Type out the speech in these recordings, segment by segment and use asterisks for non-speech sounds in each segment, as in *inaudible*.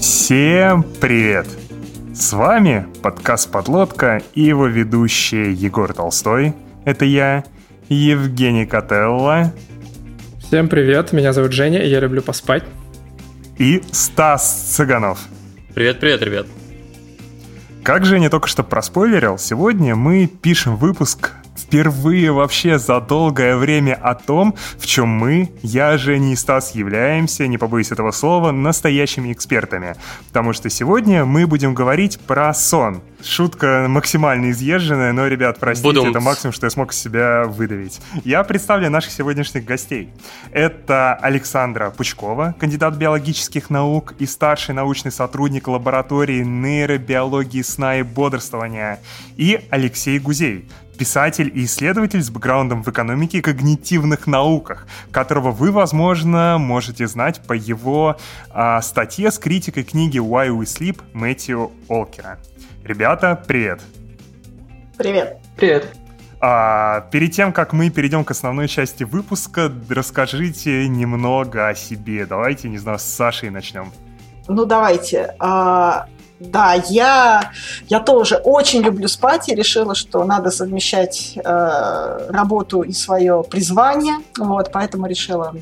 Всем привет! С вами подкаст «Подлодка» и его ведущие Егор Толстой. Это я, Евгений Котелло. Всем привет, меня зовут Женя, и я люблю поспать. И Стас Цыганов. Привет-привет, ребят. Как Женя только что проспойлерил, сегодня мы пишем выпуск впервые вообще за долгое время о том, в чем мы, я, Женя и Стас, являемся, не побоюсь этого слова, настоящими экспертами. Потому что сегодня мы будем говорить про сон. Шутка максимально изъезженная, но, ребят, простите, Буду... это максимум, что я смог себя выдавить. Я представлю наших сегодняшних гостей. Это Александра Пучкова, кандидат биологических наук и старший научный сотрудник лаборатории нейробиологии сна и бодрствования, и Алексей Гузей, писатель и исследователь с бэкграундом в экономике и когнитивных науках, которого вы, возможно, можете знать по его а, статье с критикой книги «Why We Sleep» Мэтью Олкера. Ребята, привет! Привет! Привет! А, перед тем, как мы перейдем к основной части выпуска, расскажите немного о себе. Давайте, не знаю, с Сашей начнем. Ну, давайте. А, да, я, я тоже очень люблю спать и решила, что надо совмещать э, работу и свое призвание. Вот, поэтому решила,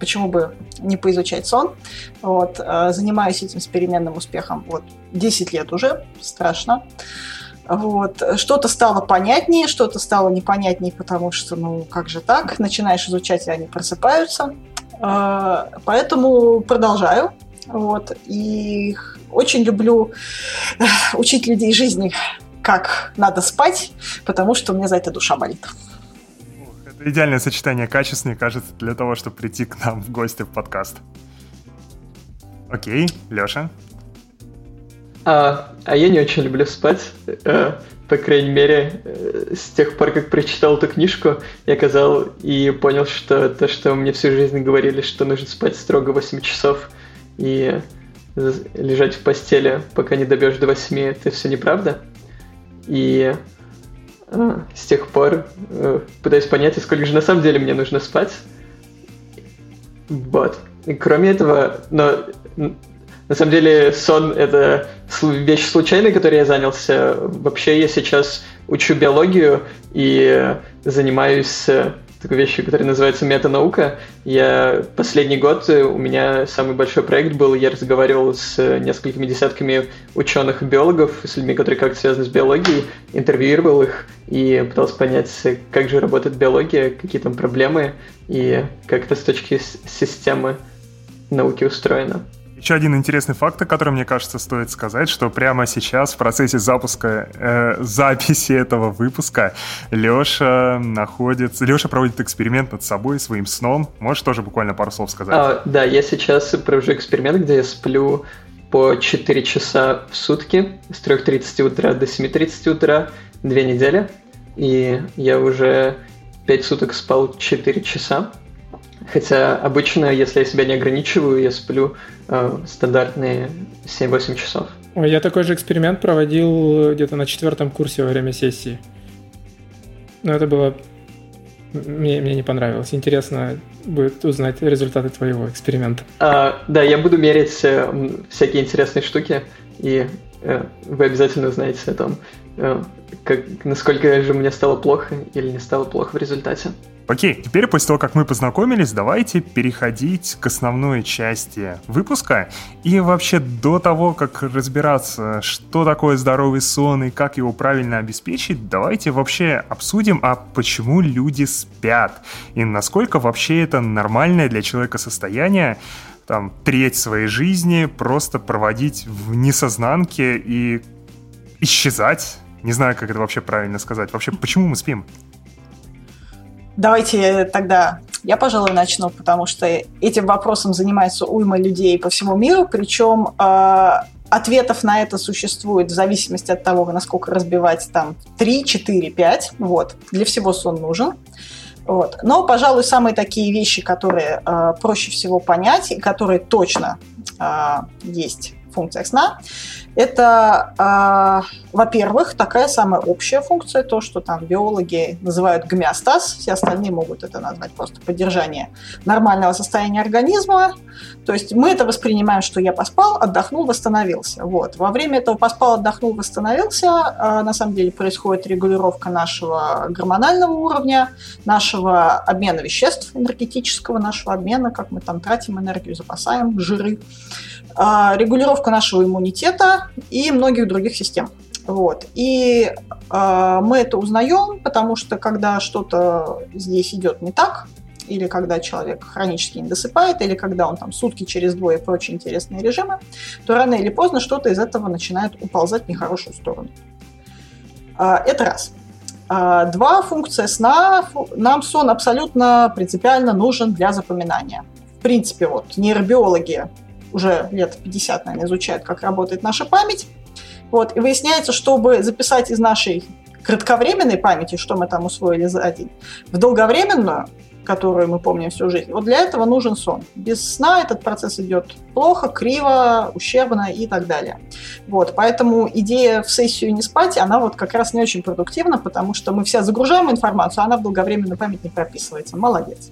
почему бы не поизучать сон. Вот, э, занимаюсь этим с переменным успехом вот 10 лет уже, страшно. Вот. Что-то стало понятнее, что-то стало непонятнее, потому что, ну, как же так? Начинаешь изучать, и они просыпаются. Э, поэтому продолжаю. Вот. И очень люблю учить людей жизни, как надо спать, потому что у меня за это душа болит. Это идеальное сочетание качеств, мне кажется, для того, чтобы прийти к нам в гости в подкаст. Окей, Леша. А, а я не очень люблю спать. Э, по крайней мере, э, с тех пор, как прочитал эту книжку, я оказал и понял, что то, что мне всю жизнь говорили, что нужно спать строго 8 часов, и лежать в постели, пока не добьешь до 8, это все неправда. И а, с тех пор а, пытаюсь понять, сколько же на самом деле мне нужно спать. Вот. И кроме этого, но на самом деле сон — это вещь случайная, которой я занялся. Вообще я сейчас учу биологию и занимаюсь такой вещи, которая называется метанаука. Я последний год, э, у меня самый большой проект был, я разговаривал с несколькими десятками ученых-биологов, с людьми, которые как-то связаны с биологией, интервьюировал их и пытался понять, как же работает биология, какие там проблемы и как это с точки системы науки устроено. Еще один интересный факт, о котором, мне кажется, стоит сказать, что прямо сейчас в процессе запуска, э, записи этого выпуска Леша находится... Леша проводит эксперимент над собой, своим сном. Можешь тоже буквально пару слов сказать? А, да, я сейчас провожу эксперимент, где я сплю по 4 часа в сутки с 3.30 утра до 7.30 утра, две недели. И я уже 5 суток спал 4 часа. Хотя обычно, если я себя не ограничиваю, я сплю э, стандартные 7-8 часов. Ой, я такой же эксперимент проводил где-то на четвертом курсе во время сессии. Но это было... Мне, мне не понравилось. Интересно будет узнать результаты твоего эксперимента. А, да, я буду мерить э, всякие интересные штуки, и э, вы обязательно узнаете о том, как, насколько же мне стало плохо или не стало плохо в результате. Окей, теперь после того, как мы познакомились, давайте переходить к основной части выпуска. И вообще до того, как разбираться, что такое здоровый сон и как его правильно обеспечить, давайте вообще обсудим, а почему люди спят и насколько вообще это нормальное для человека состояние там треть своей жизни просто проводить в несознанке и исчезать. Не знаю, как это вообще правильно сказать. Вообще, почему мы спим? Давайте тогда я, пожалуй, начну, потому что этим вопросом занимается уйма людей по всему миру, причем э, ответов на это существует в зависимости от того, насколько разбивать там 3, 4, 5. Вот. Для всего сон нужен. Вот. Но, пожалуй, самые такие вещи, которые э, проще всего понять и которые точно э, есть функциях сна. Это, э, во-первых, такая самая общая функция, то, что там биологи называют гомеостаз, все остальные могут это назвать просто поддержание нормального состояния организма. То есть мы это воспринимаем, что я поспал, отдохнул, восстановился. Вот. Во время этого поспал, отдохнул, восстановился, э, на самом деле происходит регулировка нашего гормонального уровня, нашего обмена веществ энергетического, нашего обмена, как мы там тратим энергию, запасаем жиры. Регулировка нашего иммунитета и многих других систем. Вот. И э, мы это узнаем, потому что когда что-то здесь идет не так, или когда человек хронически не досыпает, или когда он там сутки через двое и прочие интересные режимы, то рано или поздно что-то из этого начинает уползать в нехорошую сторону. Э, это раз. Э, два, функция сна. Нам сон абсолютно принципиально нужен для запоминания. В принципе, вот нейробиологи уже лет 50, наверное, изучают, как работает наша память. Вот, и выясняется, чтобы записать из нашей кратковременной памяти, что мы там усвоили за день, в долговременную, которую мы помним всю жизнь, вот для этого нужен сон. Без сна этот процесс идет плохо, криво, ущербно и так далее. Вот, поэтому идея в сессию не спать, она вот как раз не очень продуктивна, потому что мы все загружаем информацию, а она в долговременную память не прописывается. Молодец.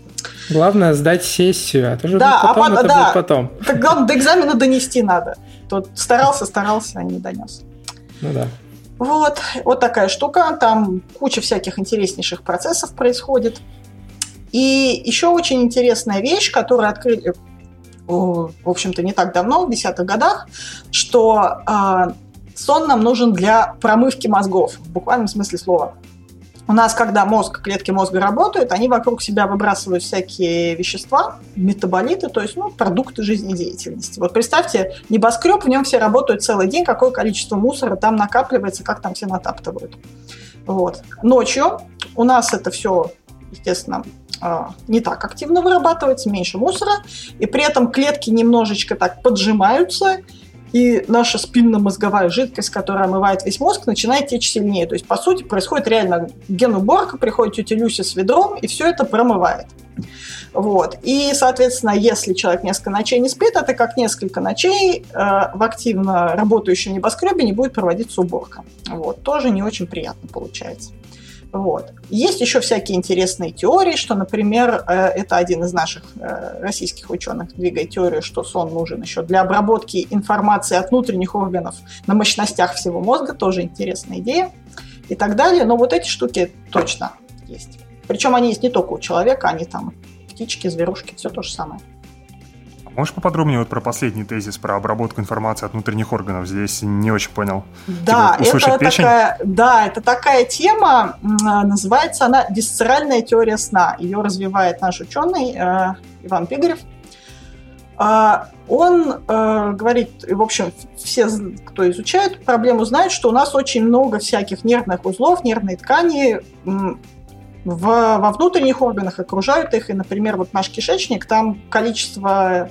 Главное сдать сессию, а то же да, а потом, а, это да. будет потом. Так главное, до экзамена донести надо. Тот старался, старался, а не донес. Ну да. Вот, вот такая штука. Там куча всяких интереснейших процессов происходит. И еще очень интересная вещь, которую открыли, в общем-то, не так давно, в десятых годах, что э, сон нам нужен для промывки мозгов, в буквальном смысле слова. У нас, когда мозг, клетки мозга работают, они вокруг себя выбрасывают всякие вещества, метаболиты, то есть ну, продукты жизнедеятельности. Вот представьте, небоскреб, в нем все работают целый день, какое количество мусора там накапливается, как там все натаптывают. Вот. Ночью у нас это все, естественно, а, не так активно вырабатывается, меньше мусора, и при этом клетки немножечко так поджимаются, и наша спинномозговая жидкость, которая омывает весь мозг, начинает течь сильнее. То есть, по сути, происходит реально генуборка, приходит тетя Люся с ведром, и все это промывает. Вот. И, соответственно, если человек несколько ночей не спит, это как несколько ночей э, в активно работающем небоскребе не будет проводиться уборка. Вот. Тоже не очень приятно получается. Вот. Есть еще всякие интересные теории, что, например, э, это один из наших э, российских ученых двигает теорию, что сон нужен еще для обработки информации от внутренних органов на мощностях всего мозга, тоже интересная идея и так далее. Но вот эти штуки точно есть. Причем они есть не только у человека, они там птички, зверушки, все то же самое. Можешь поподробнее вот про последний тезис, про обработку информации от внутренних органов? Здесь не очень понял. Да, типа, это печень? такая, да, это такая тема, называется она «Висцеральная теория сна». Ее развивает наш ученый э, Иван Пигарев. Э, он э, говорит, в общем, все, кто изучает проблему, знают, что у нас очень много всяких нервных узлов, нервной ткани, в, во внутренних органах окружают их, и, например, вот наш кишечник, там количество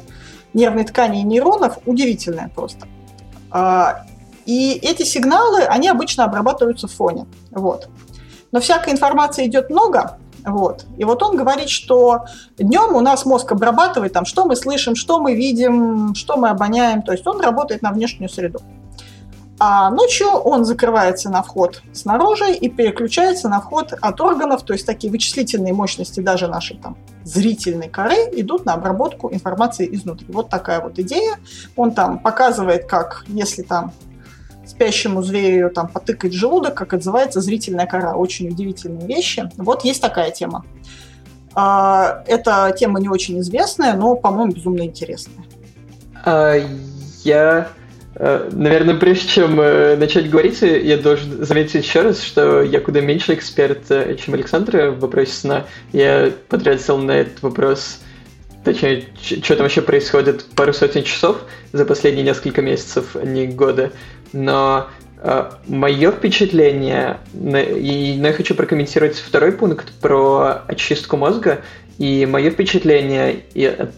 нервной ткани и нейронов удивительное просто. А, и эти сигналы, они обычно обрабатываются в фоне. Вот. Но всякой информации идет много, вот. И вот он говорит, что днем у нас мозг обрабатывает, там, что мы слышим, что мы видим, что мы обоняем. То есть он работает на внешнюю среду. А ночью он закрывается на вход снаружи и переключается на вход от органов, то есть такие вычислительные мощности даже нашей там зрительной коры идут на обработку информации изнутри. Вот такая вот идея. Он там показывает, как если там спящему зверю там потыкать желудок, как отзывается зрительная кора. Очень удивительные вещи. Вот есть такая тема. А, эта тема не очень известная, но, по-моему, безумно интересная. А, я наверное, прежде чем э, начать говорить, я должен заметить еще раз, что я куда меньше эксперт, э, чем Александр в вопросе сна. Я потратил на этот вопрос, точнее, что там вообще происходит, пару сотен часов за последние несколько месяцев, а не года. Но мое впечатление, и но я хочу прокомментировать второй пункт про очистку мозга. И мое впечатление и от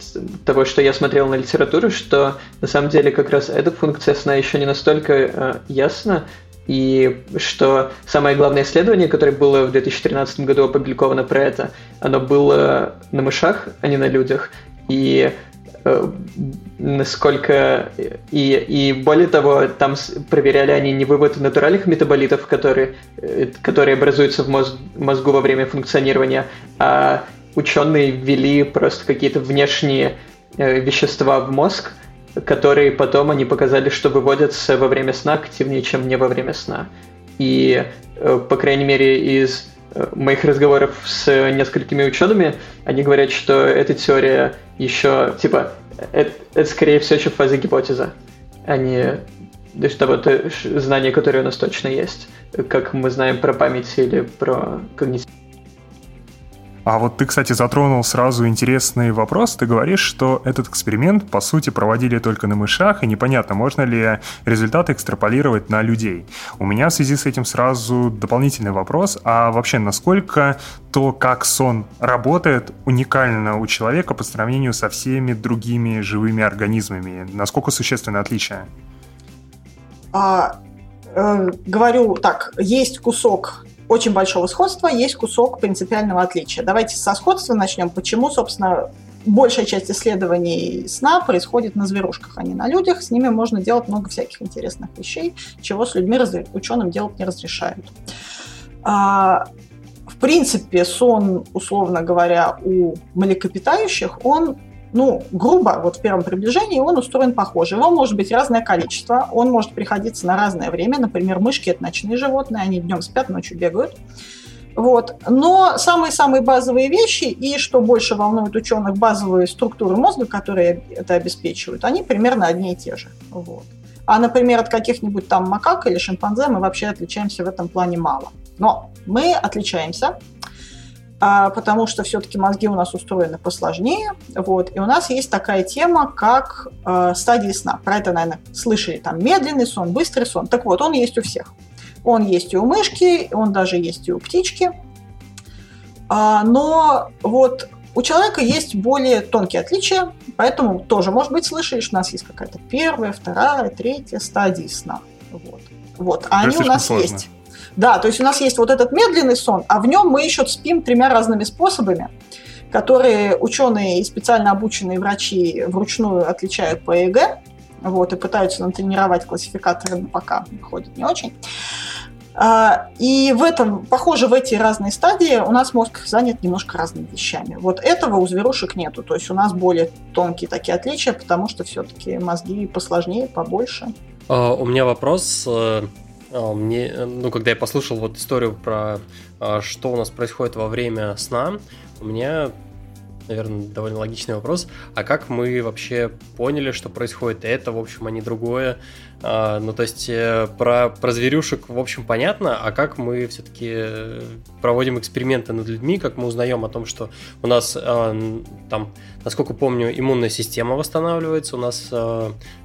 того, что я смотрел на литературу, что на самом деле как раз эта функция сна еще не настолько э, ясна, и что самое главное исследование, которое было в 2013 году опубликовано про это, оно было на мышах, а не на людях. И насколько... И, и более того, там проверяли они не вывод натуральных метаболитов, которые, э, которые образуются в мозг, мозгу во время функционирования, а ученые ввели просто какие-то внешние э, вещества в мозг, которые потом они показали, что выводятся во время сна активнее, чем не во время сна. И, э, по крайней мере, из э, моих разговоров с несколькими учеными, они говорят, что эта теория еще, типа, это, это скорее всего еще фаза гипотеза, а не то есть того знание, которое у нас точно есть, как мы знаем про память или про когнитивную а вот ты, кстати, затронул сразу интересный вопрос. Ты говоришь, что этот эксперимент, по сути, проводили только на мышах, и непонятно, можно ли результаты экстраполировать на людей. У меня в связи с этим сразу дополнительный вопрос. А вообще, насколько то, как сон работает, уникально у человека по сравнению со всеми другими живыми организмами? Насколько существенно отличие? А, э, говорю так, есть кусок очень большого сходства, есть кусок принципиального отличия. Давайте со сходства начнем. Почему, собственно, большая часть исследований сна происходит на зверушках, а не на людях. С ними можно делать много всяких интересных вещей, чего с людьми ученым делать не разрешают. А, в принципе, сон, условно говоря, у млекопитающих, он ну, грубо, вот в первом приближении он устроен похоже. Его может быть разное количество, он может приходиться на разное время. Например, мышки – это ночные животные, они днем спят, ночью бегают. Вот. Но самые-самые базовые вещи, и что больше волнует ученых, базовые структуры мозга, которые это обеспечивают, они примерно одни и те же. Вот. А, например, от каких-нибудь там макак или шимпанзе мы вообще отличаемся в этом плане мало. Но мы отличаемся потому что все-таки мозги у нас устроены посложнее. Вот. И у нас есть такая тема, как э, стадии сна. Про это, наверное, слышали. Там медленный сон, быстрый сон. Так вот, он есть у всех. Он есть и у мышки, он даже есть и у птички. А, но вот у человека есть более тонкие отличия, поэтому тоже, может быть, слышали, что у нас есть какая-то первая, вторая, третья стадии сна. Вот. Вот. А они у нас сложно. есть. Да, то есть у нас есть вот этот медленный сон, а в нем мы еще спим тремя разными способами, которые ученые и специально обученные врачи вручную отличают по ЭЭГ, вот, и пытаются натренировать классификаторы, но пока выходит не очень. А, и в этом, похоже, в эти разные стадии у нас мозг занят немножко разными вещами. Вот этого у зверушек нету. То есть у нас более тонкие такие отличия, потому что все-таки мозги посложнее, побольше. Uh, у меня вопрос. Э, а, мне, ну, когда я послушал вот историю про а, что у нас происходит во время сна, у меня, наверное, довольно логичный вопрос. А как мы вообще поняли, что происходит это, в общем, а не другое? А, ну, то есть э, про, про зверюшек, в общем, понятно, а как мы все-таки проводим эксперименты над людьми, как мы узнаем о том, что у нас там, насколько помню, иммунная система восстанавливается, у нас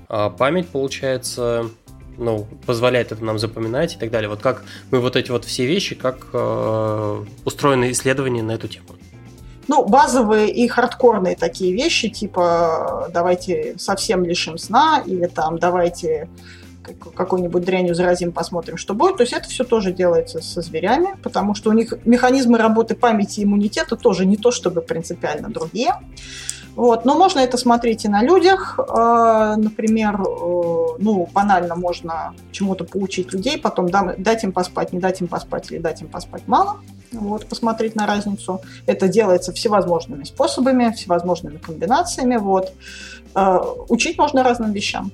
память, получается, ну, позволяет это нам запоминать и так далее. Вот как мы вот эти вот все вещи, как э, устроены исследования на эту тему? Ну, базовые и хардкорные такие вещи, типа давайте совсем лишим сна, или там давайте какой-нибудь дрянью заразим, посмотрим, что будет. То есть это все тоже делается со зверями, потому что у них механизмы работы памяти и иммунитета тоже не то чтобы принципиально другие. Вот. Но можно это смотреть и на людях. А, например, э, ну, банально можно чему-то поучить людей, потом дать им поспать, не дать им поспать или дать им поспать мало. Вот, посмотреть на разницу. Это делается всевозможными способами, всевозможными комбинациями. Вот. А, учить можно разным вещам.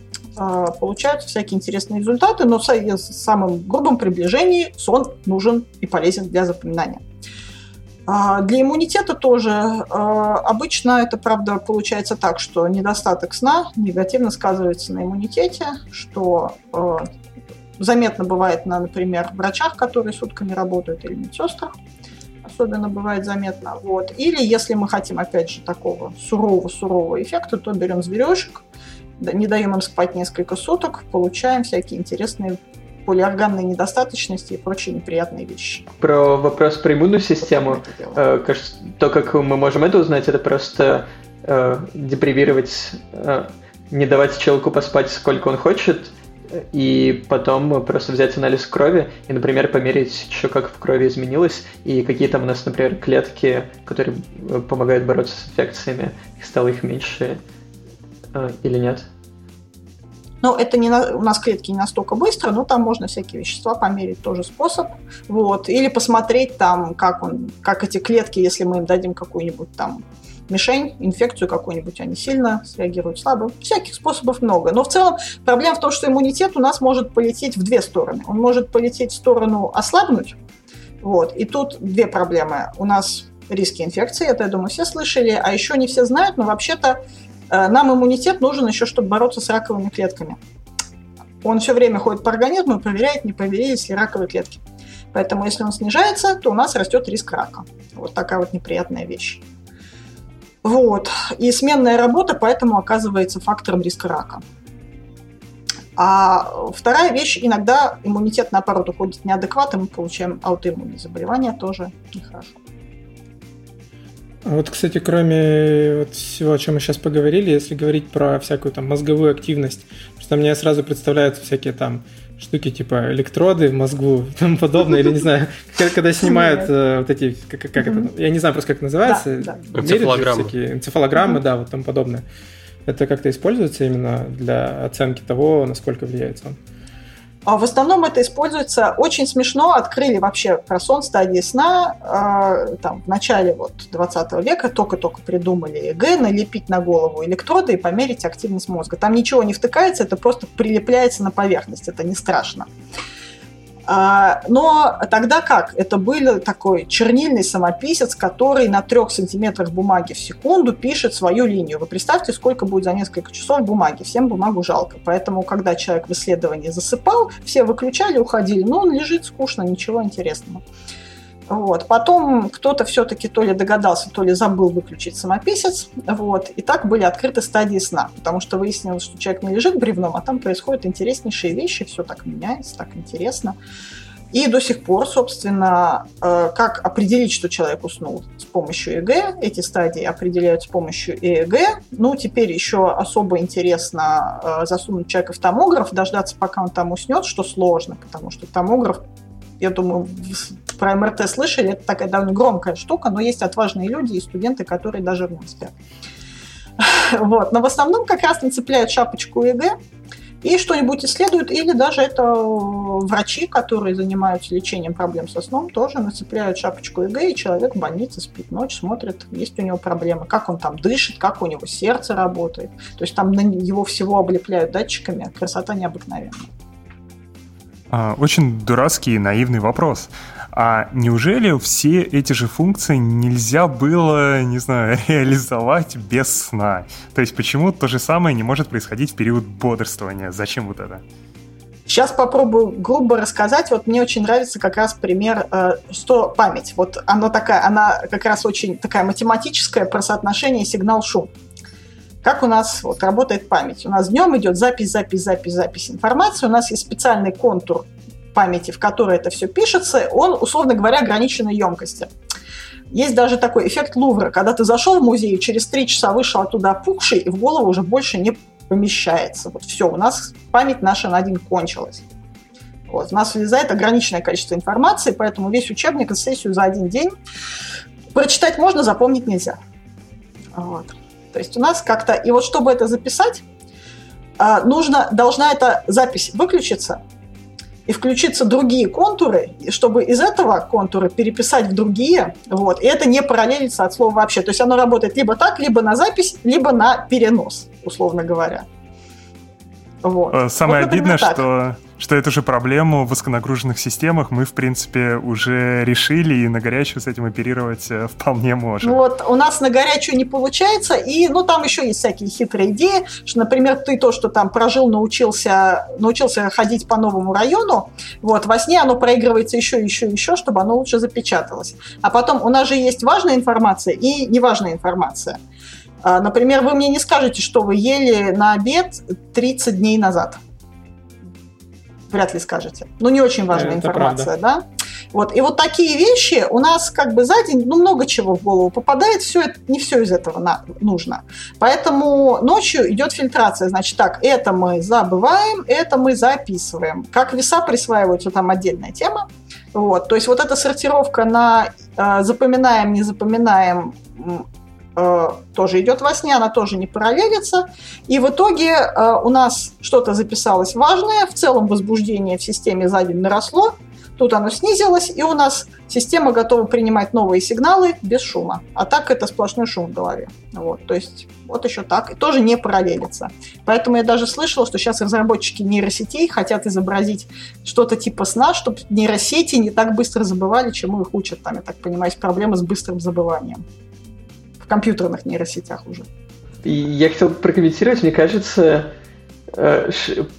Получаются всякие интересные результаты, но в самом грубом приближении сон нужен и полезен для запоминания. А, для иммунитета тоже а, обычно это, правда, получается так, что недостаток сна негативно сказывается на иммунитете, что а, заметно бывает на, например, врачах, которые сутками работают, или медсестрах. Особенно бывает заметно. Вот. Или если мы хотим, опять же, такого сурового-сурового эффекта, то берем зверюшек, не даем им спать несколько суток, получаем всякие интересные полиорганной недостаточности и прочие неприятные вещи. Про вопрос про иммунную систему, э, кажется, то, как мы можем это узнать, это просто э, депривировать, э, не давать человеку поспать сколько он хочет, и потом просто взять анализ крови и, например, померить, что как в крови изменилось, и какие там у нас, например, клетки, которые э, помогают бороться с инфекциями, их стало их меньше, э, или нет? Но это не на, у нас клетки не настолько быстро, но там можно всякие вещества померить, тоже способ. Вот. Или посмотреть там, как, он, как эти клетки, если мы им дадим какую-нибудь там мишень, инфекцию какую-нибудь, они сильно среагируют слабо. Всяких способов много. Но в целом проблема в том, что иммунитет у нас может полететь в две стороны. Он может полететь в сторону ослабнуть, вот. И тут две проблемы. У нас риски инфекции, это, я думаю, все слышали, а еще не все знают, но вообще-то нам иммунитет нужен еще, чтобы бороться с раковыми клетками. Он все время ходит по организму и проверяет, не проверились ли раковые клетки. Поэтому, если он снижается, то у нас растет риск рака. Вот такая вот неприятная вещь. Вот. И сменная работа поэтому оказывается фактором риска рака. А вторая вещь, иногда иммунитет, наоборот, уходит неадекватно, мы получаем аутоиммунные заболевания, тоже нехорошо. А вот, кстати, кроме вот всего, о чем мы сейчас поговорили, если говорить про всякую там мозговую активность, что мне сразу представляются всякие там штуки типа электроды в мозгу и тому подобное, или не знаю, *laughs* когда снимают э, вот эти, как, это, я не знаю просто как называется, энцефалограммы, да, вот тому подобное. Это как-то используется именно для оценки того, насколько влияет сон? А в основном это используется очень смешно. Открыли вообще про сон стадии сна э, там, в начале вот, 20 века, только-только придумали ЭЭГ, налепить на голову электроды и померить активность мозга. Там ничего не втыкается, это просто прилепляется на поверхность, это не страшно. А, но тогда как? Это был такой чернильный самописец, который на трех сантиметрах бумаги в секунду пишет свою линию. Вы представьте, сколько будет за несколько часов бумаги. Всем бумагу жалко. Поэтому, когда человек в исследовании засыпал, все выключали, уходили. Но он лежит скучно, ничего интересного. Вот. Потом кто-то все-таки то ли догадался, то ли забыл выключить самописец. Вот. И так были открыты стадии сна, потому что выяснилось, что человек не лежит бревном, а там происходят интереснейшие вещи, все так меняется, так интересно. И до сих пор, собственно, э, как определить, что человек уснул с помощью ЭЭГ, эти стадии определяют с помощью ЭЭГ. Ну, теперь еще особо интересно э, засунуть человека в томограф, дождаться, пока он там уснет, что сложно, потому что томограф я думаю, про МРТ слышали, это такая довольно громкая штука, но есть отважные люди и студенты, которые даже в нем спят. Вот. Но в основном как раз нацепляют шапочку ЭЭГ и что-нибудь исследуют, или даже это врачи, которые занимаются лечением проблем со сном, тоже нацепляют шапочку ЭЭГ, и человек в больнице спит ночь, смотрит, есть у него проблемы, как он там дышит, как у него сердце работает. То есть там его всего облепляют датчиками, красота необыкновенная. А, очень дурацкий и наивный вопрос. А неужели все эти же функции нельзя было, не знаю, *laughs* реализовать без сна? То есть почему то же самое не может происходить в период бодрствования? Зачем вот это? Сейчас попробую грубо рассказать. Вот мне очень нравится как раз пример, э, что память. Вот она такая, она как раз очень такая математическая про соотношение сигнал-шум. Как у нас вот, работает память? У нас днем идет запись, запись, запись, запись информации. У нас есть специальный контур памяти, в который это все пишется. Он, условно говоря, ограниченной емкости. Есть даже такой эффект Лувра, когда ты зашел в музей, через три часа вышел оттуда опухший, и в голову уже больше не помещается. Вот все, у нас память наша на один кончилась. Вот. У нас влезает ограниченное количество информации, поэтому весь учебник и сессию за один день прочитать можно, запомнить нельзя. Вот. То есть у нас как-то... И вот чтобы это записать, а, нужно, должна эта запись выключиться и включиться другие контуры, чтобы из этого контура переписать в другие. Вот. И это не параллелится от слова вообще. То есть оно работает либо так, либо на запись, либо на перенос, условно говоря. Вот. Э, самое вот, обидное, что что эту же проблему в высоконагруженных системах мы, в принципе, уже решили, и на горячую с этим оперировать э, вполне можем. Вот, у нас на горячую не получается, и, ну, там еще есть всякие хитрые идеи, что, например, ты то, что там прожил, научился, научился ходить по новому району, вот, во сне оно проигрывается еще, еще, еще, чтобы оно лучше запечаталось. А потом у нас же есть важная информация и неважная информация. А, например, вы мне не скажете, что вы ели на обед 30 дней назад вряд ли скажете. Ну, не очень важная Это информация, правда. да? Вот. И вот такие вещи у нас как бы за день, ну, много чего в голову попадает, все это, не все из этого на, нужно. Поэтому ночью идет фильтрация. Значит, так, это мы забываем, это мы записываем. Как веса присваиваются, там отдельная тема. Вот. То есть вот эта сортировка на э, запоминаем, не запоминаем, э, тоже идет во сне, она тоже не параллелится. И в итоге э, у нас что-то записалось важное, в целом возбуждение в системе за день наросло, Тут оно снизилось, и у нас система готова принимать новые сигналы без шума. А так это сплошной шум в голове. Вот, то есть вот еще так. И тоже не параллелится. Поэтому я даже слышала, что сейчас разработчики нейросетей хотят изобразить что-то типа сна, чтобы нейросети не так быстро забывали, чему их учат. Там, я так понимаю, есть проблемы с быстрым забыванием. В компьютерных нейросетях уже. Я хотел прокомментировать, мне кажется, Э,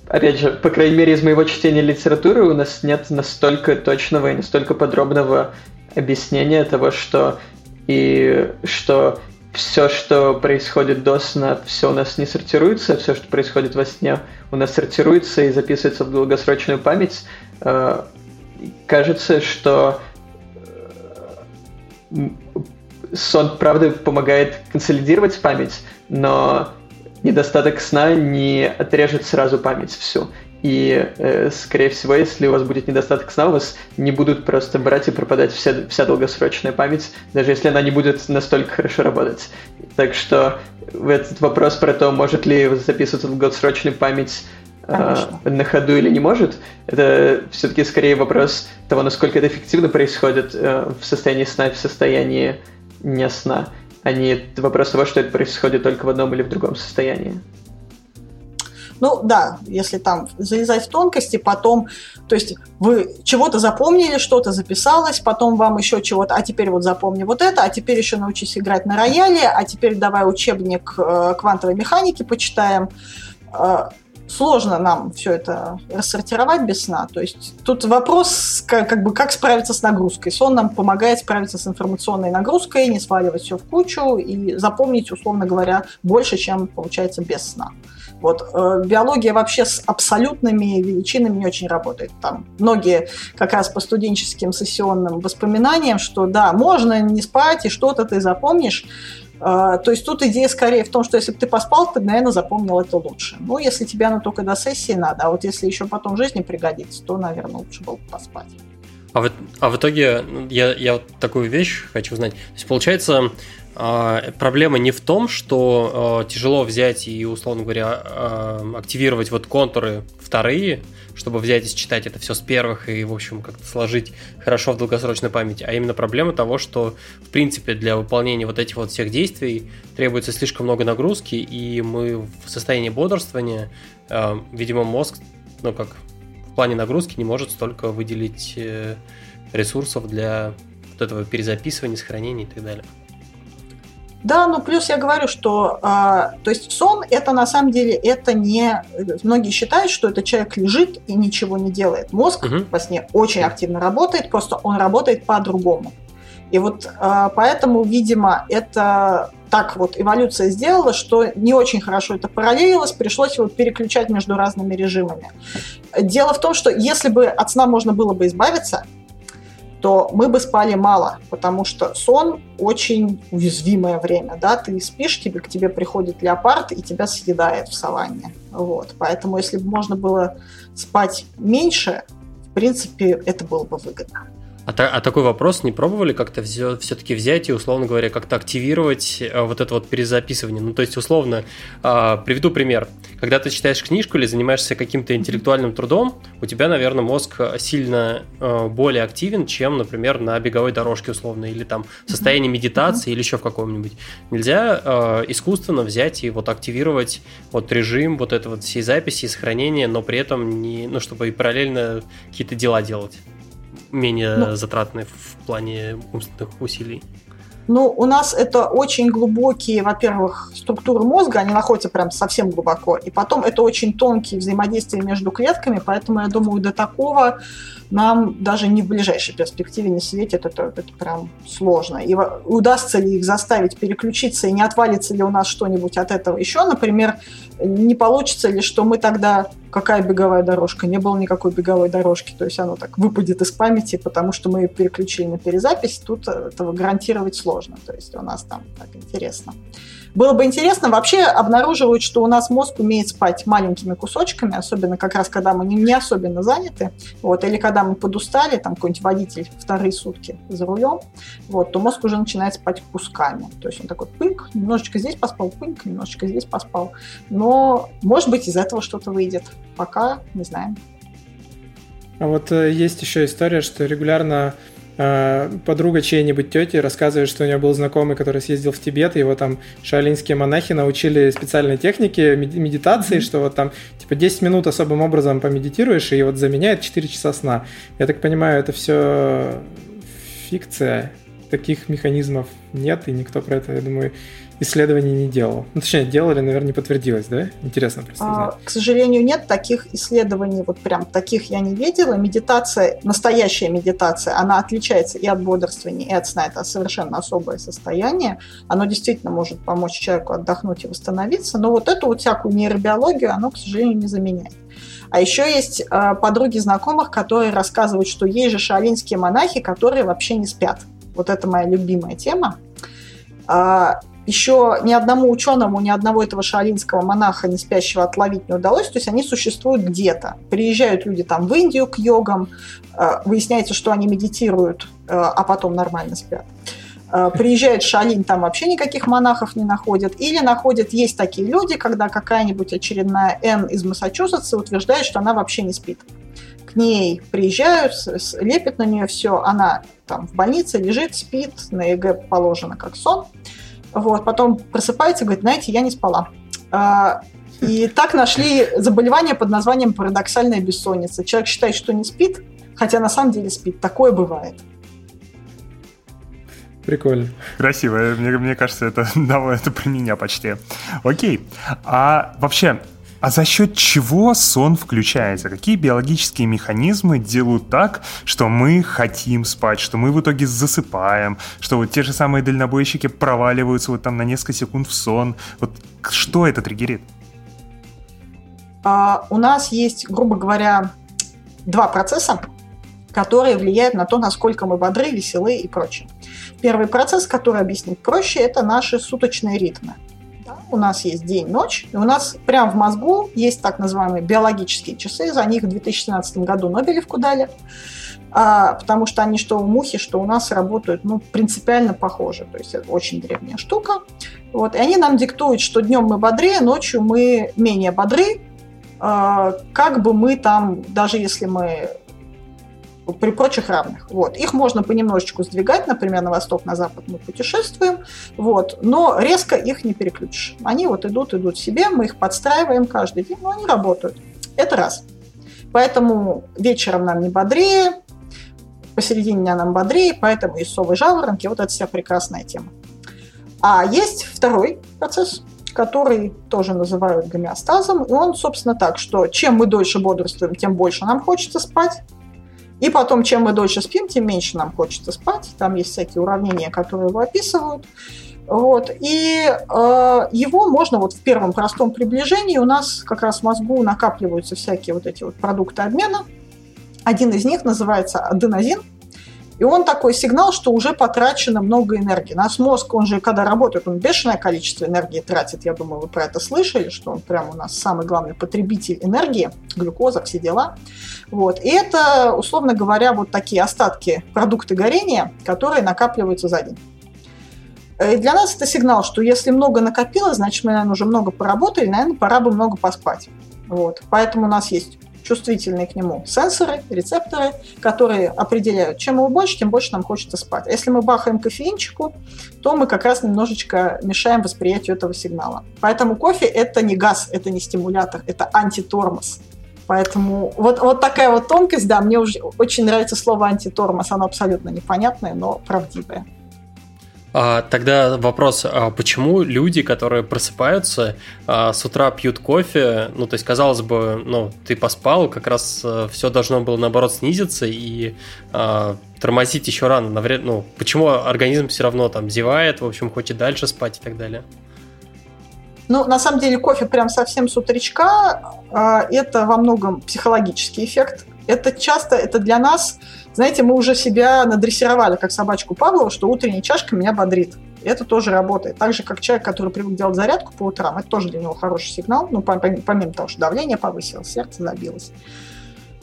опять же, по крайней мере, из моего чтения литературы у нас нет настолько точного и настолько подробного объяснения того, что и что все, что происходит до сна, все у нас не сортируется, все, что происходит во сне, у нас сортируется и записывается в долгосрочную память. Э, кажется, что э, сон, правда, помогает консолидировать память, но недостаток сна не отрежет сразу память всю. И, э, скорее всего, если у вас будет недостаток сна, у вас не будут просто брать и пропадать вся, вся долгосрочная память, даже если она не будет настолько хорошо работать. Так что этот вопрос про то, может ли записываться в долгосрочную память э, на ходу или не может, это все-таки скорее вопрос того, насколько это эффективно происходит э, в состоянии сна в состоянии не сна а не вопрос того, что это происходит только в одном или в другом состоянии. Ну да, если там залезать в тонкости, потом, то есть вы чего-то запомнили, что-то записалось, потом вам еще чего-то, а теперь вот запомни вот это, а теперь еще научись играть на рояле, а теперь давай учебник э, квантовой механики почитаем. Э, сложно нам все это рассортировать без сна. То есть тут вопрос, как, как бы, как справиться с нагрузкой. Сон нам помогает справиться с информационной нагрузкой, не сваливать все в кучу и запомнить, условно говоря, больше, чем получается без сна. Вот. Э, биология вообще с абсолютными величинами не очень работает. Там многие как раз по студенческим сессионным воспоминаниям, что да, можно не спать, и что-то ты запомнишь, то есть тут идея скорее в том, что если бы ты поспал, ты, наверное, запомнил это лучше. Ну, если тебе оно только до сессии надо, а вот если еще потом в жизни пригодится, то, наверное, лучше было бы поспать. А в, а в итоге ну, я, я вот такую вещь хочу узнать. То есть, получается, а, проблема не в том, что а, тяжело взять и, условно говоря, а, активировать вот контуры вторые, чтобы взять и считать это все с первых и, в общем, как-то сложить хорошо в долгосрочной памяти, а именно проблема того, что, в принципе, для выполнения вот этих вот всех действий требуется слишком много нагрузки, и мы в состоянии бодрствования, видимо, мозг, ну, как в плане нагрузки не может столько выделить э, ресурсов для вот этого перезаписывания, сохранения и так далее. Да, ну плюс я говорю, что а, то есть сон это на самом деле это не многие считают, что это человек лежит и ничего не делает. Мозг угу. во сне очень активно работает, просто он работает по-другому. И вот а, поэтому, видимо, это так вот эволюция сделала, что не очень хорошо это параллелилось, пришлось вот переключать между разными режимами. Дело в том, что если бы от сна можно было бы избавиться, то мы бы спали мало, потому что сон очень уязвимое время, да, ты спишь, тебе, к тебе приходит леопард и тебя съедает в саванне, вот, поэтому если бы можно было спать меньше, в принципе, это было бы выгодно. А, та, а такой вопрос не пробовали как-то все, все-таки взять и, условно говоря, как-то активировать а, вот это вот перезаписывание? Ну, то есть, условно, а, приведу пример. Когда ты читаешь книжку или занимаешься каким-то интеллектуальным трудом, у тебя, наверное, мозг сильно а, более активен, чем, например, на беговой дорожке, условно, или там в состоянии медитации или еще в каком-нибудь. Нельзя искусственно взять и вот активировать вот режим вот этой вот всей записи и сохранения, но при этом не, ну, чтобы и параллельно какие-то дела делать менее ну, затратны в плане умственных усилий? Ну, у нас это очень глубокие, во-первых, структуры мозга, они находятся прям совсем глубоко, и потом это очень тонкие взаимодействия между клетками, поэтому я думаю, до такого нам даже не в ближайшей перспективе не светит, это, это прям сложно. И удастся ли их заставить переключиться, и не отвалится ли у нас что-нибудь от этого еще, например, не получится ли, что мы тогда... Какая беговая дорожка? Не было никакой беговой дорожки, то есть оно так выпадет из памяти, потому что мы переключили на перезапись, тут этого гарантировать сложно, то есть у нас там так интересно. Было бы интересно, вообще обнаруживают, что у нас мозг умеет спать маленькими кусочками, особенно как раз когда мы не особенно заняты, вот, или когда мы подустали, там какой-нибудь водитель вторые сутки за рулем, вот, то мозг уже начинает спать кусками. То есть он такой пынк, немножечко здесь поспал, пынк, немножечко здесь поспал. Но, может быть, из этого что-то выйдет. Пока не знаем. А вот э, есть еще история, что регулярно подруга чьей-нибудь тети рассказывает, что у нее был знакомый, который съездил в Тибет, и его там шаолинские монахи научили специальной технике медитации, mm-hmm. что вот там типа 10 минут особым образом помедитируешь, и вот заменяет 4 часа сна. Я так понимаю, это все фикция, таких механизмов нет, и никто про это, я думаю, исследований не делал. Ну, точнее, делали, наверное, не подтвердилось, да? Интересно просто узнать. А, к сожалению, нет таких исследований, вот прям таких я не видела. Медитация, настоящая медитация, она отличается и от бодрствования, и от сна. Это совершенно особое состояние. Оно действительно может помочь человеку отдохнуть и восстановиться, но вот эту вот всякую нейробиологию оно, к сожалению, не заменяет. А еще есть э, подруги знакомых, которые рассказывают, что есть же шаолинские монахи, которые вообще не спят. Вот это моя любимая тема. А, еще ни одному ученому, ни одного этого шаолинского монаха, не спящего, отловить не удалось. То есть они существуют где-то. Приезжают люди там в Индию к йогам, э, выясняется, что они медитируют, э, а потом нормально спят. Э, приезжает Шалин, там вообще никаких монахов не находят. Или находят, есть такие люди, когда какая-нибудь очередная Н из Массачусетса утверждает, что она вообще не спит. К ней приезжают, лепят на нее все, она там в больнице лежит, спит, на ЭЭГ положено как сон. Вот, потом просыпается и говорит, знаете, я не спала. А, и так нашли заболевание под названием парадоксальная бессонница. Человек считает, что не спит, хотя на самом деле спит. Такое бывает. Прикольно. Красиво. Мне, мне кажется, это, *laughs* да, это про меня почти. Окей. А вообще, а за счет чего сон включается? Какие биологические механизмы делают так, что мы хотим спать, что мы в итоге засыпаем, что вот те же самые дальнобойщики проваливаются вот там на несколько секунд в сон? Вот что это триггерит? А, у нас есть, грубо говоря, два процесса, которые влияют на то, насколько мы бодры, веселы и прочее. Первый процесс, который объяснить проще, это наши суточные ритмы у нас есть день-ночь, и у нас прямо в мозгу есть так называемые биологические часы, за них в 2017 году Нобелевку дали, а, потому что они что у мухи, что у нас работают ну, принципиально похоже, то есть это очень древняя штука. Вот, и они нам диктуют, что днем мы бодрее, ночью мы менее бодры, а, как бы мы там, даже если мы при прочих равных. Вот. Их можно понемножечку сдвигать, например, на восток, на запад мы путешествуем, вот, но резко их не переключишь. Они вот идут, идут себе, мы их подстраиваем каждый день, но они работают. Это раз. Поэтому вечером нам не бодрее, посередине дня нам бодрее, поэтому и совы жаворонки, вот это вся прекрасная тема. А есть второй процесс, который тоже называют гомеостазом, и он, собственно, так, что чем мы дольше бодрствуем, тем больше нам хочется спать, и потом, чем мы дольше спим, тем меньше нам хочется спать. Там есть всякие уравнения, которые его описывают. Вот. И э, его можно вот в первом простом приближении у нас как раз в мозгу накапливаются всякие вот эти вот продукты обмена. Один из них называется аденозин – и он такой сигнал, что уже потрачено много энергии. Наш мозг, он же, когда работает, он бешеное количество энергии тратит. Я думаю, вы про это слышали, что он прямо у нас самый главный потребитель энергии, глюкоза, все дела. Вот. И это, условно говоря, вот такие остатки продукты горения, которые накапливаются за день. И для нас это сигнал, что если много накопилось, значит, мы, наверное, уже много поработали, наверное, пора бы много поспать. Вот. Поэтому у нас есть чувствительные к нему сенсоры, рецепторы, которые определяют, чем его больше, тем больше нам хочется спать. А если мы бахаем кофеинчику, то мы как раз немножечко мешаем восприятию этого сигнала. Поэтому кофе – это не газ, это не стимулятор, это антитормоз. Поэтому вот, вот такая вот тонкость, да, мне уже очень нравится слово антитормоз, оно абсолютно непонятное, но правдивое. А, тогда вопрос, а почему люди, которые просыпаются, а, с утра пьют кофе, ну, то есть, казалось бы, ну, ты поспал, как раз а, все должно было, наоборот, снизиться и а, тормозить еще рано. Навряд, ну, почему организм все равно там зевает, в общем, хочет дальше спать и так далее? Ну, на самом деле, кофе прям совсем с утречка, это во многом психологический эффект. Это часто, это для нас знаете, мы уже себя надрессировали, как собачку Павлова, что утренняя чашка меня бодрит. это тоже работает. Так же, как человек, который привык делать зарядку по утрам, это тоже для него хороший сигнал, ну, помимо того, что давление повысилось, сердце забилось.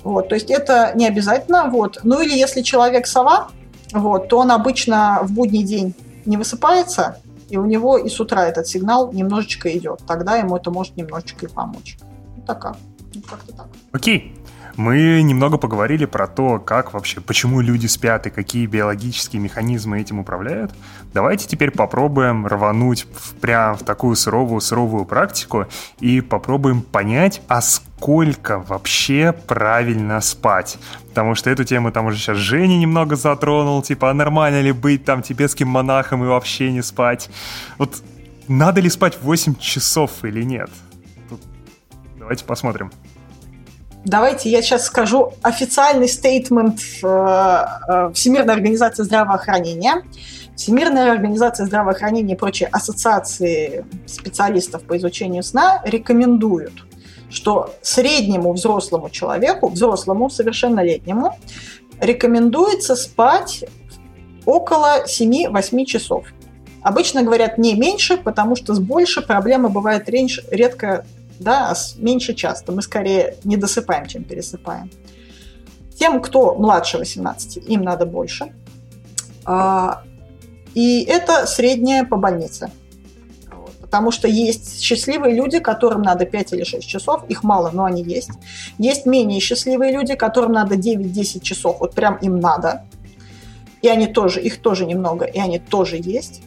Вот, то есть это не обязательно. Вот. Ну или если человек сова, вот, то он обычно в будний день не высыпается, и у него и с утра этот сигнал немножечко идет. Тогда ему это может немножечко и помочь. Ну, так, ну, как-то так. Окей. Мы немного поговорили про то, как вообще, почему люди спят и какие биологические механизмы этим управляют. Давайте теперь попробуем рвануть в, прям в такую суровую, суровую практику и попробуем понять, а сколько вообще правильно спать. Потому что эту тему там уже сейчас Женя немного затронул, типа, а нормально ли быть там тибетским монахом и вообще не спать? Вот надо ли спать 8 часов или нет? Тут давайте посмотрим. Давайте я сейчас скажу официальный стейтмент э, э, Всемирной организации здравоохранения. Всемирная организация здравоохранения и прочие ассоциации специалистов по изучению сна рекомендуют, что среднему взрослому человеку, взрослому совершеннолетнему, рекомендуется спать около 7-8 часов. Обычно говорят не меньше, потому что с больше проблемы бывает редко да, меньше часто. Мы скорее не досыпаем, чем пересыпаем. Тем, кто младше 18, им надо больше. А, и это среднее по больнице. Потому что есть счастливые люди, которым надо 5 или 6 часов, их мало, но они есть. Есть менее счастливые люди, которым надо 9-10 часов, вот прям им надо. И они тоже, их тоже немного, и они тоже есть.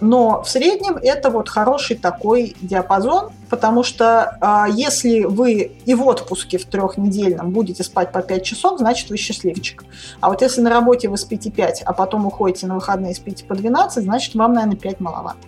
Но в среднем это вот хороший такой диапазон, потому что э, если вы и в отпуске в трехнедельном будете спать по 5 часов, значит вы счастливчик. А вот если на работе вы спите 5, а потом уходите на выходные и спите по 12, значит вам, наверное, 5 маловато.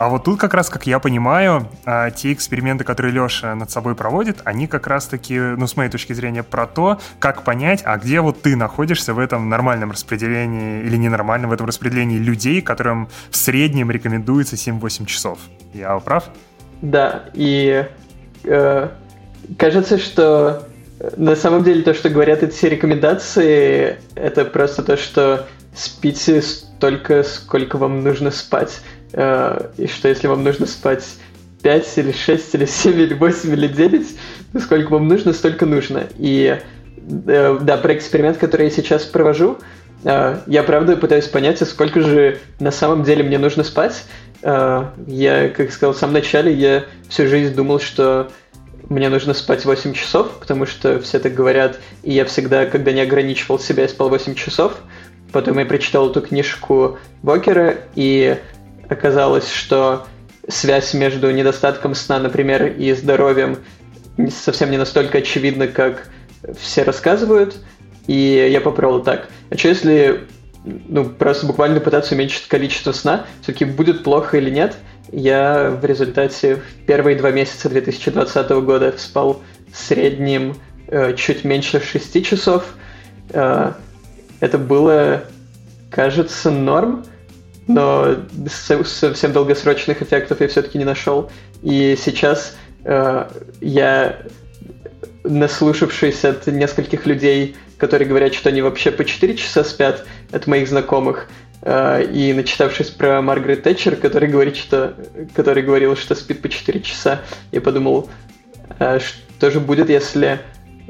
А вот тут как раз, как я понимаю, а, те эксперименты, которые Леша над собой проводит, они как раз-таки, ну, с моей точки зрения, про то, как понять, а где вот ты находишься в этом нормальном распределении или ненормальном в этом распределении людей, которым в среднем рекомендуется 7-8 часов. Я прав? Да, и э, кажется, что э, на самом деле то, что говорят эти рекомендации, это просто то, что спите столько, сколько вам нужно спать. Э, и что если вам нужно спать 5 или 6 или 7 или 8 или 9, то сколько вам нужно, столько нужно. И э, да, про эксперимент, который я сейчас провожу, э, я правда пытаюсь понять, а сколько же на самом деле мне нужно спать. Я, как сказал в самом начале, я всю жизнь думал, что мне нужно спать 8 часов, потому что все так говорят, и я всегда, когда не ограничивал себя, я спал 8 часов. Потом я прочитал эту книжку Бокера, и оказалось, что связь между недостатком сна, например, и здоровьем совсем не настолько очевидна, как все рассказывают. И я попробовал так. А что если ну, просто буквально пытаться уменьшить количество сна, все-таки будет плохо или нет? Я в результате в первые два месяца 2020 года спал в среднем э, чуть меньше 6 часов. Э, это было, кажется, норм но совсем долгосрочных эффектов я все-таки не нашел. И сейчас э, я, наслушавшись от нескольких людей, которые говорят, что они вообще по 4 часа спят, от моих знакомых, э, и начитавшись про Маргарет Тэтчер, который, говорит, что, который говорил, что спит по 4 часа, я подумал, э, что же будет, если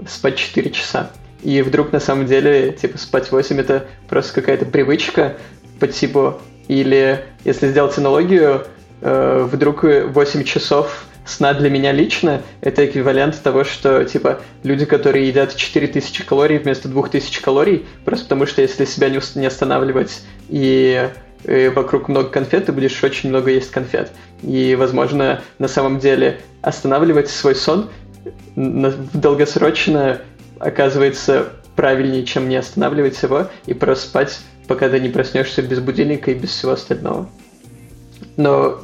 спать 4 часа? И вдруг на самом деле, типа, спать 8 это просто какая-то привычка по типу или, если сделать аналогию, э, вдруг 8 часов сна для меня лично – это эквивалент того, что, типа, люди, которые едят 4000 калорий вместо 2000 калорий, просто потому что если себя не, не останавливать и, и вокруг много конфет, ты будешь очень много есть конфет. И, возможно, на самом деле останавливать свой сон долгосрочно оказывается правильнее, чем не останавливать его и просто спать пока ты не проснешься без будильника и без всего остального. Но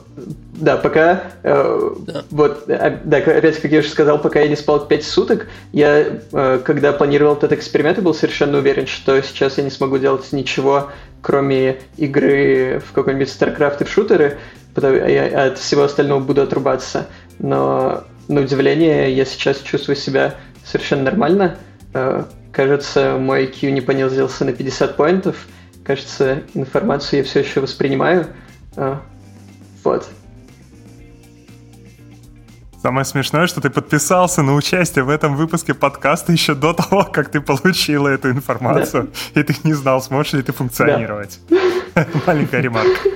да, пока э, да. вот э, да, опять как я уже сказал, пока я не спал 5 суток, я э, когда планировал этот эксперимент, я был совершенно уверен, что сейчас я не смогу делать ничего, кроме игры в какой-нибудь StarCraft и в шутеры, потому я от всего остального буду отрубаться. Но на удивление я сейчас чувствую себя совершенно нормально. Э, кажется, мой IQ не понизился на 50 поинтов Кажется, информацию я все еще воспринимаю, А, вот. Самое смешное, что ты подписался на участие в этом выпуске подкаста еще до того, как ты получила эту информацию, да. и ты не знал, сможешь ли ты функционировать. Да. *laughs* Маленькая ремарка.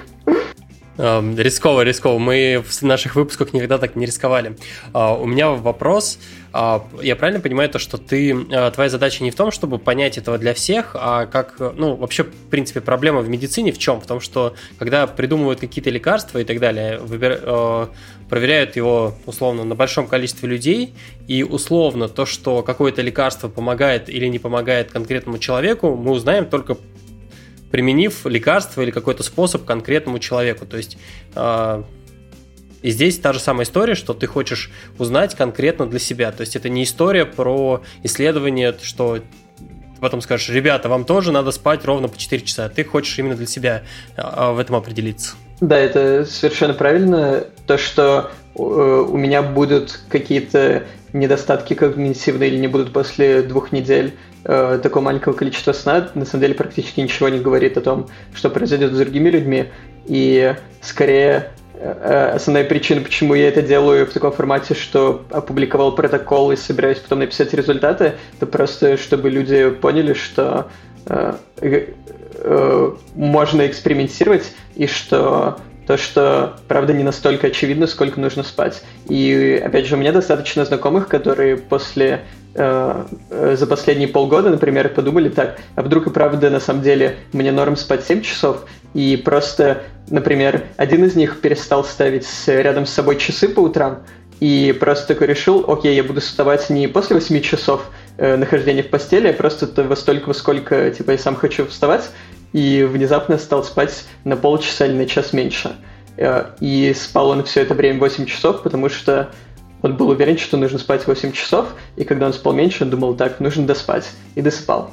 Эм, рисково, рисково. Мы в наших выпусках никогда так не рисковали. А, у меня вопрос. А, я правильно понимаю то, что ты, э, твоя задача не в том, чтобы понять этого для всех, а как, ну, вообще, в принципе, проблема в медицине в чем? В том, что когда придумывают какие-то лекарства и так далее, выбир, э, проверяют его, условно, на большом количестве людей, и условно то, что какое-то лекарство помогает или не помогает конкретному человеку, мы узнаем только применив лекарство или какой-то способ конкретному человеку. То есть э, и здесь та же самая история, что ты хочешь узнать конкретно для себя. То есть это не история про исследование, что ты потом скажешь, ребята, вам тоже надо спать ровно по 4 часа. Ты хочешь именно для себя э, в этом определиться. Да, это совершенно правильно. То, что э, у меня будут какие-то недостатки когнитивные или не будут после двух недель э, такого маленького количества сна на самом деле практически ничего не говорит о том, что произойдет с другими людьми. И скорее э, основная причина, почему я это делаю в таком формате, что опубликовал протокол и собираюсь потом написать результаты, это просто чтобы люди поняли, что э, э, можно экспериментировать и что то, что, правда, не настолько очевидно, сколько нужно спать. И, опять же, у меня достаточно знакомых, которые после Э, э, за последние полгода, например, подумали так, а вдруг и правда на самом деле мне норм спать 7 часов, и просто, например, один из них перестал ставить рядом с собой часы по утрам, и просто такой решил, окей, я буду вставать не после 8 часов э, нахождения в постели, а просто во столько, во сколько, типа, я сам хочу вставать, и внезапно стал спать на полчаса или на час меньше. Э, и спал он все это время 8 часов, потому что он был уверен, что нужно спать 8 часов, и когда он спал меньше, он думал, так, нужно доспать, и доспал.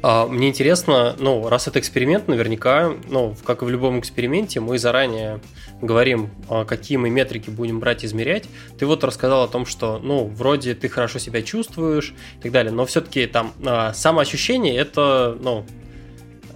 А, мне интересно, ну, раз это эксперимент, наверняка, ну, как и в любом эксперименте, мы заранее говорим, а, какие мы метрики будем брать и измерять. Ты вот рассказал о том, что, ну, вроде ты хорошо себя чувствуешь и так далее, но все-таки там а, самоощущение это, ну,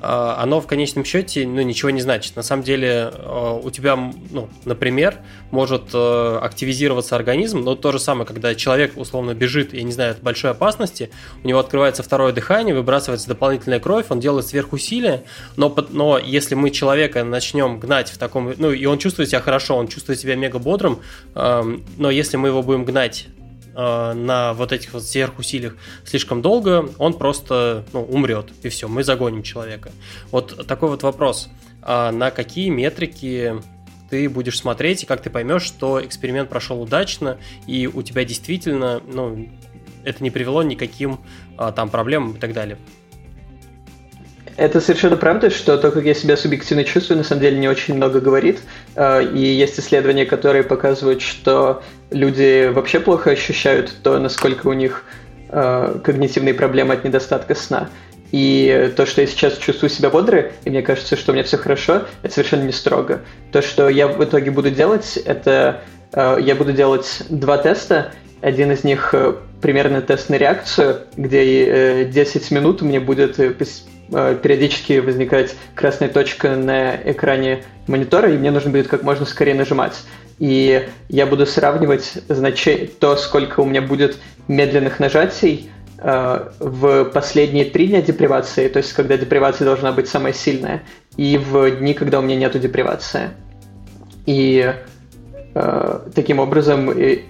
оно в конечном счете ну, ничего не значит. На самом деле а, у тебя, ну, например, может э, активизироваться организм, но то же самое, когда человек условно бежит, я не знаю, от большой опасности, у него открывается второе дыхание, выбрасывается дополнительная кровь, он делает сверхусилия, но, но если мы человека начнем гнать в таком, ну и он чувствует себя хорошо, он чувствует себя мега бодрым, но если мы его будем гнать э, на вот этих вот сверхусилиях слишком долго, он просто ну, умрет, и все, мы загоним человека. Вот такой вот вопрос. А на какие метрики ты будешь смотреть, и как ты поймешь, что эксперимент прошел удачно, и у тебя действительно, ну, это не привело никаким а, там проблемам и так далее. Это совершенно правда, что то, как я себя субъективно чувствую, на самом деле не очень много говорит. А, и есть исследования, которые показывают, что люди вообще плохо ощущают то, насколько у них а, когнитивные проблемы от недостатка сна. И то, что я сейчас чувствую себя бодро, и мне кажется, что у меня все хорошо, это совершенно не строго. То, что я в итоге буду делать, это а, я буду делать два теста. Один из них э, примерно тест на реакцию, где 10 э, минут мне будет э, периодически возникать красная точка на экране монитора, и мне нужно будет как можно скорее нажимать. И я буду сравнивать значение, то, сколько у меня будет медленных нажатий э, в последние три дня депривации, то есть когда депривация должна быть самая сильная, и в дни, когда у меня нету депривации. И э, таким образом э,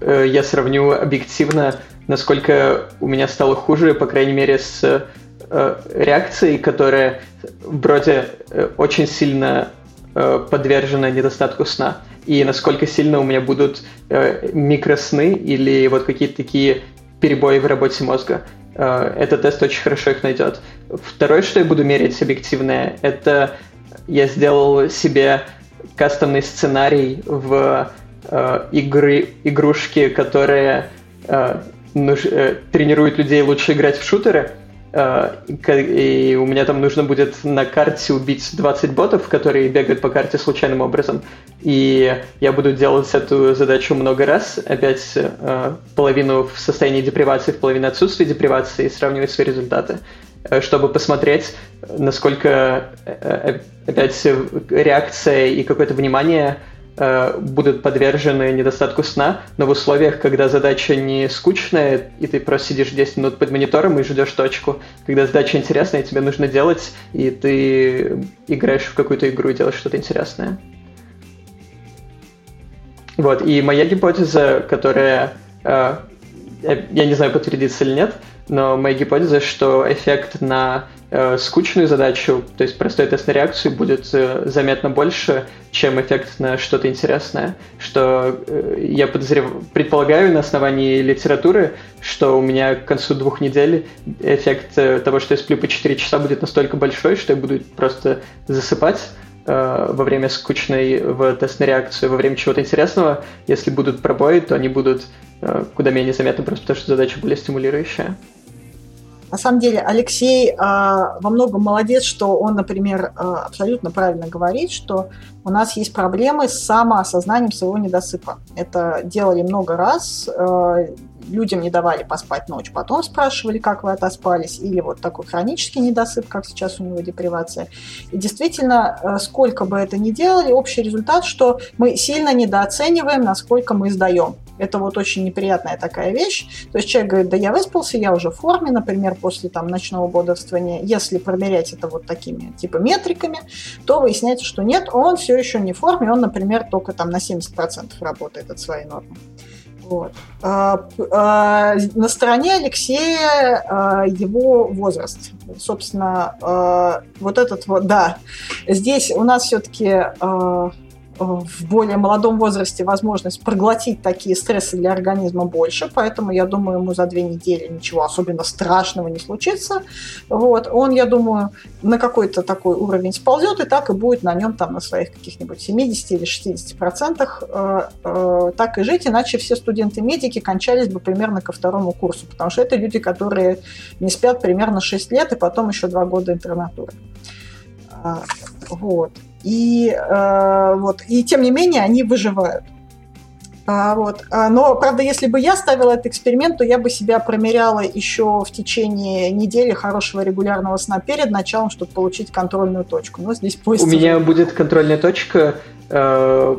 э, я сравню объективно, насколько у меня стало хуже, по крайней мере, с э, реакцией, которая вроде э, очень сильно э, подвержена недостатку сна. И насколько сильно у меня будут э, микросны или вот какие-то такие перебои в работе мозга. Э, этот тест очень хорошо их найдет. Второе, что я буду мерить объективное, это я сделал себе кастомный сценарий в э, игры, игрушки, которые э, э, тренируют людей лучше играть в шутеры. Э, и у меня там нужно будет на карте убить 20 ботов, которые бегают по карте случайным образом. И я буду делать эту задачу много раз, опять э, половину в состоянии депривации, в половину отсутствия депривации, и сравнивать свои результаты. э, чтобы посмотреть, насколько опять реакция и какое-то внимание будут подвержены недостатку сна, но в условиях, когда задача не скучная, и ты просто сидишь 10 минут под монитором и ждешь точку. Когда задача интересная, тебе нужно делать, и ты играешь в какую-то игру и делаешь что-то интересное. Вот, и моя гипотеза, которая, э, я не знаю, подтвердится или нет, но моя гипотеза, что эффект на э, скучную задачу, то есть простой тест на реакцию, будет э, заметно больше, чем эффект на что-то интересное. Что э, я подозрев... предполагаю на основании литературы, что у меня к концу двух недель эффект э, того, что я сплю по 4 часа, будет настолько большой, что я буду просто засыпать, Э, во время скучной в тестной реакции, во время чего-то интересного, если будут пробои, то они будут э, куда менее заметны, просто потому что задача более стимулирующая. На самом деле Алексей э, во многом молодец, что он, например, э, абсолютно правильно говорит, что у нас есть проблемы с самоосознанием своего недосыпа. Это делали много раз. Э, людям не давали поспать ночь, потом спрашивали, как вы отоспались, или вот такой хронический недосып, как сейчас у него депривация. И действительно, э, сколько бы это ни делали, общий результат, что мы сильно недооцениваем, насколько мы сдаем. Это вот очень неприятная такая вещь. То есть человек говорит, да я выспался, я уже в форме, например, после там ночного бодрствования. Если проверять это вот такими типа метриками, то выясняется, что нет, он все еще не в форме, он, например, только там на 70% работает от своей нормы. Вот. А, а, на стороне Алексея а, его возраст. Собственно, вот этот вот, да. Здесь у нас все-таки в более молодом возрасте возможность проглотить такие стрессы для организма больше, поэтому я думаю, ему за две недели ничего особенно страшного не случится. Вот. Он, я думаю, на какой-то такой уровень сползет и так и будет на нем там на своих каких-нибудь 70 или 60 процентах э, э, так и жить, иначе все студенты-медики кончались бы примерно ко второму курсу, потому что это люди, которые не спят примерно 6 лет и потом еще 2 года интернатуры. А, вот. И, э, вот, и тем не менее они выживают. А, вот. А, но, правда, если бы я ставила этот эксперимент, то я бы себя промеряла еще в течение недели хорошего регулярного сна перед началом, чтобы получить контрольную точку. Но здесь У меня будет контрольная точка. Э,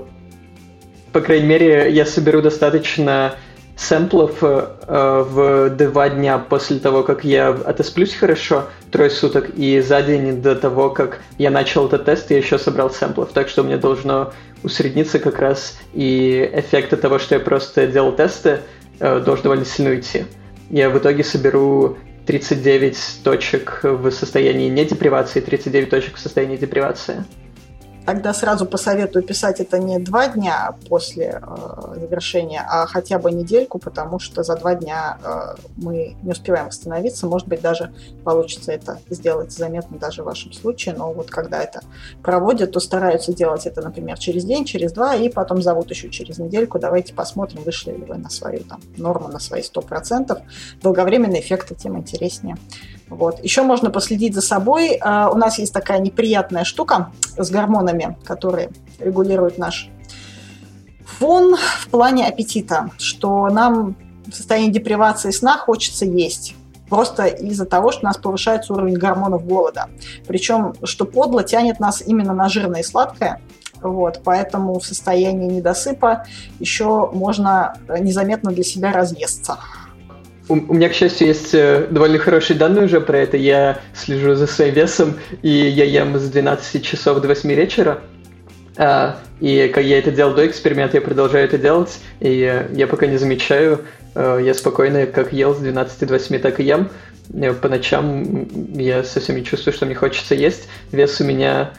по крайней мере, я соберу достаточно сэмплов э, в два дня после того, как я отосплюсь хорошо, трое суток, и за день до того, как я начал этот тест, я еще собрал сэмплов, так что меня должно усредниться как раз, и эффект от того, что я просто делал тесты, э, должен довольно сильно уйти. Я в итоге соберу 39 точек в состоянии недепривации, 39 точек в состоянии депривации. Тогда сразу посоветую писать это не два дня после э, завершения, а хотя бы недельку, потому что за два дня э, мы не успеваем восстановиться. Может быть, даже получится это сделать заметно даже в вашем случае, но вот когда это проводят, то стараются делать это, например, через день, через два, и потом зовут еще через недельку. Давайте посмотрим, вышли ли вы на свою там, норму, на свои 100%. Долговременный эффект, тем интереснее. Вот. Еще можно последить за собой. А, у нас есть такая неприятная штука с гормонами, которые регулируют наш фон в плане аппетита, что нам в состоянии депривации сна хочется есть. Просто из-за того, что у нас повышается уровень гормонов голода. Причем, что подло, тянет нас именно на жирное и сладкое. Вот, поэтому в состоянии недосыпа еще можно незаметно для себя разъесться. У, у меня, к счастью, есть э, довольно хорошие данные уже про это. Я слежу за своим весом, и я ем с 12 часов до 8 вечера. А, и как я это делал до эксперимента, я продолжаю это делать, и э, я пока не замечаю, э, я спокойно как ел с 12 до 8, так и ем. По ночам я совсем не чувствую, что мне хочется есть. Вес у меня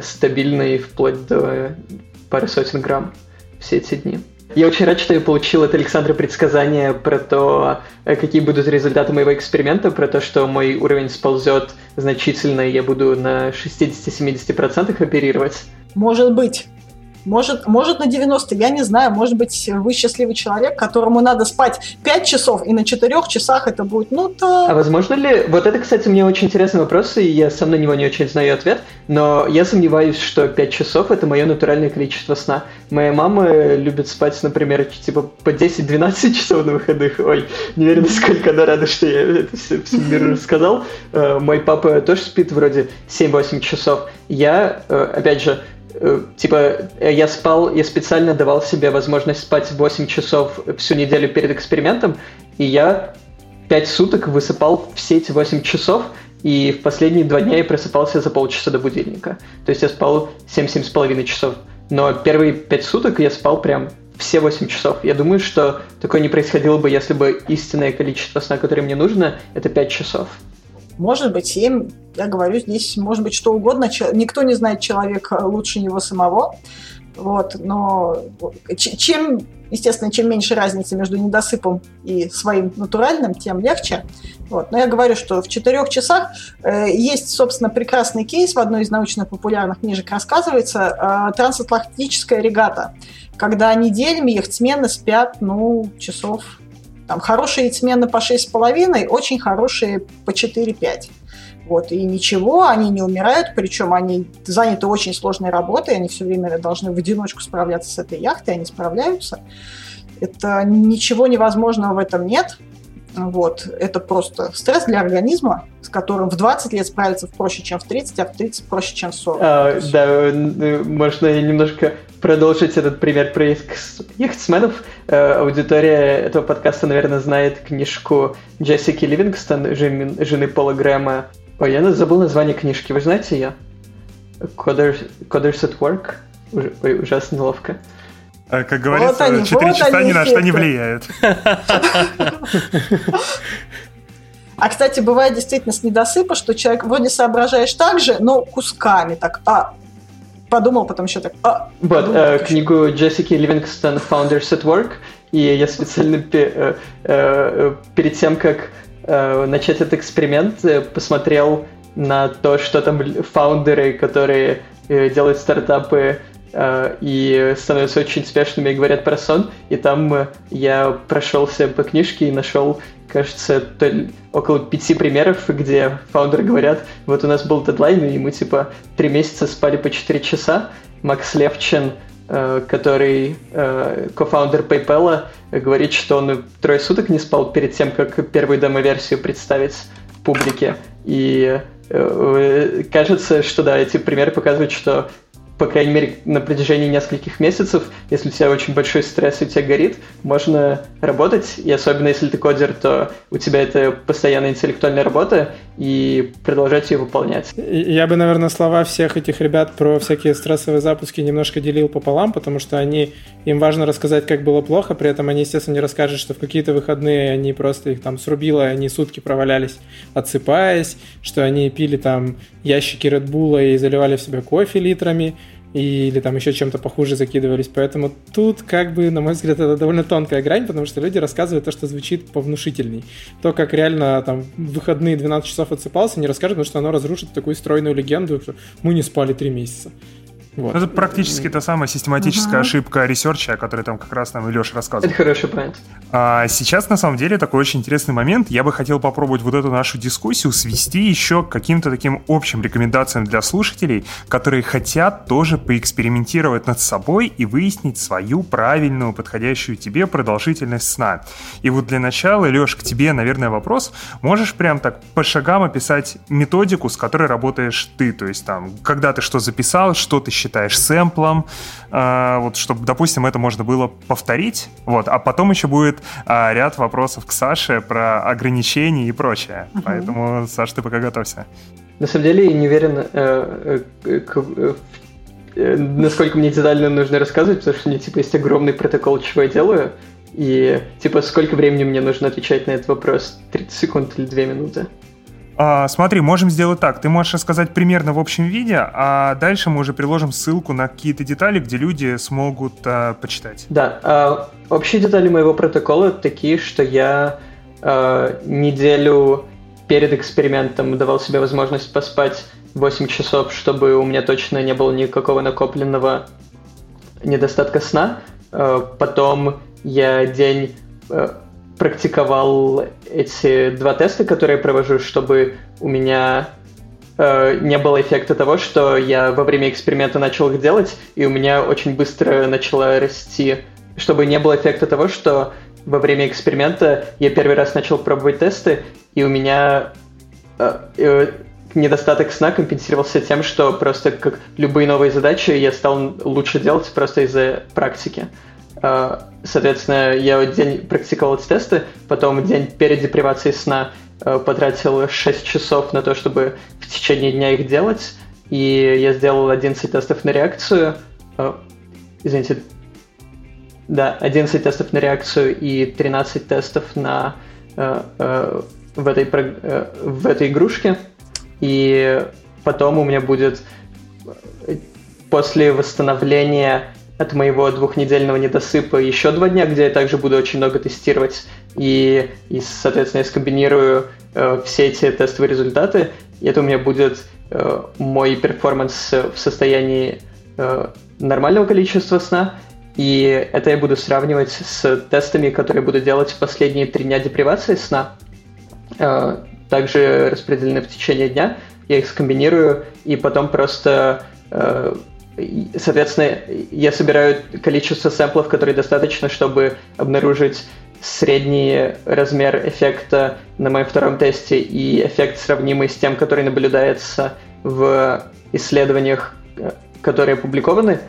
стабильный вплоть до пары сотен грамм все эти дни. Я очень рад, что я получил от Александра предсказание про то, э, какие будут результаты моего эксперимента, про то, что мой уровень сползет значительно, и я буду на 60-70% оперировать. Может быть. Может, может на 90, я не знаю, может быть, вы счастливый человек, которому надо спать 5 часов, и на 4 часах это будет, ну, то... А возможно ли... Вот это, кстати, мне очень интересный вопрос, и я сам на него не очень знаю ответ, но я сомневаюсь, что 5 часов — это мое натуральное количество сна. Моя мама любит спать, например, типа по 10-12 часов на выходных. Ой, не верю, насколько она рада, что я это все, все миру рассказал. Э, мой папа тоже спит вроде 7-8 часов. Я, э, опять же, типа, э, я спал, я специально давал себе возможность спать 8 часов всю неделю перед экспериментом, и я 5 суток высыпал все эти 8 часов, и в последние два дня я просыпался за полчаса до будильника. То есть я спал 7-7,5 часов. Но первые 5 суток я спал прям все 8 часов. Я думаю, что такое не происходило бы, если бы истинное количество сна, которое мне нужно, это 5 часов. Может быть, 7, я говорю, здесь может быть что угодно. Никто не знает человека лучше него самого. Вот, но чем, естественно, чем меньше разницы между недосыпом и своим натуральным, тем легче. Вот. Но я говорю, что в четырех часах э, есть, собственно, прекрасный кейс, в одной из научно-популярных книжек рассказывается, э, трансатлантическая регата, когда неделями яхтсмены спят, ну, часов там хорошие смены по 6,5, очень хорошие по 4-5. Вот, и ничего, они не умирают, причем они заняты очень сложной работой, они все время должны в одиночку справляться с этой яхтой, они справляются. Это ничего невозможного в этом нет. Вот. Это просто стресс для организма, с которым в 20 лет справиться проще, чем в 30, а в 30 проще, чем в 40. А, да, можно немножко продолжить этот пример про яхтсменов. Э, аудитория этого подкаста, наверное, знает книжку Джессики Ливингстон, жены Пола Грэма. Ой, я забыл название книжки. Вы знаете ее? Coders, Coders at Work? Ой, ужасно неловко. Э, как говорится, вот они, 4 вот часа ни на что не влияют. *laughs* А, кстати, бывает действительно с недосыпа, что человек вроде соображаешь так же, но кусками. Так, а, подумал, потом еще так, а, Вот, э, книгу Джессики Ливингстон «Founders at Work», и я специально э, э, перед тем, как э, начать этот эксперимент, э, посмотрел на то, что там фаундеры, которые э, делают стартапы, и становятся очень успешными и говорят про сон. И там э, я прошелся по книжке и нашел, кажется, около пяти примеров, где фаундеры говорят, вот у нас был дедлайн, и мы типа три месяца спали по четыре часа. Макс Левчин, э, который кофаундер PayPal, говорит, что он трое суток не спал перед тем, как первую демо-версию представить публике. И кажется, что да, эти примеры показывают, что по крайней мере, на протяжении нескольких месяцев, если у тебя очень большой стресс и у тебя горит, можно работать, и особенно если ты кодер, то у тебя это постоянная интеллектуальная работа, и продолжать ее выполнять. Я бы, наверное, слова всех этих ребят про всякие стрессовые запуски немножко делил пополам, потому что они, им важно рассказать, как было плохо, при этом они, естественно, не расскажут, что в какие-то выходные они просто их там срубило, и они сутки провалялись, отсыпаясь, что они пили там ящики Редбула и заливали в себя кофе литрами, или там еще чем-то похуже закидывались. Поэтому тут, как бы, на мой взгляд, это довольно тонкая грань, потому что люди рассказывают то, что звучит повнушительней. То, как реально там в выходные 12 часов отсыпался, не расскажут, потому что оно разрушит такую стройную легенду, что мы не спали 3 месяца. Вот. Это практически та самая систематическая угу. ошибка research а, о которой там как раз нам и Леша рассказывал. Это хороший point. А сейчас, на самом деле, такой очень интересный момент. Я бы хотел попробовать вот эту нашу дискуссию свести еще к каким-то таким общим рекомендациям для слушателей, которые хотят тоже поэкспериментировать над собой и выяснить свою правильную, подходящую тебе продолжительность сна. И вот для начала, Леш, к тебе, наверное, вопрос. Можешь прям так по шагам описать методику, с которой работаешь ты? То есть там, когда ты что записал, что ты считаешь считаешь сэмплом, э, вот, чтобы, допустим, это можно было повторить, вот, а потом еще будет э, ряд вопросов к Саше про ограничения и прочее. Uh-huh. Поэтому, Саша, ты пока готовься. На самом деле, я не уверен, э, э, к, э, э, насколько мне детально нужно рассказывать, потому что у меня, типа, есть огромный протокол, чего я делаю, и, типа, сколько времени мне нужно отвечать на этот вопрос? 30 секунд или 2 минуты? А, смотри, можем сделать так. Ты можешь рассказать примерно в общем виде, а дальше мы уже приложим ссылку на какие-то детали, где люди смогут а, почитать. Да. А, общие детали моего протокола такие, что я а, неделю перед экспериментом давал себе возможность поспать 8 часов, чтобы у меня точно не было никакого накопленного недостатка сна. Э, потом я день э, практиковал эти два теста, которые я провожу, чтобы у меня э, не было эффекта того, что я во время эксперимента начал их делать, и у меня очень быстро начала расти, чтобы не было эффекта того, что во время эксперимента я первый раз начал пробовать тесты, и у меня э, э, недостаток сна компенсировался тем, что просто как любые новые задачи я стал лучше делать просто из-за практики. Э, соответственно, я день практиковал эти тесты, потом день перед депривацией сна э, потратил 6 часов на то, чтобы в течение дня их делать, и я сделал 11 тестов на реакцию. Э, извините, да, 11 тестов на реакцию и 13 тестов на, в, этой, в этой игрушке. И потом у меня будет после восстановления от моего двухнедельного недосыпа еще два дня, где я также буду очень много тестировать. И, и соответственно, я скомбинирую э, все эти тестовые результаты. И это у меня будет э, мой перформанс в состоянии э, нормального количества сна. И это я буду сравнивать с тестами, которые буду делать в последние три дня депривации сна. Э, также распределены в течение дня. Я их скомбинирую и потом просто э, Соответственно, я собираю количество сэмплов, которые достаточно, чтобы обнаружить средний размер эффекта на моем втором тесте и эффект, сравнимый с тем, который наблюдается в исследованиях, э, которые опубликованы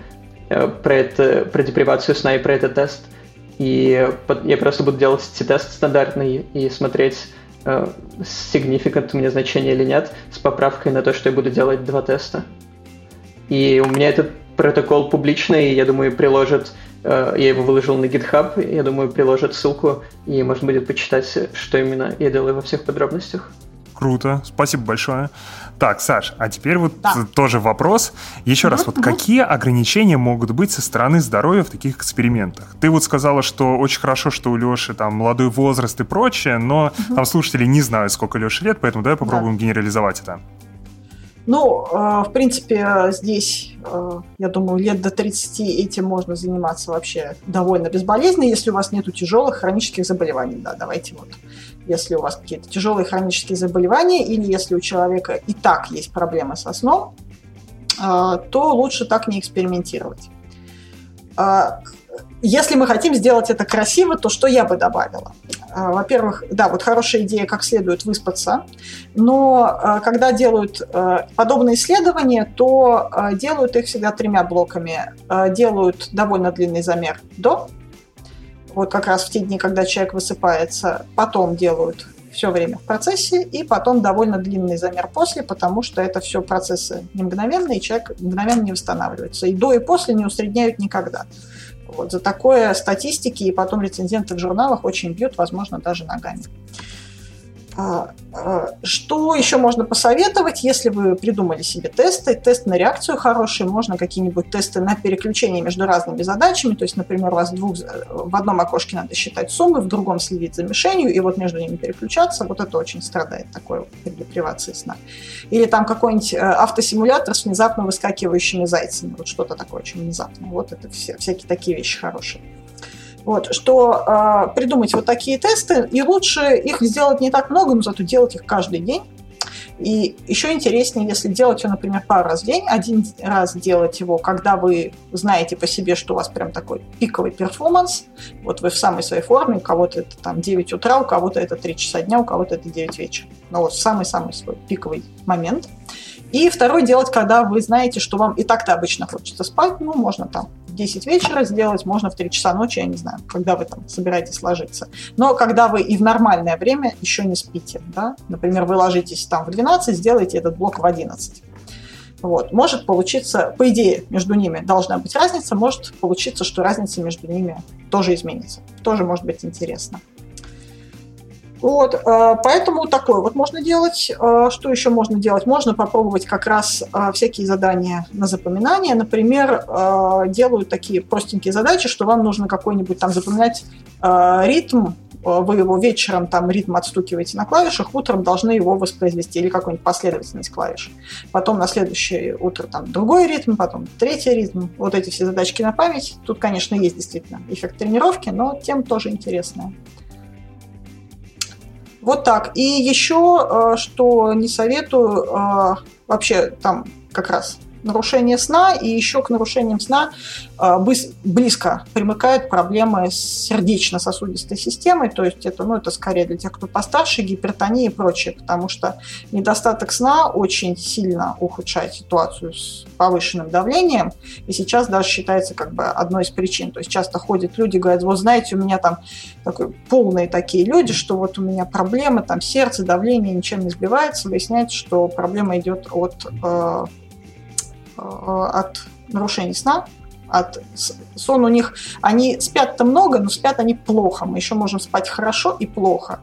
э, про, это, про депривацию сна и про этот тест. И я просто буду делать эти тесты стандартные и смотреть, significant у меня значение или нет, с поправкой на то, что я буду делать два теста. И у меня этот протокол публичный, я думаю, приложат, э, я его выложил на GitHub, я думаю, приложат ссылку, и можно будет почитать, что именно я делаю во всех подробностях. Круто, спасибо большое. Так, Саш, а теперь вот да. тоже вопрос. Еще угу, раз, вот угу. какие ограничения могут быть со стороны здоровья в таких экспериментах? Ты вот сказала, что очень хорошо, что у Леши там молодой возраст и прочее, но угу. там слушатели не знают, сколько Леши лет, поэтому давай попробуем да. генерализовать это. Ну, э, в принципе, здесь, э, я думаю, лет до 30 этим можно заниматься вообще довольно безболезненно, если у вас нет тяжелых хронических заболеваний. Да, давайте вот. Если у вас какие-то тяжелые хронические заболевания или если у человека и так есть проблемы со сном, э, то лучше так не экспериментировать. Если мы хотим сделать это красиво, то что я бы добавила? А, во-первых, да, вот хорошая идея, как следует выспаться, но а, когда делают а, подобные исследования, то делают их всегда тремя блоками. Делают довольно длинный замер до, вот как раз в те дни, когда человек высыпается, потом делают все время в процессе, и потом довольно длинный замер после, потому что это все процессы не мгновенные, и человек мгновенно не восстанавливается. И до и после не усредняют никогда. Вот за такое статистики и потом рецензенты в журналах очень бьют, возможно, даже ногами. А, а, что еще можно посоветовать, если вы придумали себе тесты? Тест на реакцию хороший, можно какие-нибудь тесты на переключение между разными задачами. То есть, например, у вас двух, в одном окошке надо считать суммы, в другом следить за мишенью, и вот между ними переключаться. Вот это очень страдает такое при депривации сна. Или там какой-нибудь э, автосимулятор с внезапно выскакивающими зайцами. Вот что-то такое очень внезапное. Вот это все, всякие такие вещи хорошие. Вот, что э, придумать вот такие тесты, и лучше их сделать не так много, но зато делать их каждый день. И еще интереснее, если делать его, например, пару раз в день, один раз делать его, когда вы знаете по себе, что у вас прям такой пиковый перформанс, вот вы в самой своей форме, у кого-то это там 9 утра, у кого-то это 3 часа дня, у кого-то это 9 вечера. Но вот самый-самый свой пиковый момент. И второй делать, когда вы знаете, что вам и так-то обычно хочется спать, ну, можно там 10 вечера сделать, можно в 3 часа ночи, я не знаю, когда вы там собираетесь ложиться. Но когда вы и в нормальное время еще не спите, да, например, вы ложитесь там в 12, сделайте этот блок в 11. Вот. Может получиться, по идее, между ними должна быть разница, может получиться, что разница между ними тоже изменится. Тоже может быть интересно. Вот, э, поэтому такое вот можно делать. Э, что еще можно делать? Можно попробовать как раз э, всякие задания на запоминание. Например, делают такие простенькие задачи, что вам нужно какой-нибудь там запоминать ритм, вы его вечером там ритм отстукиваете на клавишах, утром должны его воспроизвести или какую-нибудь последовательность клавиш. Потом на следующее утро там другой ритм, потом третий ритм. Вот эти все задачки на память. Тут, конечно, есть действительно эффект тренировки, но тем тоже интересная. Вот так. И еще, э, что не советую, э, вообще там как раз нарушение сна, и еще к нарушениям сна а, близко примыкают проблемы с сердечно-сосудистой системой, то есть это, ну, это скорее для тех, кто постарше, гипертония и прочее, потому что недостаток сна очень сильно ухудшает ситуацию с повышенным давлением, и сейчас даже считается как бы одной из причин. То есть часто ходят люди, говорят, вот знаете, у меня там такой, полные такие люди, что вот у меня проблемы, там сердце, давление ничем не сбивается, выясняется, что проблема идет от Э, от нарушений сна, от сон у них, они спят-то много, но спят они плохо. Мы еще можем спать хорошо и плохо.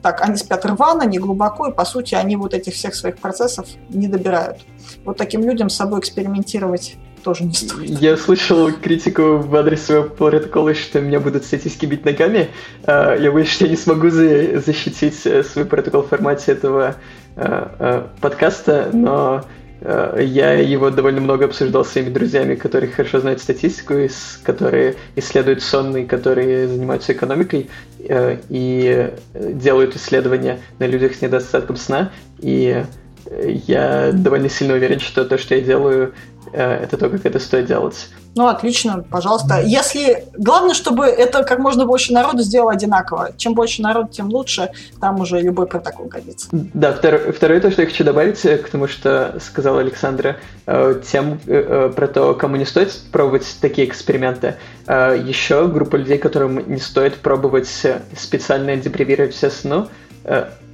Так, они спят рвано, не глубоко, и по сути они вот этих всех своих процессов не добирают. Вот таким людям с собой экспериментировать тоже не стоит. Я слышал критику в адрес своего протокола, что меня будут статистики бить ногами. А, я боюсь, что я не смогу защитить э, свой протокол в формате этого э, подкаста, но Э, я его довольно много обсуждал с своими друзьями, которые хорошо знают статистику, которые исследуют сонные, которые занимаются экономикой э, и делают исследования на людях с недостатком сна. И я довольно сильно уверен, что то, что я делаю, э, это то, как это стоит делать. Ну, отлично, пожалуйста. Если главное, чтобы это как можно больше народу сделало одинаково. Чем больше народ, тем лучше. Там уже любой протокол годится. Да, второе, второе то, что я хочу добавить э, к тому, что сказала Александра, э, тем про то, кому не стоит пробовать такие эксперименты. Еще группа людей, которым не стоит пробовать специально депривировать все сну,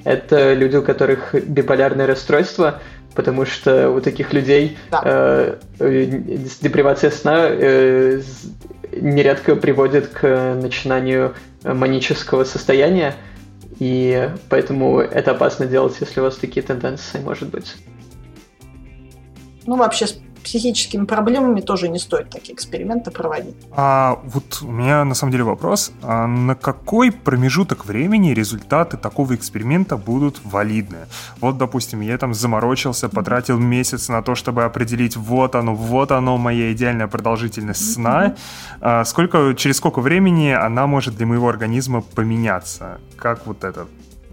это люди, у которых биполярное расстройство, потому что у таких людей да. э, э депривация сна э, нередко приводит к начинанию манического состояния, и поэтому это опасно делать, если у вас такие тенденции, может быть. Ну, вообще, психическими проблемами тоже не стоит такие эксперименты проводить. А вот у меня на самом деле вопрос. А на какой промежуток времени результаты такого эксперимента будут валидны? Вот, допустим, я там заморочился, потратил месяц на то, чтобы определить, вот оно, вот оно, моя идеальная продолжительность сна. А сколько, через сколько времени она может для моего организма поменяться? Как вот это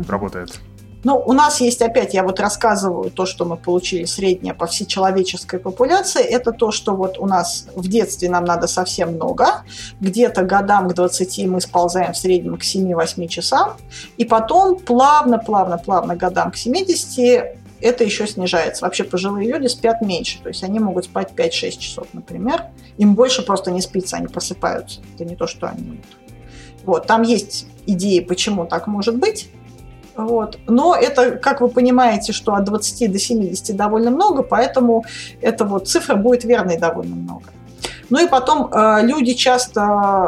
работает? Ну, у нас есть опять, я вот рассказываю то, что мы получили среднее по всечеловеческой популяции. Это то, что вот у нас в детстве нам надо совсем много. Где-то годам к 20 мы сползаем в среднем к 7-8 часам. И потом плавно, плавно, плавно годам к 70 это еще снижается. Вообще пожилые люди спят меньше, то есть они могут спать 5-6 часов, например. Им больше просто не спится, они просыпаются. Это не то, что они... Вот, там есть идеи, почему так может быть. Вот. Но это, как вы понимаете, что от 20 до 70 довольно много, поэтому эта вот цифра будет верной довольно много. Ну и потом э, люди часто,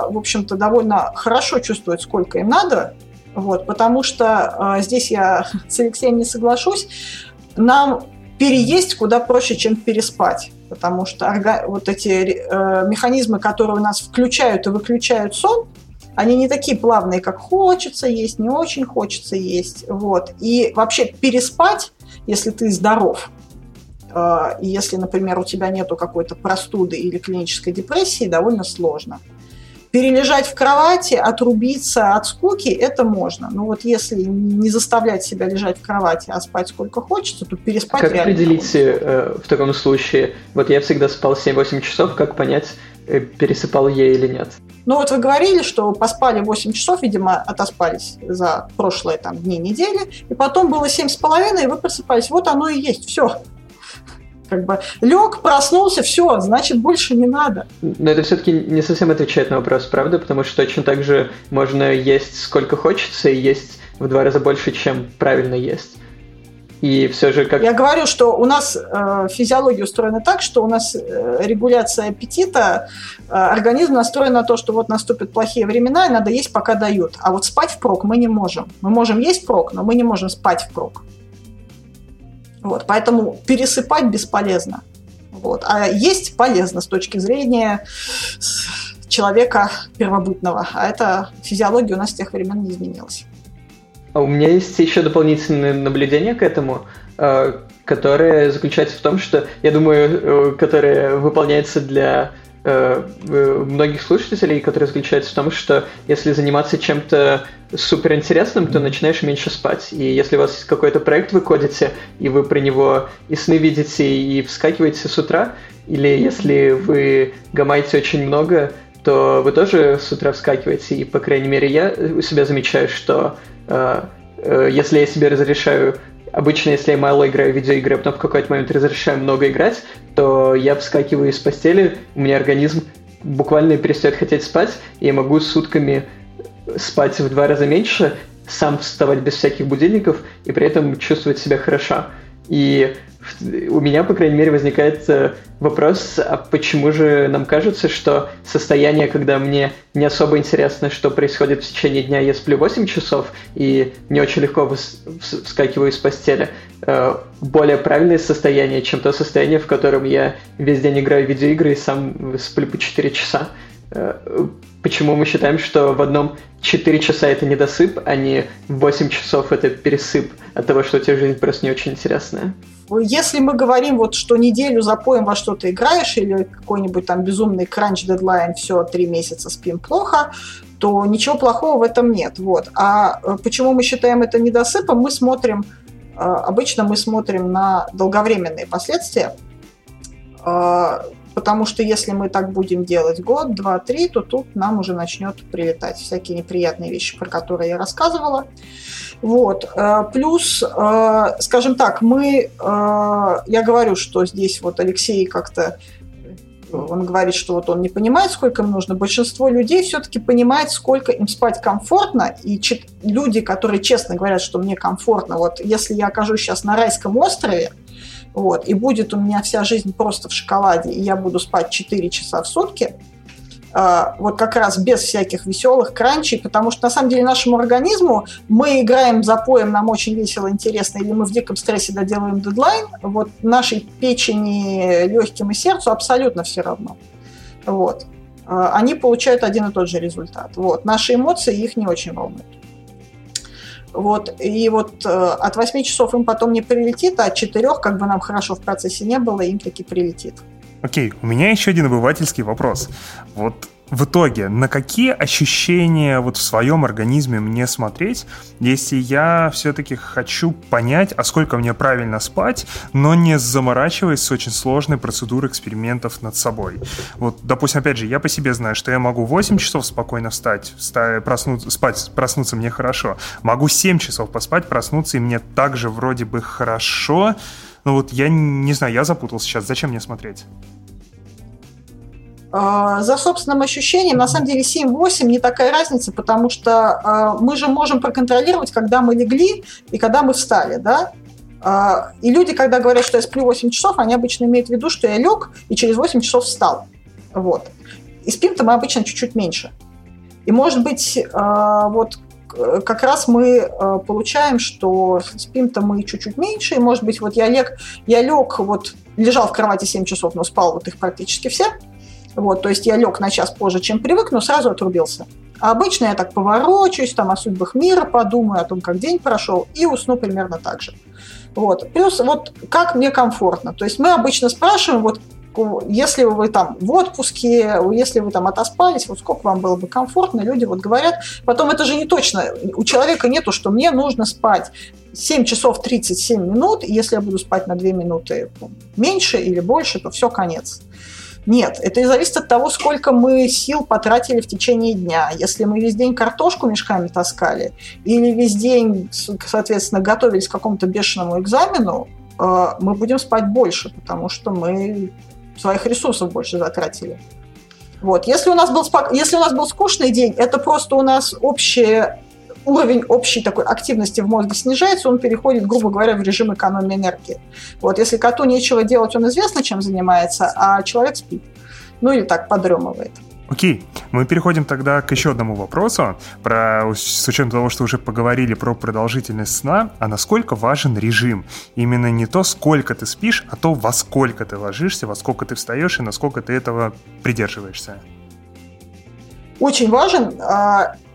в общем-то, довольно хорошо чувствуют, сколько им надо, вот, потому что э, здесь я *laughs* с Алексеем не соглашусь. Нам переесть куда проще, чем переспать, потому что вот эти э, механизмы, которые у нас включают и выключают сон, они не такие плавные, как хочется есть, не очень хочется есть. Вот. И вообще переспать, если ты здоров, э, если, например, у тебя нету какой-то простуды или клинической депрессии, довольно сложно. Перележать в кровати, отрубиться от скуки – это можно. Но вот если не заставлять себя лежать в кровати, а спать сколько хочется, то переспать Как определить э, в таком случае? Вот я всегда спал 7-8 часов, как понять, пересыпал я или нет? Ну вот вы говорили, что поспали 8 часов, видимо, отоспались за прошлые там дни недели, и потом было 7,5, и вы просыпались. Вот оно и есть, все. Как бы лег, проснулся, все, значит, больше не надо. Но это все-таки не совсем отвечает на вопрос, правда? Потому что точно так же можно есть сколько хочется и есть в два раза больше, чем правильно есть. И все же как... Я говорю, что у нас э, физиология устроена так, что у нас э, регуляция аппетита, э, организм настроен на то, что вот наступят плохие времена, и надо есть, пока дают. А вот спать впрок мы не можем. Мы можем есть впрок, но мы не можем спать впрок. Вот, поэтому пересыпать бесполезно. Вот. А есть полезно с точки зрения человека первобытного. А это физиология у нас с тех времен не изменилась. А у меня есть еще дополнительное наблюдение к этому, э, которое заключается в том, что, я думаю, э, которое выполняется для э, многих слушателей, которое заключается в том, что если заниматься чем-то суперинтересным, то начинаешь меньше спать. И если у вас какой-то проект вы и вы про него и сны видите, и вскакиваете с утра, или если вы гамаете очень много, то вы тоже с утра вскакиваете, и, по крайней мере, я у себя замечаю, что если я себе разрешаю Обычно, если я мало играю в видеоигры, а потом в какой-то момент разрешаю много играть, то я вскакиваю из постели, у меня организм буквально перестает хотеть спать, и я могу сутками спать в два раза меньше, сам вставать без всяких будильников и при этом чувствовать себя хорошо. И у меня, по крайней мере, возникает э, вопрос, а почему же нам кажется, что состояние, когда мне не особо интересно, что происходит в течение дня, я сплю 8 часов и не очень легко вскакиваю из постели, э, более правильное состояние, чем то состояние, в котором я весь день играю в видеоигры и сам сплю по 4 часа. Э, почему мы считаем, что в одном 4 часа это недосып, а не 8 часов это пересып от того, что у тебя жизнь просто не очень интересная? Если мы говорим, вот, что неделю запоем во что-то играешь, или какой-нибудь там безумный кранч дедлайн, все, три месяца спим плохо, то ничего плохого в этом нет. Вот. А э, почему мы считаем это недосыпом? Мы смотрим, э, обычно мы смотрим на долговременные последствия, Потому что если мы так будем делать год, два, три, то тут нам уже начнет прилетать всякие неприятные вещи, про которые я рассказывала. Вот. Э, плюс, э, скажем так, мы, э, я говорю, что здесь вот Алексей как-то он говорит, что вот он не понимает, сколько им нужно. Большинство людей все-таки понимает, сколько им спать комфортно. И люди, которые честно говорят, что мне комфортно, вот если я окажусь сейчас на райском острове, вот, и будет у меня вся жизнь просто в шоколаде, и я буду спать 4 часа в сутки, а, вот как раз без всяких веселых кранчей, потому что на самом деле нашему организму мы играем за поем, нам очень весело, интересно, или мы в диком стрессе доделаем дедлайн, вот нашей печени, легким и сердцу абсолютно все равно. Вот. А, они получают один и тот же результат. Вот. Наши эмоции их не очень волнуют. Вот, и вот э, от 8 часов им потом не прилетит, а от 4, как бы нам хорошо в процессе не было, им таки прилетит. Окей, у меня еще один обывательский вопрос. Вот в итоге, на какие ощущения вот в своем организме мне смотреть, если я все-таки хочу понять, а сколько мне правильно спать, но не заморачиваясь с очень сложной процедурой экспериментов над собой. Вот, допустим, опять же, я по себе знаю, что я могу 8 часов спокойно встать, встать проснуться, спать, проснуться мне хорошо. Могу 7 часов поспать, проснуться, и мне также вроде бы хорошо. Ну вот я не знаю, я запутался сейчас. Зачем мне смотреть? А, за собственным ощущением, на самом деле 7-8 не такая разница, потому что а, мы же можем проконтролировать, когда мы легли и когда мы встали, да? А, и люди, когда говорят, что я сплю 8 часов, они обычно имеют в виду, что я лег и через 8 часов встал. Вот. И спим-то мы обычно чуть-чуть меньше. И может быть, вот как раз мы получаем, что спим-то мы чуть-чуть меньше, и может быть, вот я лег, я лег, вот лежал в кровати 7 часов, но спал вот их практически все – вот, то есть я лег на час позже, чем привык, но сразу отрубился. А обычно я так поворочусь, там о судьбах мира подумаю, о том, как день прошел, и усну примерно так же. Вот. Плюс вот как мне комфортно. То есть мы обычно спрашиваем, вот если вы там в отпуске, если вы там отоспались, вот сколько вам было бы комфортно, люди вот говорят, потом это же не точно, у человека нету, что мне нужно спать 7 часов 37 минут, если я буду спать на 2 минуты меньше или больше, то все, конец. Нет, это и зависит от того, сколько мы сил потратили в течение дня. Если мы весь день картошку мешками таскали или весь день, соответственно, готовились к какому-то бешеному экзамену, э, мы будем спать больше, потому что мы своих ресурсов больше затратили. Вот. Если, у нас был, если у нас был скучный день, это просто у нас общее уровень общей такой активности в мозге снижается, он переходит, грубо говоря, в режим экономии энергии. Вот, если коту нечего делать, он известно, чем занимается, а человек спит. Ну или так, подремывает. Окей, мы переходим тогда к еще одному вопросу, про, с учетом того, что уже поговорили про продолжительность сна, а насколько важен режим? Именно не то, сколько ты спишь, а то, во сколько ты ложишься, во сколько ты встаешь и насколько ты этого придерживаешься. Очень важен.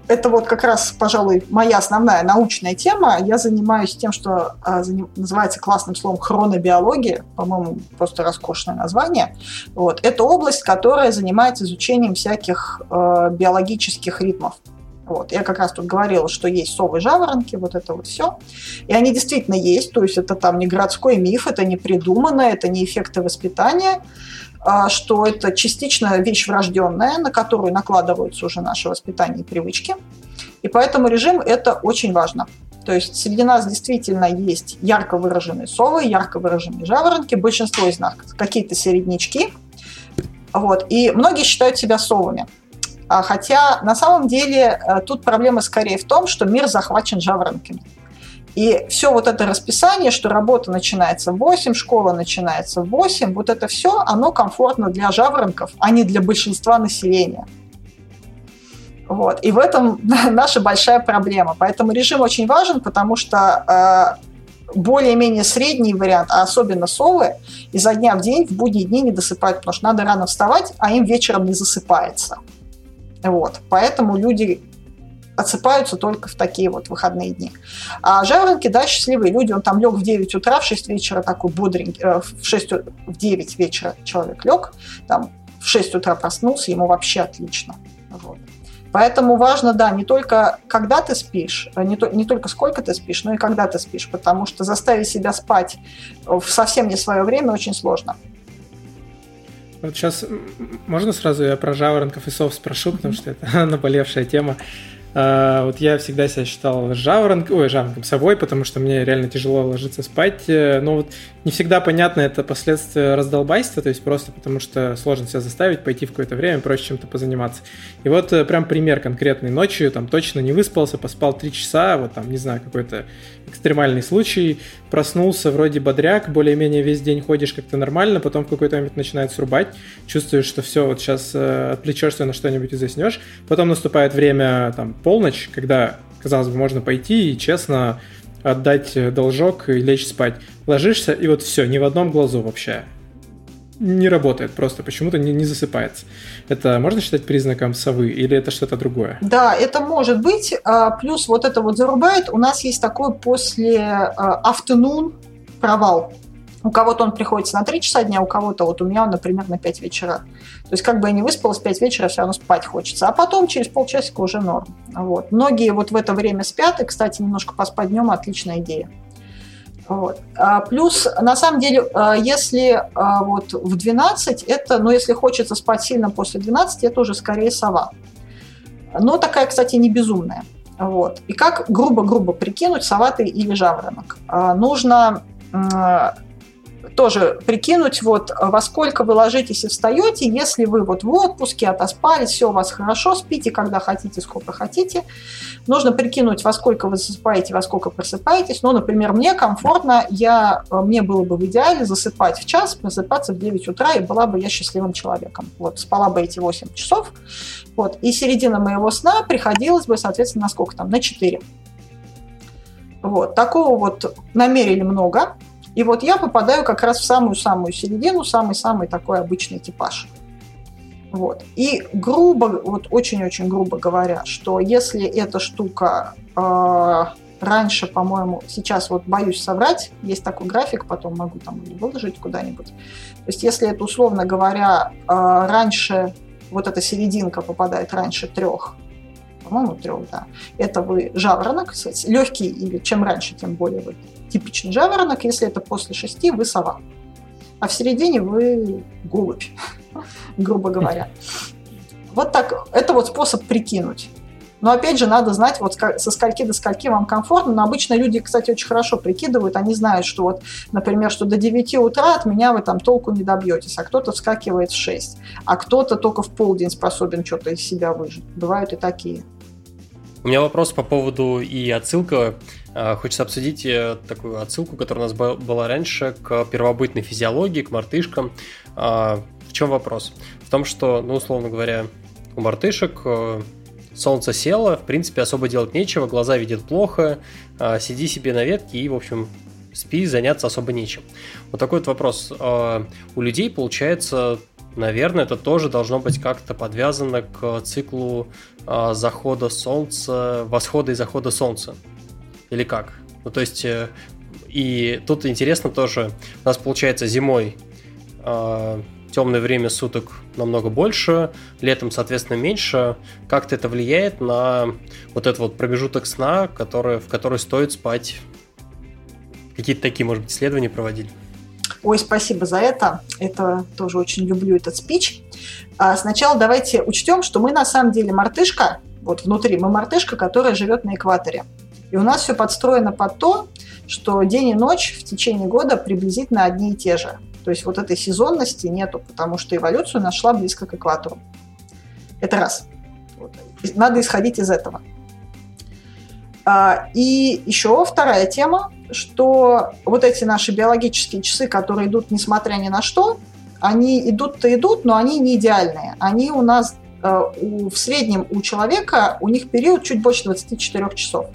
Это вот как раз, пожалуй, моя основная научная тема. Я занимаюсь тем, что а, называется классным словом хронобиология, по-моему, просто роскошное название. Вот. Это область, которая занимается изучением всяких э, биологических ритмов. Вот. Я как раз тут говорила, что есть совы, жаворонки, вот это вот все. И они действительно есть, то есть это там не городской миф, это не придумано, это не эффекты воспитания. А, что это частично вещь врожденная, на которую накладываются уже наши воспитания и привычки. И поэтому режим – это очень важно. То есть среди нас действительно есть ярко выраженные совы, ярко выраженные жаворонки, большинство из нас какие-то середнячки. Вот. И многие считают себя совами. А хотя на самом деле э, тут проблема скорее в том, что мир захвачен жаворонками. И все вот это расписание, что работа начинается в 8, школа начинается в 8, вот это все, оно комфортно для жаворонков, а не для большинства населения. Вот. И в этом *laughs* наша большая проблема. Поэтому режим очень важен, потому что э, более-менее средний вариант, а особенно совы, изо дня в день в будние дни не досыпают, потому что надо рано вставать, а им вечером не засыпается. Вот. Поэтому люди отсыпаются только в такие вот выходные дни. А жаворонки, да, счастливые люди, он там лег в 9 утра, в 6 вечера такой бодренький, э, в, 6, в 9 вечера человек лег, там в 6 утра проснулся, ему вообще отлично. Вот. Поэтому важно, да, не только когда ты спишь, э, не, то, не только сколько ты спишь, но и когда ты спишь, потому что заставить себя спать в совсем не свое время очень сложно. Вот сейчас можно сразу я про жаворонков и сов спрошу, потому что это *laughs* наболевшая тема. А, вот я всегда себя считал жаворонком, ой, жаворонком, совой, потому что мне реально тяжело ложиться спать. Э, но вот не всегда понятно это последствия раздолбайства, то есть просто потому что сложно себя заставить пойти в какое-то время, проще чем-то позаниматься. И вот э, прям пример конкретный. Ночью там точно не выспался, поспал три часа, вот там, не знаю, какой-то экстремальный случай, проснулся вроде бодряк, более-менее весь день ходишь как-то нормально, потом в какой-то момент начинает срубать, чувствуешь, что все, вот сейчас э, отвлечешься на что-нибудь и заснешь, потом наступает время, там, полночь, когда, казалось бы, можно пойти и честно отдать должок и лечь спать. Ложишься, и вот все, ни в одном глазу вообще. Не работает, просто почему-то не, не засыпается. Это можно считать признаком совы или это что-то другое? Да, это может быть. А, плюс вот это вот зарубает. У нас есть такой после а, afternoon провал. У кого-то он приходится на 3 часа дня, у кого-то, вот у меня он, например, на 5 вечера. То есть как бы я не выспалась, 5 вечера все равно спать хочется. А потом через полчасика уже норм. Вот. Многие вот в это время спят, и, кстати, немножко поспать днем – отличная идея. Вот. А плюс, на самом деле, а, если а, вот в 12, это, ну, если хочется спать сильно после 12, это уже скорее сова. Но такая, кстати, не безумная. Вот. И как грубо-грубо прикинуть, сова ты или жаворонок? Нужно тоже прикинуть, вот во сколько вы ложитесь и встаете, если вы вот в отпуске, отоспались, все у вас хорошо, спите, когда хотите, сколько хотите. Нужно прикинуть, во сколько вы засыпаете, во сколько просыпаетесь. Ну, например, мне комфортно, я, мне было бы в идеале засыпать в час, просыпаться в 9 утра, и была бы я счастливым человеком. Вот, спала бы эти 8 часов. Вот, и середина моего сна приходилась бы, соответственно, на сколько там? На 4. Вот, такого вот намерили много. И вот я попадаю как раз в самую-самую середину, самый-самый такой обычный типаж. Вот. И грубо, вот очень-очень грубо говоря, что если эта штука э, раньше, по-моему, сейчас вот боюсь соврать, есть такой график, потом могу там выложить куда-нибудь. То есть если это, условно говоря, э, раньше, вот эта серединка попадает раньше трех, по-моему, трех, да, это вы жаворонок, легкий, или чем раньше, тем более вы типичный жаворонок, если это после шести, вы сова. А в середине вы голубь, *laughs* грубо говоря. Вот так, это вот способ прикинуть. Но опять же, надо знать, вот со скольки до скольки вам комфортно. Но обычно люди, кстати, очень хорошо прикидывают. Они знают, что вот, например, что до 9 утра от меня вы там толку не добьетесь, а кто-то вскакивает в 6, а кто-то только в полдень способен что-то из себя выжить. Бывают и такие. У меня вопрос по поводу и отсылка. А, хочется обсудить э, такую отсылку, которая у нас была раньше к первобытной физиологии, к мартышкам. А, в чем вопрос? В том, что, ну, условно говоря, у мартышек э, солнце село, в принципе, особо делать нечего, глаза видят плохо, а, сиди себе на ветке и, в общем, спи, заняться особо нечем. Вот такой вот вопрос. У людей, получается, наверное, это тоже должно быть как-то подвязано к циклу захода солнца, восхода и захода солнца. Или как? Ну, то есть, э, и тут интересно тоже, у нас получается зимой э, темное время суток намного больше, летом, соответственно, меньше. Как-то это влияет на вот этот вот промежуток сна, который, в который стоит спать? Какие-то такие, может быть, исследования проводили? Ой, спасибо за это. Это тоже очень люблю этот спич. А сначала давайте учтем, что мы на самом деле мартышка, вот внутри мы мартышка, которая живет на экваторе. И у нас все подстроено под то, что день и ночь в течение года приблизительно одни и те же. То есть вот этой сезонности нету, потому что эволюция нашла близко к экватору. Это раз. Вот. Надо исходить из этого. А, и еще вторая тема, что вот эти наши биологические часы, которые идут несмотря ни на что, они идут-то идут, но они не идеальные. Они у нас э, в среднем у человека, у них период чуть больше 24 часов.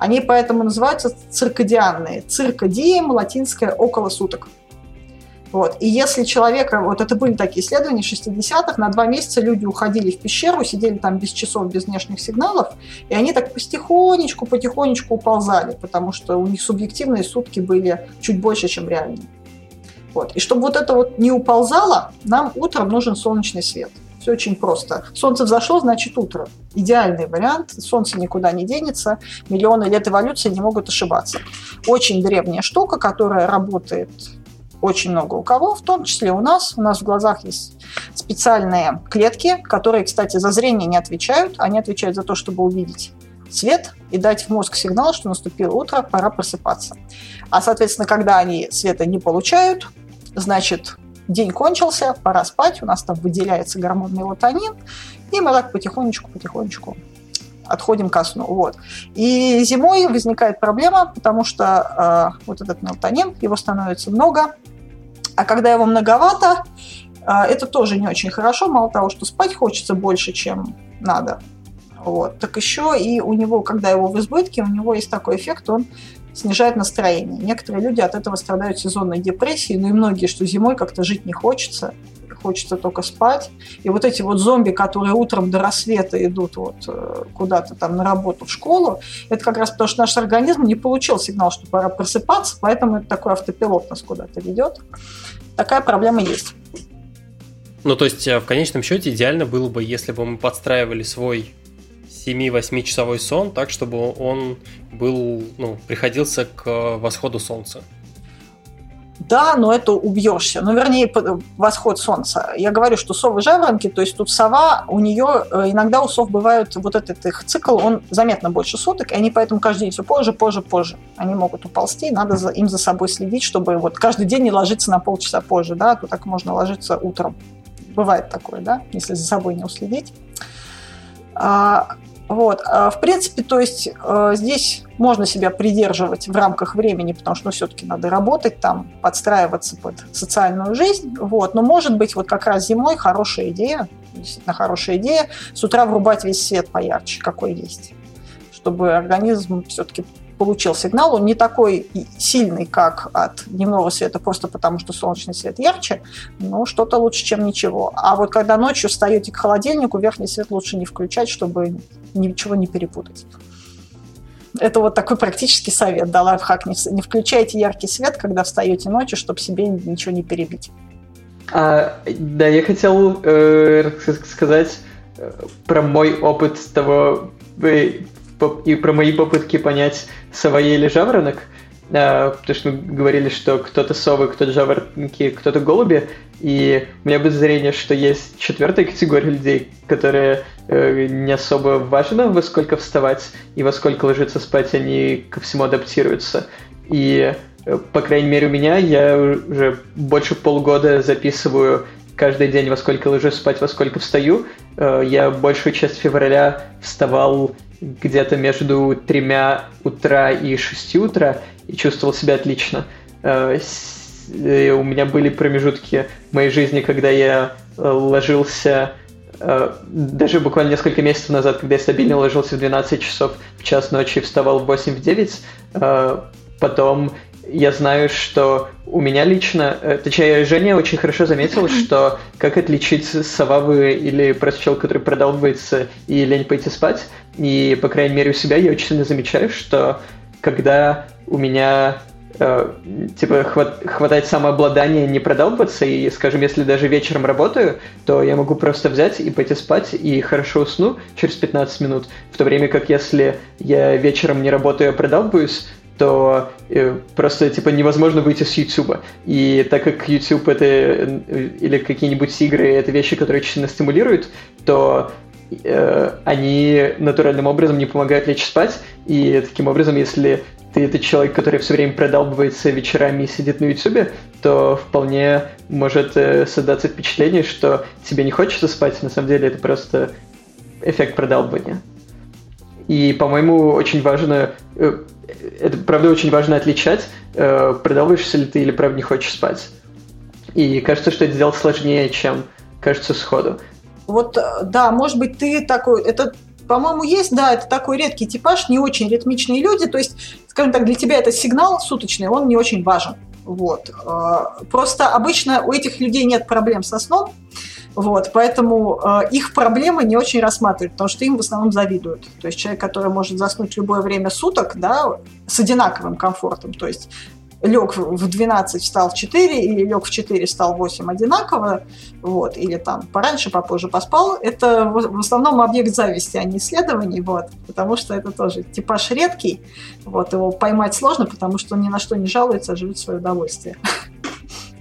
Они поэтому называются циркадианные. Циркадием латинское около суток. Вот. И если человека, вот это были такие исследования 60-х, на два месяца люди уходили в пещеру, сидели там без часов, без внешних сигналов, и они так потихонечку, потихонечку уползали, потому что у них субъективные сутки были чуть больше, чем реальные. Вот. И чтобы вот это вот не уползало, нам утром нужен солнечный свет. Все очень просто. Солнце взошло, значит утро. Идеальный вариант. Солнце никуда не денется. Миллионы лет эволюции не могут ошибаться. Очень древняя штука, которая работает очень много у кого, в том числе у нас. У нас в глазах есть специальные клетки, которые, кстати, за зрение не отвечают. Они отвечают за то, чтобы увидеть свет и дать в мозг сигнал, что наступило утро, пора просыпаться. А, соответственно, когда они света не получают, значит, день кончился, пора спать, у нас там выделяется гормон мелатонин, и мы так потихонечку-потихонечку отходим ко сну. Вот. И зимой возникает проблема, потому что э, вот этот мелатонин, его становится много, а когда его многовато, э, это тоже не очень хорошо, мало того, что спать хочется больше, чем надо, вот. Так еще и у него, когда его в избытке, у него есть такой эффект, он снижает настроение. Некоторые люди от этого страдают сезонной депрессией, ну и многие, что зимой как-то жить не хочется, хочется только спать. И вот эти вот зомби, которые утром до рассвета идут вот э, куда-то там на работу, в школу, это как раз потому, что наш организм не получил сигнал, что пора просыпаться, поэтому это такой автопилот нас куда-то ведет. Такая проблема есть. Ну, то есть, э, в конечном счете, идеально было бы, если бы мы подстраивали свой 7-8 часовой сон так, чтобы он был, ну, приходился к восходу солнца. Да, но это убьешься. Ну, вернее, восход солнца. Я говорю, что совы жаворонки, то есть тут сова, у нее э, иногда у сов бывают вот этот их цикл, он заметно больше суток, и они поэтому каждый день все позже, позже, позже. Они могут уползти, надо за, им за собой следить, чтобы вот каждый день не ложиться на полчаса позже, да, то так можно ложиться утром. Бывает такое, да, если за собой не уследить. А, вот. А, в принципе, то есть э, здесь можно себя придерживать в рамках времени, потому что ну, все-таки надо работать там, подстраиваться под социальную жизнь. Вот. Но может быть вот как раз зимой хорошая идея, действительно хорошая идея, с утра врубать весь свет поярче, какой есть чтобы организм все-таки получил сигнал, он не такой сильный, как от дневного света, просто потому что солнечный свет ярче, но что-то лучше, чем ничего. А вот когда ночью встаете к холодильнику, верхний свет лучше не включать, чтобы ничего не перепутать. Это вот такой практический совет, да, лайфхак. Не, не включайте яркий свет, когда встаете ночью, чтобы себе ничего не перебить. А, да, я хотел э, сказать э, про мой опыт того, э, и про мои попытки понять, сова или жаворонок, а, потому что мы говорили, что кто-то совы, кто-то жаворонки, кто-то голуби, и у меня было зрение, что есть четвертая категория людей, которые э, не особо важно, во сколько вставать и во сколько ложиться спать, они ко всему адаптируются. И, э, по крайней мере, у меня я уже больше полгода записываю каждый день, во сколько ложусь спать, во сколько встаю. Э, я большую часть февраля вставал где-то между тремя утра и шести утра и чувствовал себя отлично. Э, у меня были промежутки в моей жизни, когда я э, ложился даже буквально несколько месяцев назад, когда я стабильно ложился в 12 часов в час ночи и вставал в 8-9, потом я знаю, что у меня лично, э, точнее, Женя очень хорошо заметила, *clears throat* что как отличить совавы или просто человек, который продалбывается и лень пойти спать. И, по крайней мере, у себя я очень сильно замечаю, что когда у меня э, типа хват, хватает самообладания не продалбываться, и, скажем, если даже вечером работаю, то я могу просто взять и пойти спать, и хорошо усну через 15 минут, в то время как если я вечером не работаю, а продалбываюсь, то э, просто типа невозможно выйти с YouTube. И так как YouTube это э, или какие-нибудь игры это вещи, которые очень сильно стимулируют, то э, они натуральным образом не помогают лечь спать. И таким образом, если ты это человек, который все время продалбывается вечерами и сидит на YouTube, то вполне может э, создаться впечатление, что тебе не хочется спать. На самом деле это просто эффект продалбывания. И, по-моему, очень важно э, это, правда, очень важно отличать, э, продалбываешься ли ты или, правда, не хочешь спать. И кажется, что это сделать сложнее, чем кажется сходу. Вот, э, да, может быть, ты такой, это по-моему, есть, да, это такой редкий типаж, не очень ритмичные люди, то есть, скажем так, для тебя это сигнал суточный, он не очень важен. Вот. Э, просто обычно у этих людей нет проблем со сном, вот, поэтому э, их проблемы не очень рассматривают, потому что им в основном завидуют. То есть человек, который может заснуть в любое время суток, да, с одинаковым комфортом, то есть лег в 12, встал в 4, или лег в 4, встал в 8 одинаково, вот, или там пораньше, попозже поспал, это в основном объект зависти, а не исследований, вот, потому что это тоже типаж редкий, вот, его поймать сложно, потому что он ни на что не жалуется, а живет в свое удовольствие. *laughs*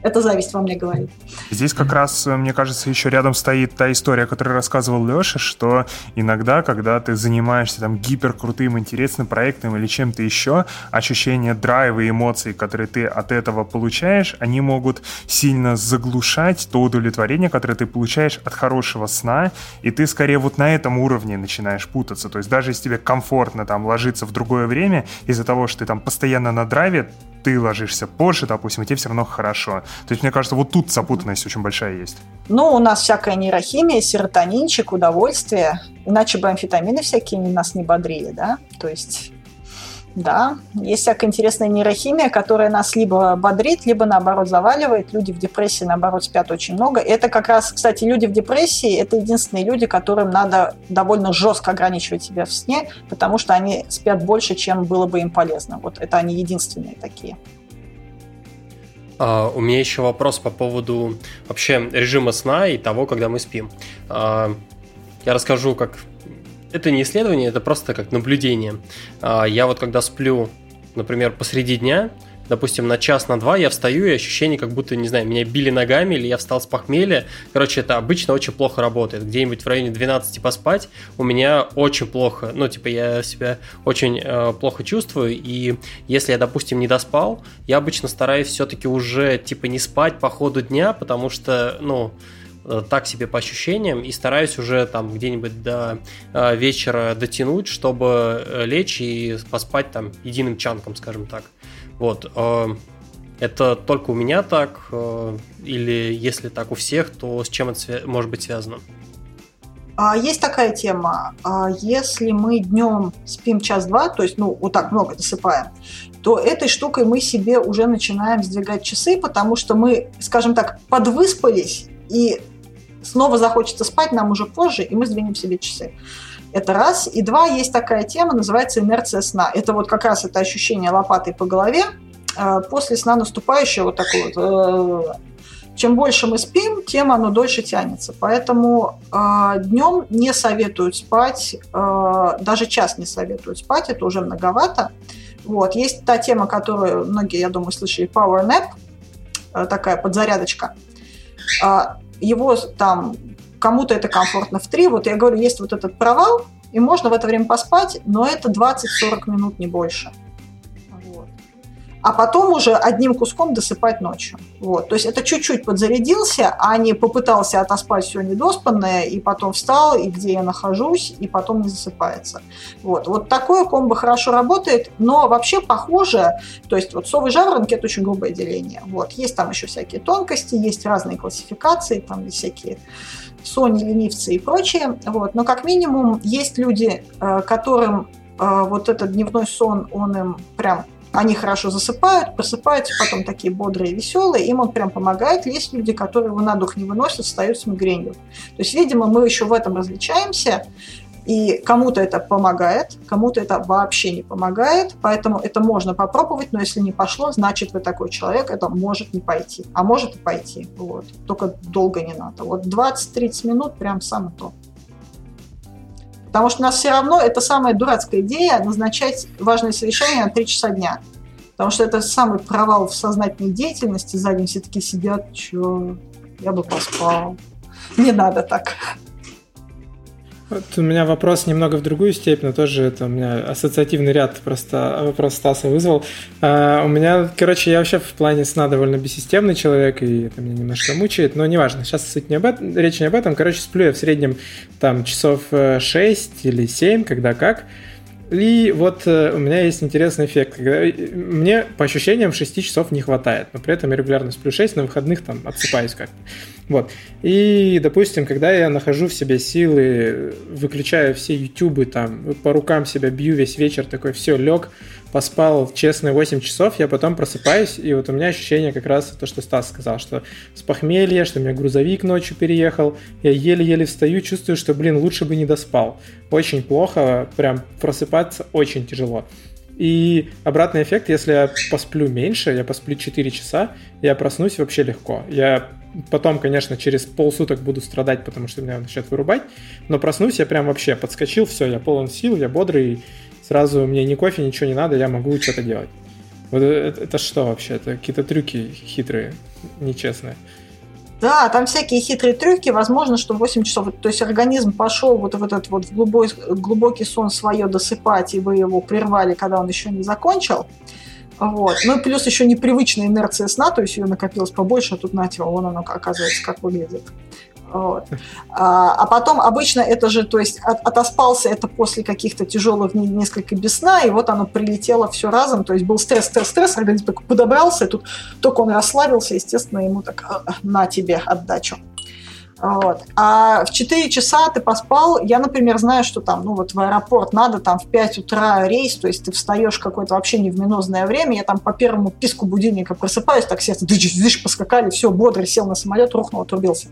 Это зависть во мне говорит. Здесь как раз, э, мне кажется, еще рядом стоит та история, которую рассказывал Леша, что иногда, когда ты занимаешься там гиперкрутым, интересным проектом или чем-то еще, ощущение драйва и эмоций, которые ты от этого получаешь, они могут сильно заглушать то удовлетворение, которое ты получаешь от хорошего сна, и ты скорее вот на этом уровне начинаешь путаться. То есть даже если тебе комфортно там ложиться в другое время, из-за того, что ты там постоянно на драйве, ты ложишься позже, допустим, и тебе все равно хорошо. То есть, мне кажется, вот тут запутанность очень большая есть. Ну, у нас всякая нейрохимия, серотонинчик, удовольствие. Иначе бы амфетамины всякие нас не бодрили, да? То есть да, есть всякая интересная нейрохимия, которая нас либо бодрит, либо наоборот заваливает. Люди в депрессии, наоборот, спят очень много. Это как раз, кстати, люди в депрессии – это единственные люди, которым надо довольно жестко ограничивать себя в сне, потому что они спят больше, чем было бы им полезно. Вот это они единственные такие. Uh, у меня еще вопрос по поводу вообще режима сна и того, когда мы спим. Uh, я расскажу, как это не исследование, это просто как наблюдение. А, я вот когда сплю, например, посреди дня, допустим, на час, на два я встаю, и ощущение, как будто, не знаю, меня били ногами, или я встал с похмелья. Короче, это обычно очень плохо работает. Где-нибудь в районе 12 поспать у меня очень плохо. Ну, типа, я себя очень э, плохо чувствую, и если я, допустим, не доспал, я обычно стараюсь все-таки уже, типа, не спать по ходу дня, потому что, ну, так себе по ощущениям и стараюсь уже там где-нибудь до э, вечера дотянуть, чтобы э, лечь и поспать там единым чанком, скажем так. Вот. Это только у меня так, или если так у всех, то с чем это может быть связано? А, есть такая тема. А, если мы днем спим час-два, то есть, ну, вот так много досыпаем, то этой штукой мы себе уже начинаем сдвигать часы, потому что мы, скажем так, подвыспались, и снова захочется спать нам уже позже, и мы сдвинем себе часы. Это раз. И два, есть такая тема, называется инерция сна. Это вот как раз это ощущение лопатой по голове э, после сна наступающего вот такой вот э, чем больше мы спим, тем оно дольше тянется. Поэтому э, днем не советуют спать, э, даже час не советуют спать, это уже многовато. Вот. Есть та тема, которую многие, я думаю, слышали, power nap, э, такая подзарядочка его там кому-то это комфортно в 3. Вот я говорю, есть вот этот провал, и можно в это время поспать, но это 20-40 минут, не больше. А потом уже одним куском досыпать ночью. Вот. То есть это чуть-чуть подзарядился, а не попытался отоспать все недоспанное, и потом встал, и где я нахожусь, и потом не засыпается. Вот. вот такое комбо хорошо работает, но вообще похоже, то есть вот совы жаворонки – это очень грубое деление. Вот. Есть там еще всякие тонкости, есть разные классификации, там есть всякие Sony, ленивцы и прочее. Вот. Но как минимум есть люди, э, которым э, вот этот дневной сон, он им прям они хорошо засыпают, просыпаются потом такие бодрые, веселые, им он прям помогает. Есть люди, которые его на дух не выносят, встают с мигренью. То есть, видимо, мы еще в этом различаемся, и кому-то это помогает, кому-то это вообще не помогает, поэтому это можно попробовать, но если не пошло, значит вы такой человек, это может не пойти, а может и пойти, вот. Только долго не надо. Вот 20-30 минут прям самое то. Потому что у нас все равно это самая дурацкая идея назначать важные совещания на 3 часа дня. Потому что это самый провал в сознательной деятельности. За день все таки сидят, что я бы поспал. Не надо так. Вот у меня вопрос немного в другую степень, но тоже это у меня ассоциативный ряд просто вопрос Стаса вызвал. А, у меня, короче, я вообще в плане сна довольно бессистемный человек, и это меня немножко мучает, но неважно, сейчас суть не об этом, речь не об этом. Короче, сплю я в среднем там часов 6 э, или 7, когда как. И вот э, у меня есть интересный эффект. Когда мне по ощущениям 6 часов не хватает, но при этом я регулярно сплю 6, на выходных там отсыпаюсь как-то. Вот. И, допустим, когда я нахожу в себе силы, выключаю все ютубы, там, по рукам себя бью весь вечер, такой, все, лег, поспал честные 8 часов, я потом просыпаюсь, и вот у меня ощущение как раз то, что Стас сказал, что с похмелья, что у меня грузовик ночью переехал, я еле-еле встаю, чувствую, что, блин, лучше бы не доспал. Очень плохо, прям просыпаться очень тяжело. И обратный эффект, если я посплю меньше, я посплю 4 часа, я проснусь вообще легко. Я потом, конечно, через полсуток буду страдать, потому что меня начнет вырубать, но проснусь я прям вообще подскочил, все, я полон сил, я бодрый, сразу мне ни кофе, ничего не надо, я могу что-то делать. Вот это, это что вообще? Это какие-то трюки хитрые, нечестные. Да, там всякие хитрые трюки. Возможно, что 8 часов, то есть организм пошел вот в этот вот глубокий, глубокий сон свое досыпать, и вы его прервали, когда он еще не закончил. Вот. Ну и плюс еще непривычная инерция сна, то есть ее накопилось побольше, а тут на вон оно оказывается как выглядит. Вот. А, а потом обычно это же, то есть от, отоспался это после каких-то тяжелых дней несколько без сна, и вот оно прилетело все разом, то есть был стресс, стресс, стресс, организм такой подобрался, и тут только он расслабился, естественно, ему так «А, на тебе отдачу. Вот. А в 4 часа ты поспал, я, например, знаю, что там, ну вот в аэропорт надо там в 5 утра рейс, то есть ты встаешь какое-то вообще не время, я там по первому писку будильника просыпаюсь, так сердце дыш, дыш, поскакали, все, бодрый, сел на самолет, рухнул, отрубился.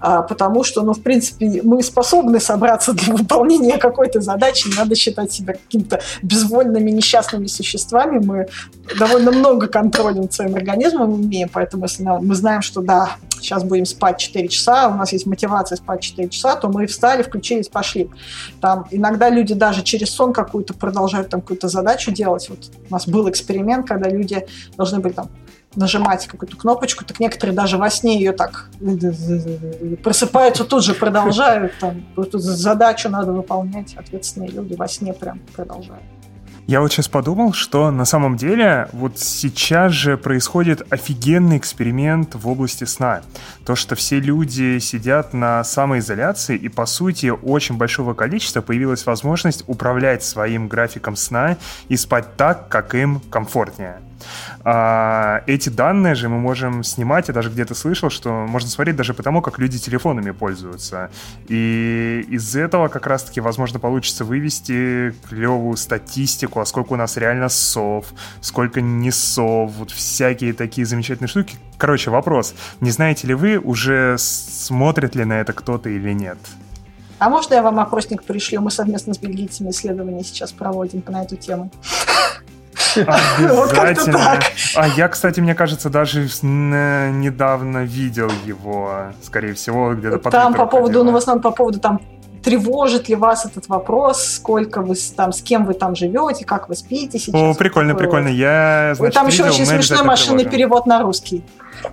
А, потому что, ну, в принципе, мы способны собраться для выполнения какой-то задачи, не надо считать себя какими-то безвольными несчастными существами, мы довольно много контролем своим организмом имеем, поэтому если мы знаем, что да, сейчас будем спать 4 часа, у нас есть мотивация спать 4 часа, то мы встали, включились, пошли. Там иногда люди даже через сон какую-то продолжают там какую-то задачу делать. Вот у нас был эксперимент, когда люди должны были там нажимать какую-то кнопочку, так некоторые даже во сне ее так просыпаются, тут же продолжают, там, задачу надо выполнять, ответственные люди во сне прям продолжают. Я вот сейчас подумал, что на самом деле вот сейчас же происходит офигенный эксперимент в области сна. То, что все люди сидят на самоизоляции, и по сути очень большого количества появилась возможность управлять своим графиком сна и спать так, как им комфортнее. А, эти данные же мы можем снимать, я даже где-то слышал, что можно смотреть даже по тому, как люди телефонами пользуются. И из этого как раз-таки, возможно, получится вывести клевую статистику, а сколько у нас реально сов, сколько не сов, вот всякие такие замечательные штуки. Короче, вопрос. Не знаете ли вы, уже смотрит ли на это кто-то или нет? А можно я вам опросник пришлю? Мы совместно с бельгийцами исследования сейчас проводим на эту тему. Обязательно. А я, кстати, мне кажется, даже недавно видел его, скорее всего, где-то по Там по поводу, ну, в основном по поводу там тревожит ли вас этот вопрос, сколько вы там, с кем вы там живете, как вы спите сейчас. О, прикольно, прикольно. Я, значит, Там еще очень смешной машинный перевод на русский.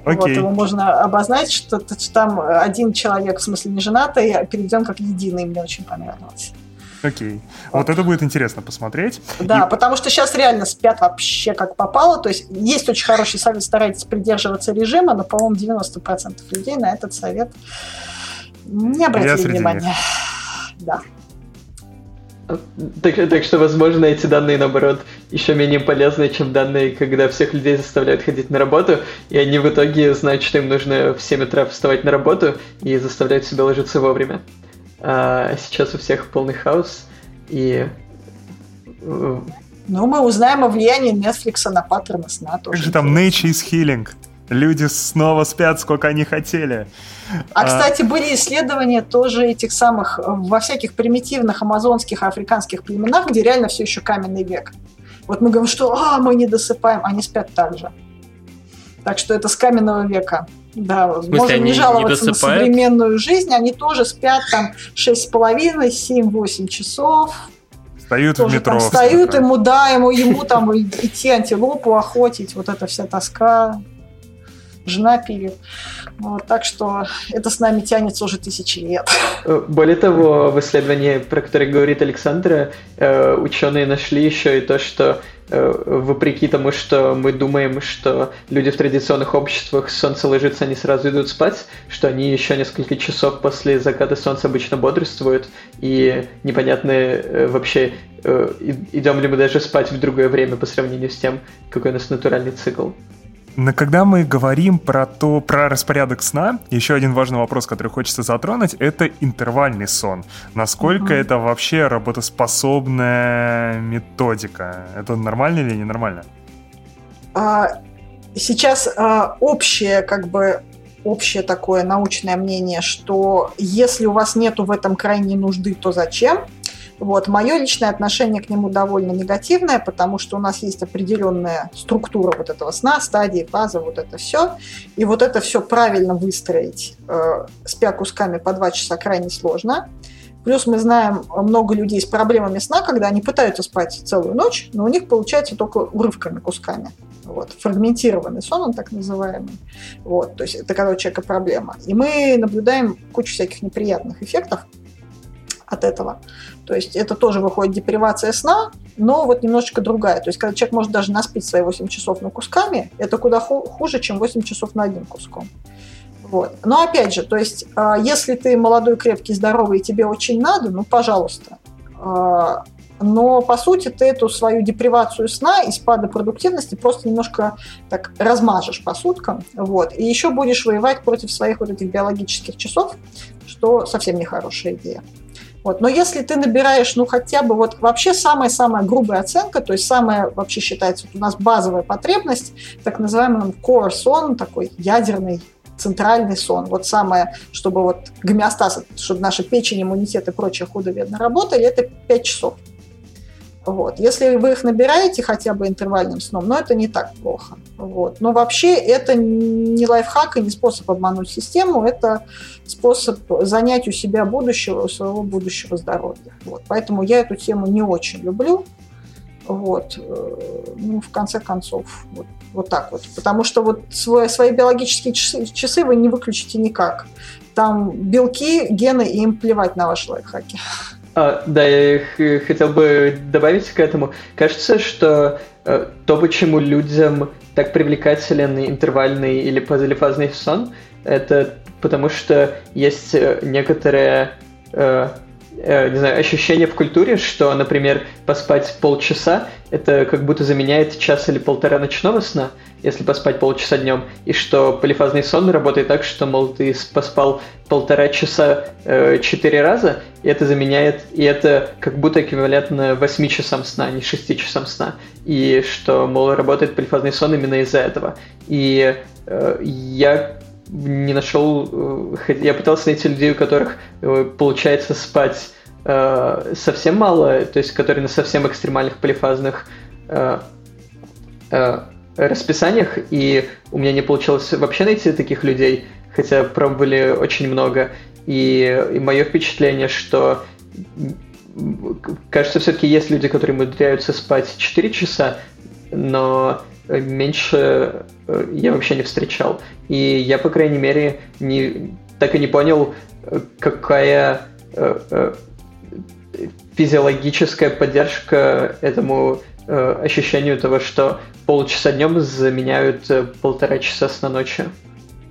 Окей. Вот, его можно обозначить, что, что там один человек, в смысле не женатый, переведен как единый, мне очень понравилось. Окей. Вот это будет интересно посмотреть. Да, И... потому что сейчас реально спят вообще как попало. То есть есть очень хороший совет, старайтесь придерживаться режима, но, по-моему, 90% людей на этот совет не обратили внимания. Да. Так, так что, возможно, эти данные, наоборот, еще менее полезны, чем данные, когда всех людей заставляют ходить на работу, и они в итоге знают, что им нужно в 7 утра вставать на работу и заставляют себя ложиться вовремя. А сейчас у всех полный хаос, и... Э, ну, мы узнаем о влиянии Netflix на паттерны сна тоже. Как же там Nature is Healing? Люди снова спят, сколько они хотели. А, а, кстати, были исследования тоже этих самых во всяких примитивных амазонских африканских племенах, где реально все еще каменный век. Вот мы говорим, что а, мы не досыпаем, они спят так же. Так что это с каменного века. Да, смысле, можем не жаловаться не на современную жизнь, они тоже спят там 6,5, 7-8 часов. Встают тоже в метро. Там встают, ему, да, ему, ему там идти антилопу охотить, вот эта вся тоска жена пилит. Вот, так что это с нами тянется уже тысячи лет. Э, более того, в исследовании, про которое говорит Александра, э, ученые нашли еще и то, что э, вопреки тому, что мы думаем, что люди в традиционных обществах солнце ложится, они сразу идут спать, что они еще несколько часов после заката солнца обычно бодрствуют, и непонятно вообще, идем ли мы даже спать в другое время по сравнению с тем, какой у нас натуральный цикл. Но когда мы говорим про то, про распорядок сна, еще один важный вопрос, который хочется затронуть, это интервальный сон. Насколько mm-hmm. это вообще работоспособная методика? Это нормально или ненормально? А, сейчас а, общее, как бы общее такое научное мнение, что если у вас нету в этом крайней нужды, то зачем? Вот. Мое личное отношение к нему довольно негативное, потому что у нас есть определенная структура вот этого сна, стадии, фазы, вот это все. И вот это все правильно выстроить, э, спя кусками по два часа, крайне сложно. Плюс мы знаем много людей с проблемами сна, когда они пытаются спать целую ночь, но у них получается только урывками, кусками. Вот, фрагментированный сон, он так называемый. Вот, то есть это, когда у человека проблема. И мы наблюдаем кучу всяких неприятных эффектов от этого. То есть это тоже выходит депривация сна, но вот немножечко другая. То есть когда человек может даже наспить свои 8 часов на кусками, это куда хуже, чем 8 часов на одним куском. Вот. Но опять же, то есть а, если ты молодой, крепкий, здоровый и тебе очень надо, ну, пожалуйста. А, но, по сути, ты эту свою депривацию сна и спада продуктивности просто немножко так размажешь по суткам, вот, и еще будешь воевать против своих вот этих биологических часов, что совсем не хорошая идея. Вот. Но если ты набираешь, ну, хотя бы вот вообще самая-самая грубая оценка, то есть самая вообще считается вот у нас базовая потребность, так называемый core сон, такой ядерный центральный сон. Вот самое, чтобы вот гомеостаз, чтобы наша печень, иммунитет и прочее худо-бедно работали, это 5 часов. Вот. Если вы их набираете хотя бы интервальным сном, но это не так плохо. Вот. Но вообще это не лайфхак и не способ обмануть систему, это способ занять у себя будущего, у своего будущего здоровья. Вот. Поэтому я эту тему не очень люблю. Вот. Э, ну, в конце концов, вот, вот так вот. Потому что вот свой, свои биологические часы, часы вы не выключите никак. Там белки, гены, и им плевать на ваши лайфхаки. А, да, я хотел бы добавить к этому. Кажется, что э, то, почему людям так привлекателен интервальный или позалифазный сон, это потому что есть э, некоторые э, э, не знаю, ощущение в культуре, что, например, поспать полчаса это как будто заменяет час или полтора ночного сна, если поспать полчаса днем, и что полифазный сон работает так, что, мол, ты поспал полтора часа э, четыре раза, и это заменяет, и это как будто эквивалентно 8 часам сна, а не 6 часам сна, и что, мол, работает полифазный сон именно из-за этого. И э, я не нашел, э, я пытался найти людей, у которых э, получается спать э, совсем мало, то есть которые на совсем экстремальных полифазных расписаниях, и у меня не получилось вообще найти таких людей, хотя пробовали очень много. И, и мое впечатление, что кажется, все-таки есть люди, которые умудряются спать 4 часа, но меньше я вообще не встречал. И я, по крайней мере, не, так и не понял, какая э, э, физиологическая поддержка этому э, ощущению того, что полчаса днем заменяют э, полтора часа сна ночью.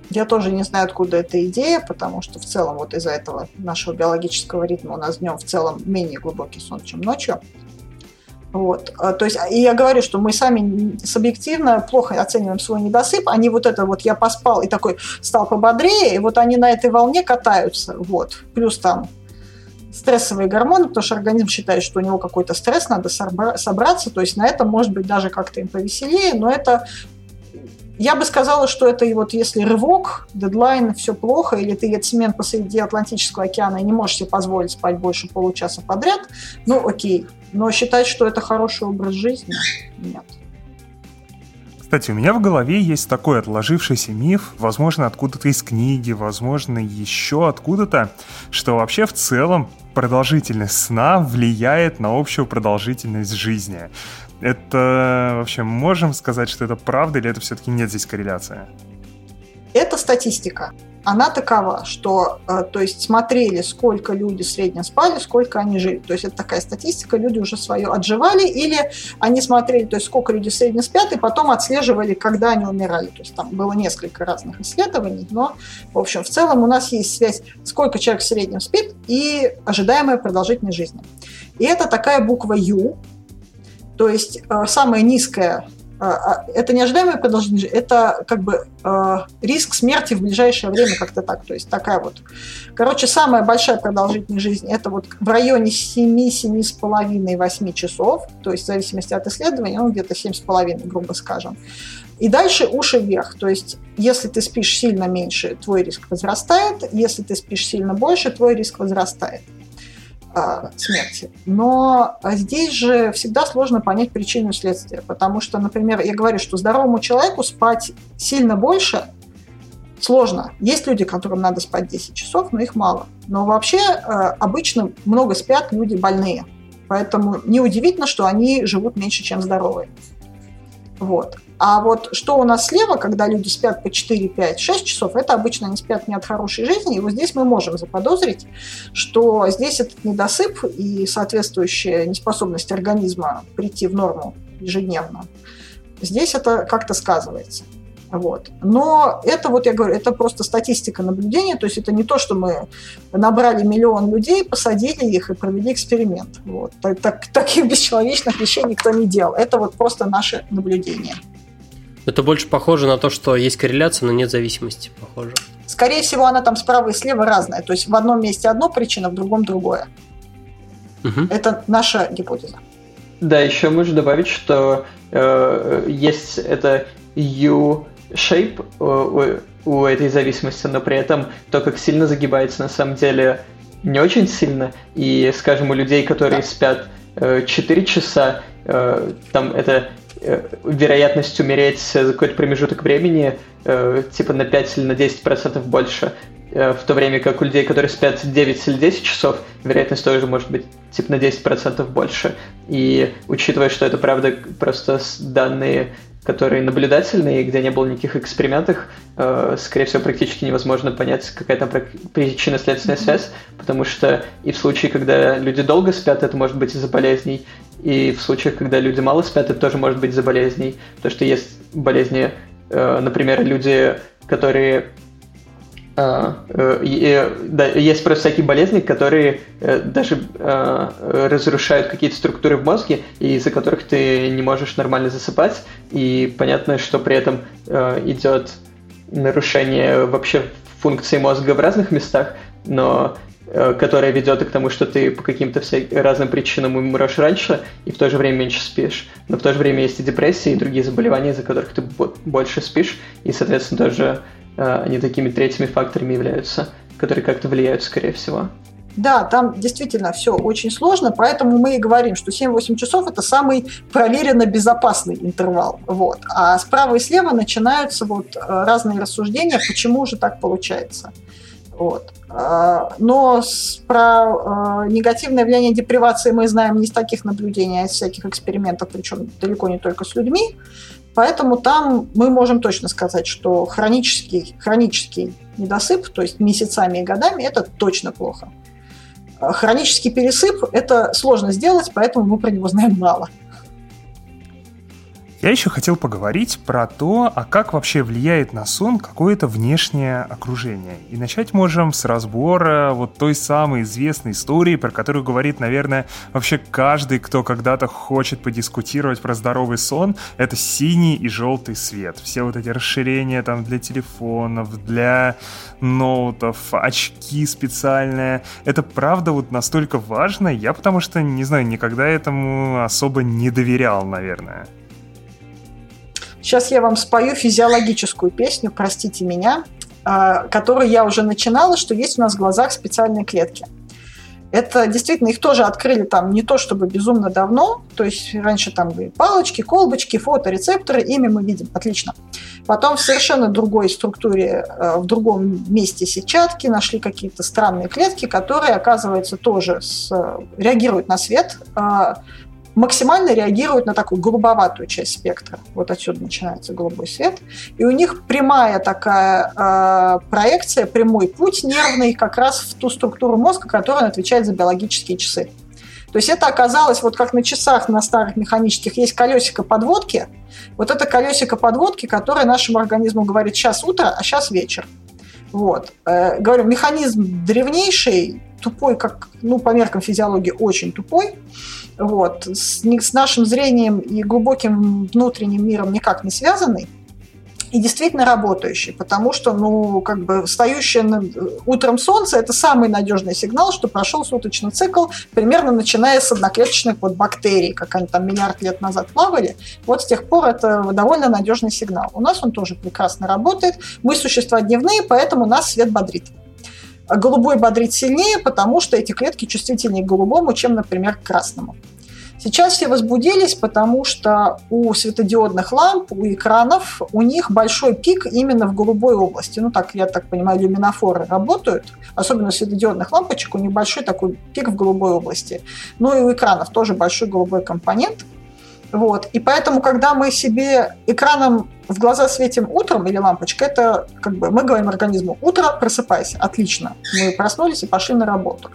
Я тоже не знаю, откуда эта идея, потому что в целом вот из-за этого нашего биологического ритма у нас днем в целом менее глубокий сон, чем ночью. Вот. А, то есть, и я говорю, что мы сами субъективно плохо оцениваем свой недосып. Они вот это вот я поспал и такой стал пободрее, и вот они на этой волне катаются. Вот. Плюс там стрессовые гормоны, потому что организм считает, что у него какой-то стресс, надо собраться. То есть на этом может быть даже как-то им повеселее, но это я бы сказала, что это вот если рывок, дедлайн, все плохо, или ты цемент посреди Атлантического океана и не можешь себе позволить спать больше получаса подряд, ну окей. Но считать, что это хороший образ жизни, нет. Кстати, у меня в голове есть такой отложившийся миф, возможно, откуда-то из книги, возможно, еще откуда-то, что вообще в целом продолжительность сна влияет на общую продолжительность жизни. Это вообще можем сказать, что это правда, или это все-таки нет здесь корреляции? Это статистика. Она такова, что, э, то есть, смотрели, сколько люди в среднем спали, сколько они жили. То есть, это такая статистика, люди уже свое отживали, или они смотрели, то есть, сколько люди в среднем спят, и потом отслеживали, когда они умирали. То есть, там было несколько разных исследований, но, в общем, в целом у нас есть связь, сколько человек в среднем спит и ожидаемая продолжительность жизни. И это такая буква Ю, то есть э, самая низкая э, а, это неожидаемое продолжение, это как бы э, риск смерти в ближайшее время, как-то так. То есть такая вот. Короче, самая большая продолжительность жизни это вот в районе 7-7,5-8 часов, то есть в зависимости от исследования, ну где-то 7,5, грубо скажем. И дальше уши вверх. То есть, если ты спишь сильно меньше, твой риск возрастает. Если ты спишь сильно больше, твой риск возрастает. А, смерти. Но здесь же всегда сложно понять причину следствия, потому что, например, я говорю, что здоровому человеку спать сильно больше сложно. Есть люди, которым надо спать 10 часов, но их мало. Но вообще э, обычно много спят люди больные. Поэтому неудивительно, что они живут меньше, чем здоровые. Вот. А вот что у нас слева, когда люди спят по 4, 5, 6 часов, это обычно они спят не от хорошей жизни. И вот здесь мы можем заподозрить, что здесь этот недосып и соответствующая неспособность организма прийти в норму ежедневно, здесь это как-то сказывается. Вот. Но это, вот я говорю, это просто статистика наблюдения, то есть это не то, что мы набрали миллион людей, посадили их и провели эксперимент. Вот. Так, так, таких бесчеловечных вещей никто не делал. Это вот просто наше наблюдение. Это больше похоже на то, что есть корреляция, но нет зависимости, похоже. Скорее всего, она там справа и слева разная. То есть в одном месте одно причина, в другом другое. Угу. Это наша гипотеза. Да, еще можно добавить, что э, есть это U-shape у, у этой зависимости, но при этом то, как сильно загибается, на самом деле не очень сильно. И, скажем, у людей, которые да. спят э, 4 часа, э, там это Э, вероятность умереть за какой-то промежуток времени э, типа на 5 или на 10% больше, э, в то время как у людей, которые спят 9 или 10 часов, вероятность тоже может быть типа на 10% больше. И учитывая, что это правда просто данные которые наблюдательные, где не было никаких экспериментов, э, скорее всего, практически невозможно понять, какая там причинно-следственная связь, потому что и в случае, когда люди долго спят, это может быть из-за болезней, и в случаях, когда люди мало спят, это тоже может быть из-за болезней, потому что есть болезни, э, например, люди, которые да, есть просто всякие болезни, которые э, даже э, разрушают какие-то структуры в мозге, из-за которых ты не можешь нормально засыпать. И понятно, что при этом идет нарушение вообще функции мозга в разных местах, но которое ведет и к тому, что ты по каким-то разным причинам умрешь раньше и в то же время меньше спишь. Но в то же время есть и депрессия, и другие заболевания, из-за которых ты больше спишь, и, соответственно, тоже Э, они такими третьими факторами являются, которые как-то влияют, скорее всего. Да, там действительно все очень сложно, поэтому мы и говорим, что 7-8 часов – это самый проверенно безопасный интервал. Вот. А справа и слева начинаются вот э, разные рассуждения, почему же так получается. Вот. Э, но про негативное влияние депривации мы знаем не из таких наблюдений, а из всяких экспериментов, причем далеко не только с людьми. Поэтому там мы можем точно сказать, что хронический, хронический недосып, то есть месяцами и годами, это точно плохо. Хронический пересып – это сложно сделать, поэтому мы про него знаем мало. Я еще хотел поговорить про то, а как вообще влияет на сон какое-то внешнее окружение. И начать можем с разбора вот той самой известной истории, про которую говорит, наверное, вообще каждый, кто когда-то хочет подискутировать про здоровый сон, это синий и желтый свет. Все вот эти расширения там для телефонов, для ноутов, очки специальные. Это правда вот настолько важно? Я потому что, не знаю, никогда этому особо не доверял, наверное. Сейчас я вам спою физиологическую песню, простите меня, а, которую я уже начинала, что есть у нас в глазах специальные клетки. Это действительно, их тоже открыли там не то чтобы безумно давно, то есть раньше там были палочки, колбочки, фоторецепторы, ими мы видим, отлично. Потом в совершенно другой структуре, а, в другом месте сетчатки нашли какие-то странные клетки, которые, оказывается, тоже с, реагируют на свет, а, максимально реагируют на такую голубоватую часть спектра. Вот отсюда начинается голубой свет. И у них прямая такая э, проекция, прямой путь нервный как раз в ту структуру мозга, которая отвечает за биологические часы. То есть это оказалось, вот как на часах на старых механических есть колесико подводки, вот это колесико подводки, которое нашему организму говорит сейчас утро, а сейчас вечер. Вот. Э, говорю, механизм древнейший, тупой, как, ну, по меркам физиологии, очень тупой. Вот. С, с нашим зрением и глубоким внутренним миром никак не связанный и действительно работающий, потому что, ну, как бы встающее утром солнце – это самый надежный сигнал, что прошел суточный цикл, примерно начиная с одноклеточных вот бактерий, как они там миллиард лет назад плавали. Вот с тех пор это довольно надежный сигнал. У нас он тоже прекрасно работает. Мы существа дневные, поэтому нас свет бодрит. Голубой бодрит сильнее, потому что эти клетки чувствительнее к голубому, чем, например, к красному. Сейчас все возбудились, потому что у светодиодных ламп, у экранов, у них большой пик именно в голубой области. Ну, так, я так понимаю, люминофоры работают, особенно у светодиодных лампочек, у них большой такой пик в голубой области. Ну и у экранов тоже большой голубой компонент. Вот. И поэтому, когда мы себе экраном в глаза светим утром или лампочкой, это как бы мы говорим организму «утро, просыпайся, отлично». Мы проснулись и пошли на работу.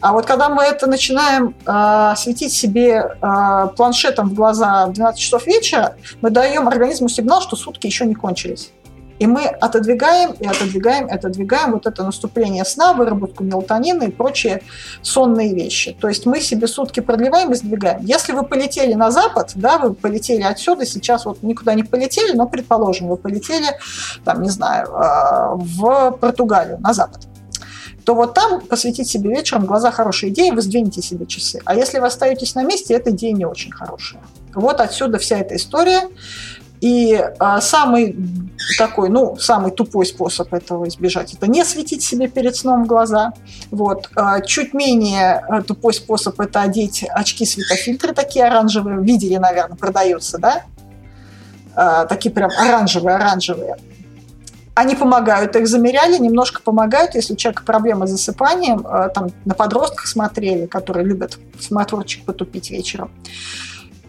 А вот когда мы это начинаем э, светить себе э, планшетом в глаза в 12 часов вечера, мы даем организму сигнал, что сутки еще не кончились. И мы отодвигаем и отодвигаем и отодвигаем вот это наступление сна, выработку мелатонина и прочие сонные вещи. То есть мы себе сутки продлеваем и сдвигаем. Если вы полетели на запад, да, вы полетели отсюда, сейчас вот никуда не полетели, но, предположим, вы полетели, там, не знаю, э, в Португалию, на запад то вот там посвятить себе вечером глаза хорошей идеи, вы сдвинете себе часы. А если вы остаетесь на месте, эта идея не очень хорошая. Вот отсюда вся эта история. И а, самый такой, ну, самый тупой способ этого избежать, это не светить себе перед сном в глаза. Вот. А, чуть менее а, тупой способ это одеть очки светофильтры такие оранжевые. Видели, наверное, продаются, да? А, такие прям оранжевые-оранжевые. Они помогают, их замеряли, немножко помогают, если у человека проблемы с засыпанием, э, там на подростках смотрели, которые любят смотрочек потупить вечером.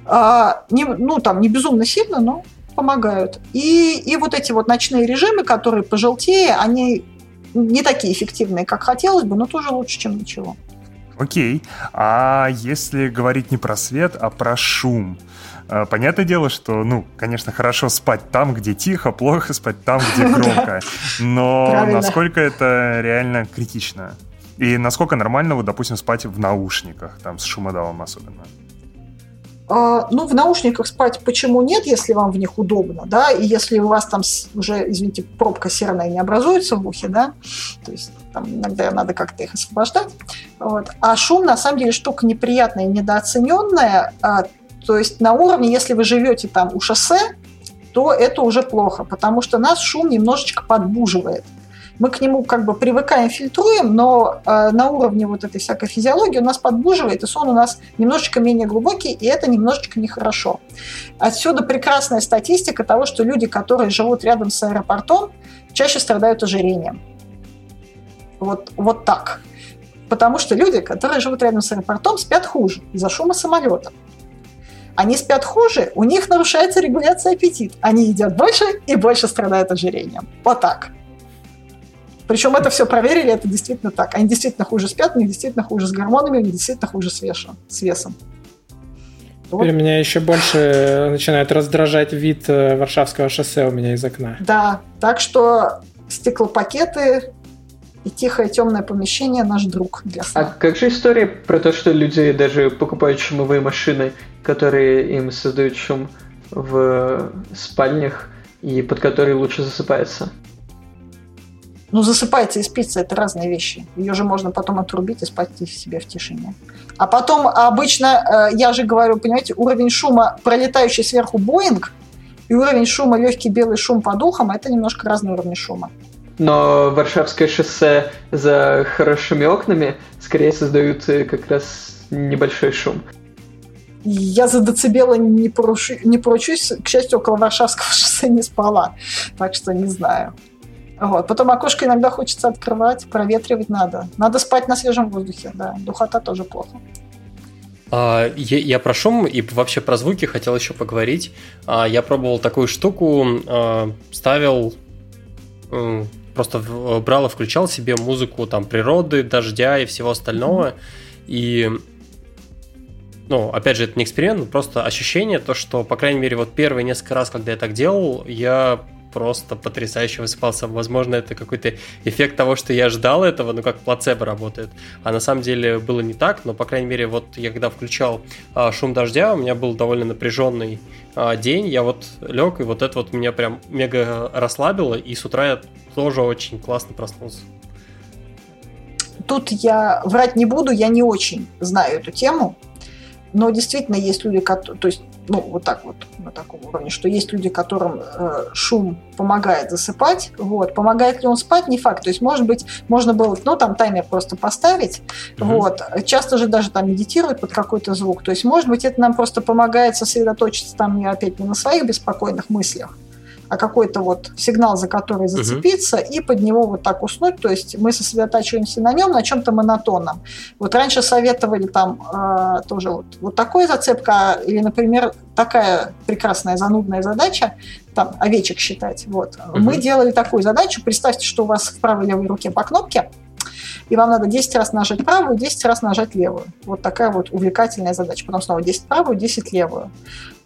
А, не, ну, там не безумно сильно, но помогают. И, и вот эти вот ночные режимы, которые пожелтее, они не такие эффективные, как хотелось бы, но тоже лучше, чем ничего. Окей. А если говорить не про свет, а про шум? А, понятное дело, что, ну, конечно, хорошо спать там, где тихо, плохо спать там, где *laughs* громко. Но насколько это реально критично? И насколько нормально, вот, допустим, спать в наушниках, там, с шумодавом особенно? А, ну, в наушниках спать почему нет, если вам в них удобно, да, и если у вас там уже, извините, пробка серная не образуется в ухе, да, то есть там иногда надо как-то их освобождать. Вот. А шум, на самом деле, штука неприятная и недооцененная. А то есть на уровне, если вы живете там у шоссе, то это уже плохо, потому что нас шум немножечко подбуживает. Мы к нему как бы привыкаем, фильтруем, но э, на уровне вот этой всякой физиологии у нас подбуживает, и сон у нас немножечко менее глубокий, и это немножечко нехорошо. Отсюда прекрасная статистика того, что люди, которые живут рядом с аэропортом, чаще страдают ожирением. Вот, вот так. Потому что люди, которые живут рядом с аэропортом, спят хуже из-за шума самолета. Они спят хуже, у них нарушается регуляция аппетита. Они едят больше и больше страдают ожирением. Вот так. Причем это все проверили, это действительно так. Они действительно хуже спят, у них действительно хуже с гормонами, у них действительно хуже с весом. С весом. Теперь вот. меня еще больше начинает раздражать вид э, Варшавского шоссе у меня из окна. Да, так что стеклопакеты и тихое темное помещение наш друг для сна. А как же история про то, что люди даже покупают шумовые машины, которые им создают шум в спальнях и под которые лучше засыпается? Ну, засыпается и спится – это разные вещи. Ее же можно потом отрубить и спать себе в тишине. А потом обычно, э, я же говорю, понимаете, уровень шума, пролетающий сверху Боинг, и уровень шума, легкий белый шум по духам – это немножко разные уровни шума. Но Варшавское шоссе за хорошими окнами скорее создают э, как раз небольшой шум. Я за децибелы не, порушу, не поручусь. К счастью, около Варшавского *laughs* шоссе не спала. Так что не знаю. Вот. Потом окошко иногда хочется открывать, проветривать надо. Надо спать на свежем воздухе, да. Духота тоже плохо. А, я, я про шум и вообще про звуки хотел еще поговорить. А, я пробовал такую штуку, а, ставил, просто брал и включал себе музыку там природы, дождя и всего остального. И ну, опять же, это не эксперимент, просто ощущение, то, что, по крайней мере, вот первые несколько раз, когда я так делал, я просто потрясающе высыпался. Возможно, это какой-то эффект того, что я ждал этого, ну, как плацебо работает. А на самом деле было не так, но, по крайней мере, вот я когда включал а, шум дождя, у меня был довольно напряженный а, день, я вот лег, и вот это вот меня прям мега расслабило, и с утра я тоже очень классно проснулся. Тут я врать не буду, я не очень знаю эту тему, но действительно есть люди, которые, то есть ну, вот так вот, на таком уровне, что есть люди, которым э, шум помогает засыпать, вот, помогает ли он спать, не факт, то есть, может быть, можно было, ну, там таймер просто поставить, mm-hmm. вот, часто же даже там медитируют под какой-то звук, то есть, может быть, это нам просто помогает сосредоточиться там не опять не на своих беспокойных мыслях, а какой-то вот сигнал, за который зацепиться, uh-huh. и под него вот так уснуть. То есть мы сосредотачиваемся на нем, на чем-то монотонном. Вот раньше советовали там э, тоже вот, вот такой зацепка, или, например, такая прекрасная занудная задача, там, овечек считать. Вот. Uh-huh. Мы делали такую задачу. Представьте, что у вас в правой левой руке по кнопке, и вам надо 10 раз нажать правую, 10 раз нажать левую. Вот такая вот увлекательная задача. Потом снова 10 правую, 10 левую.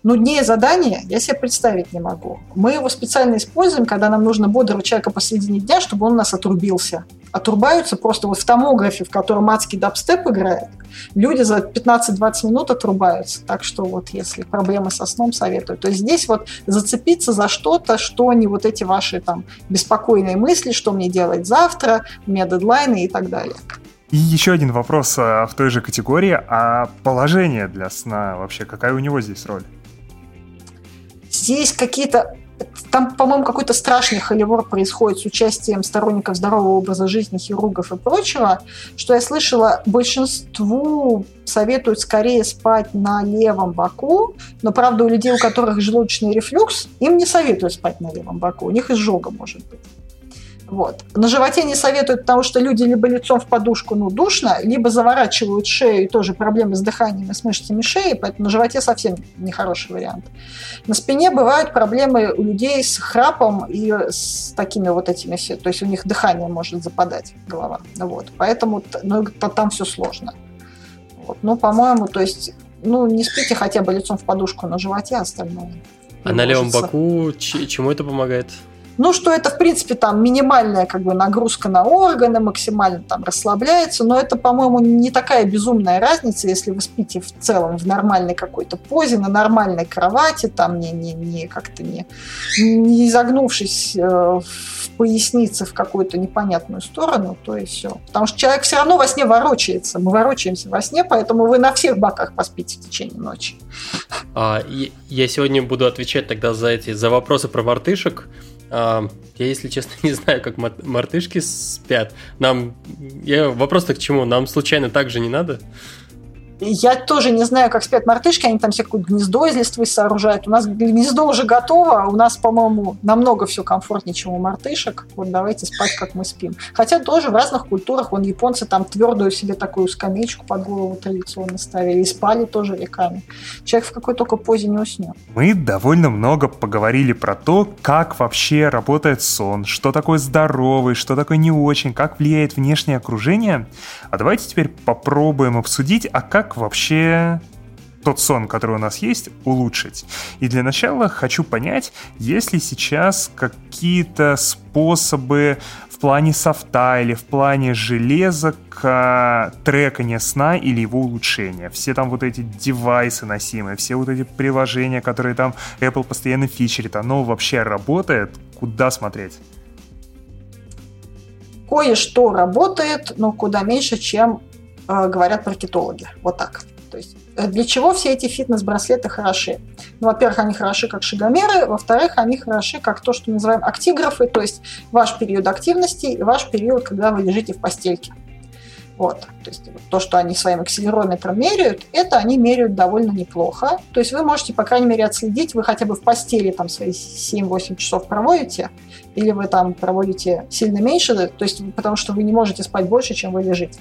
Нуднее задание я себе представить не могу. Мы его специально используем, когда нам нужно бодрого человека посредине дня, чтобы он у нас отрубился. Отрубаются просто вот в томографе, в котором адский дабстеп играет, люди за 15-20 минут отрубаются. Так что вот если проблемы со сном, советую. То есть здесь вот зацепиться за что-то, что не вот эти ваши там беспокойные мысли, что мне делать завтра, у меня дедлайны и так далее. И еще один вопрос а, в той же категории. А положение для сна вообще, какая у него здесь роль? Здесь какие-то там, по-моему, какой-то страшный холивор происходит с участием сторонников здорового образа жизни, хирургов и прочего, что я слышала, большинству советуют скорее спать на левом боку, но, правда, у людей, у которых желудочный рефлюкс, им не советуют спать на левом боку, у них изжога может быть. Вот. На животе не советуют, потому что люди либо лицом в подушку, ну, душно, либо заворачивают шею, и тоже проблемы с дыханием и с мышцами шеи, поэтому на животе совсем нехороший вариант. На спине бывают проблемы у людей с храпом и с такими вот этими все, то есть у них дыхание может западать, голова. Вот. Поэтому ну, там все сложно. Вот. Ну, по-моему, то есть, ну, не спите хотя бы лицом в подушку на животе, а остальное. А на левом боку чему это помогает? Ну, что это, в принципе, там минимальная как бы нагрузка на органы, максимально там расслабляется, но это, по-моему, не такая безумная разница, если вы спите в целом в нормальной какой-то позе, на нормальной кровати, там не, не, не как-то не, не изогнувшись э, в пояснице в какую-то непонятную сторону, то и все. Потому что человек все равно во сне ворочается. Мы ворочаемся во сне, поэтому вы на всех боках поспите в течение ночи. А, я сегодня буду отвечать тогда за эти за вопросы про мартышек. Я, если честно, *laughs* не знаю, как мартышки спят. Нам... Я... Вопрос-то к чему? Нам случайно так же не надо? Я тоже не знаю, как спят мартышки, они там всякое гнездо из листвы сооружают. У нас гнездо уже готово, а у нас, по-моему, намного все комфортнее, чем у мартышек. Вот давайте спать, как мы спим. Хотя тоже в разных культурах, вон японцы там твердую себе такую скамеечку под голову традиционно ставили и спали тоже веками. Человек в какой только позе не уснет. Мы довольно много поговорили про то, как вообще работает сон, что такое здоровый, что такое не очень, как влияет внешнее окружение. А давайте теперь попробуем обсудить, а как вообще тот сон, который у нас есть, улучшить. И для начала хочу понять, есть ли сейчас какие-то способы в плане софта или в плане железок трекания сна или его улучшения. Все там вот эти девайсы носимые, все вот эти приложения, которые там Apple постоянно фичерит, оно вообще работает? Куда смотреть? Кое-что работает, но куда меньше, чем говорят маркетологи. Вот так. То есть э, для чего все эти фитнес-браслеты хороши? Ну, во-первых, они хороши как шагомеры, во-вторых, они хороши как то, что называем актиграфы, то есть ваш период активности и ваш период, когда вы лежите в постельке. Вот. То есть то, что они своим акселерометром меряют, это они меряют довольно неплохо. То есть вы можете, по крайней мере, отследить, вы хотя бы в постели там свои 7-8 часов проводите, или вы там проводите сильно меньше, то есть потому что вы не можете спать больше, чем вы лежите.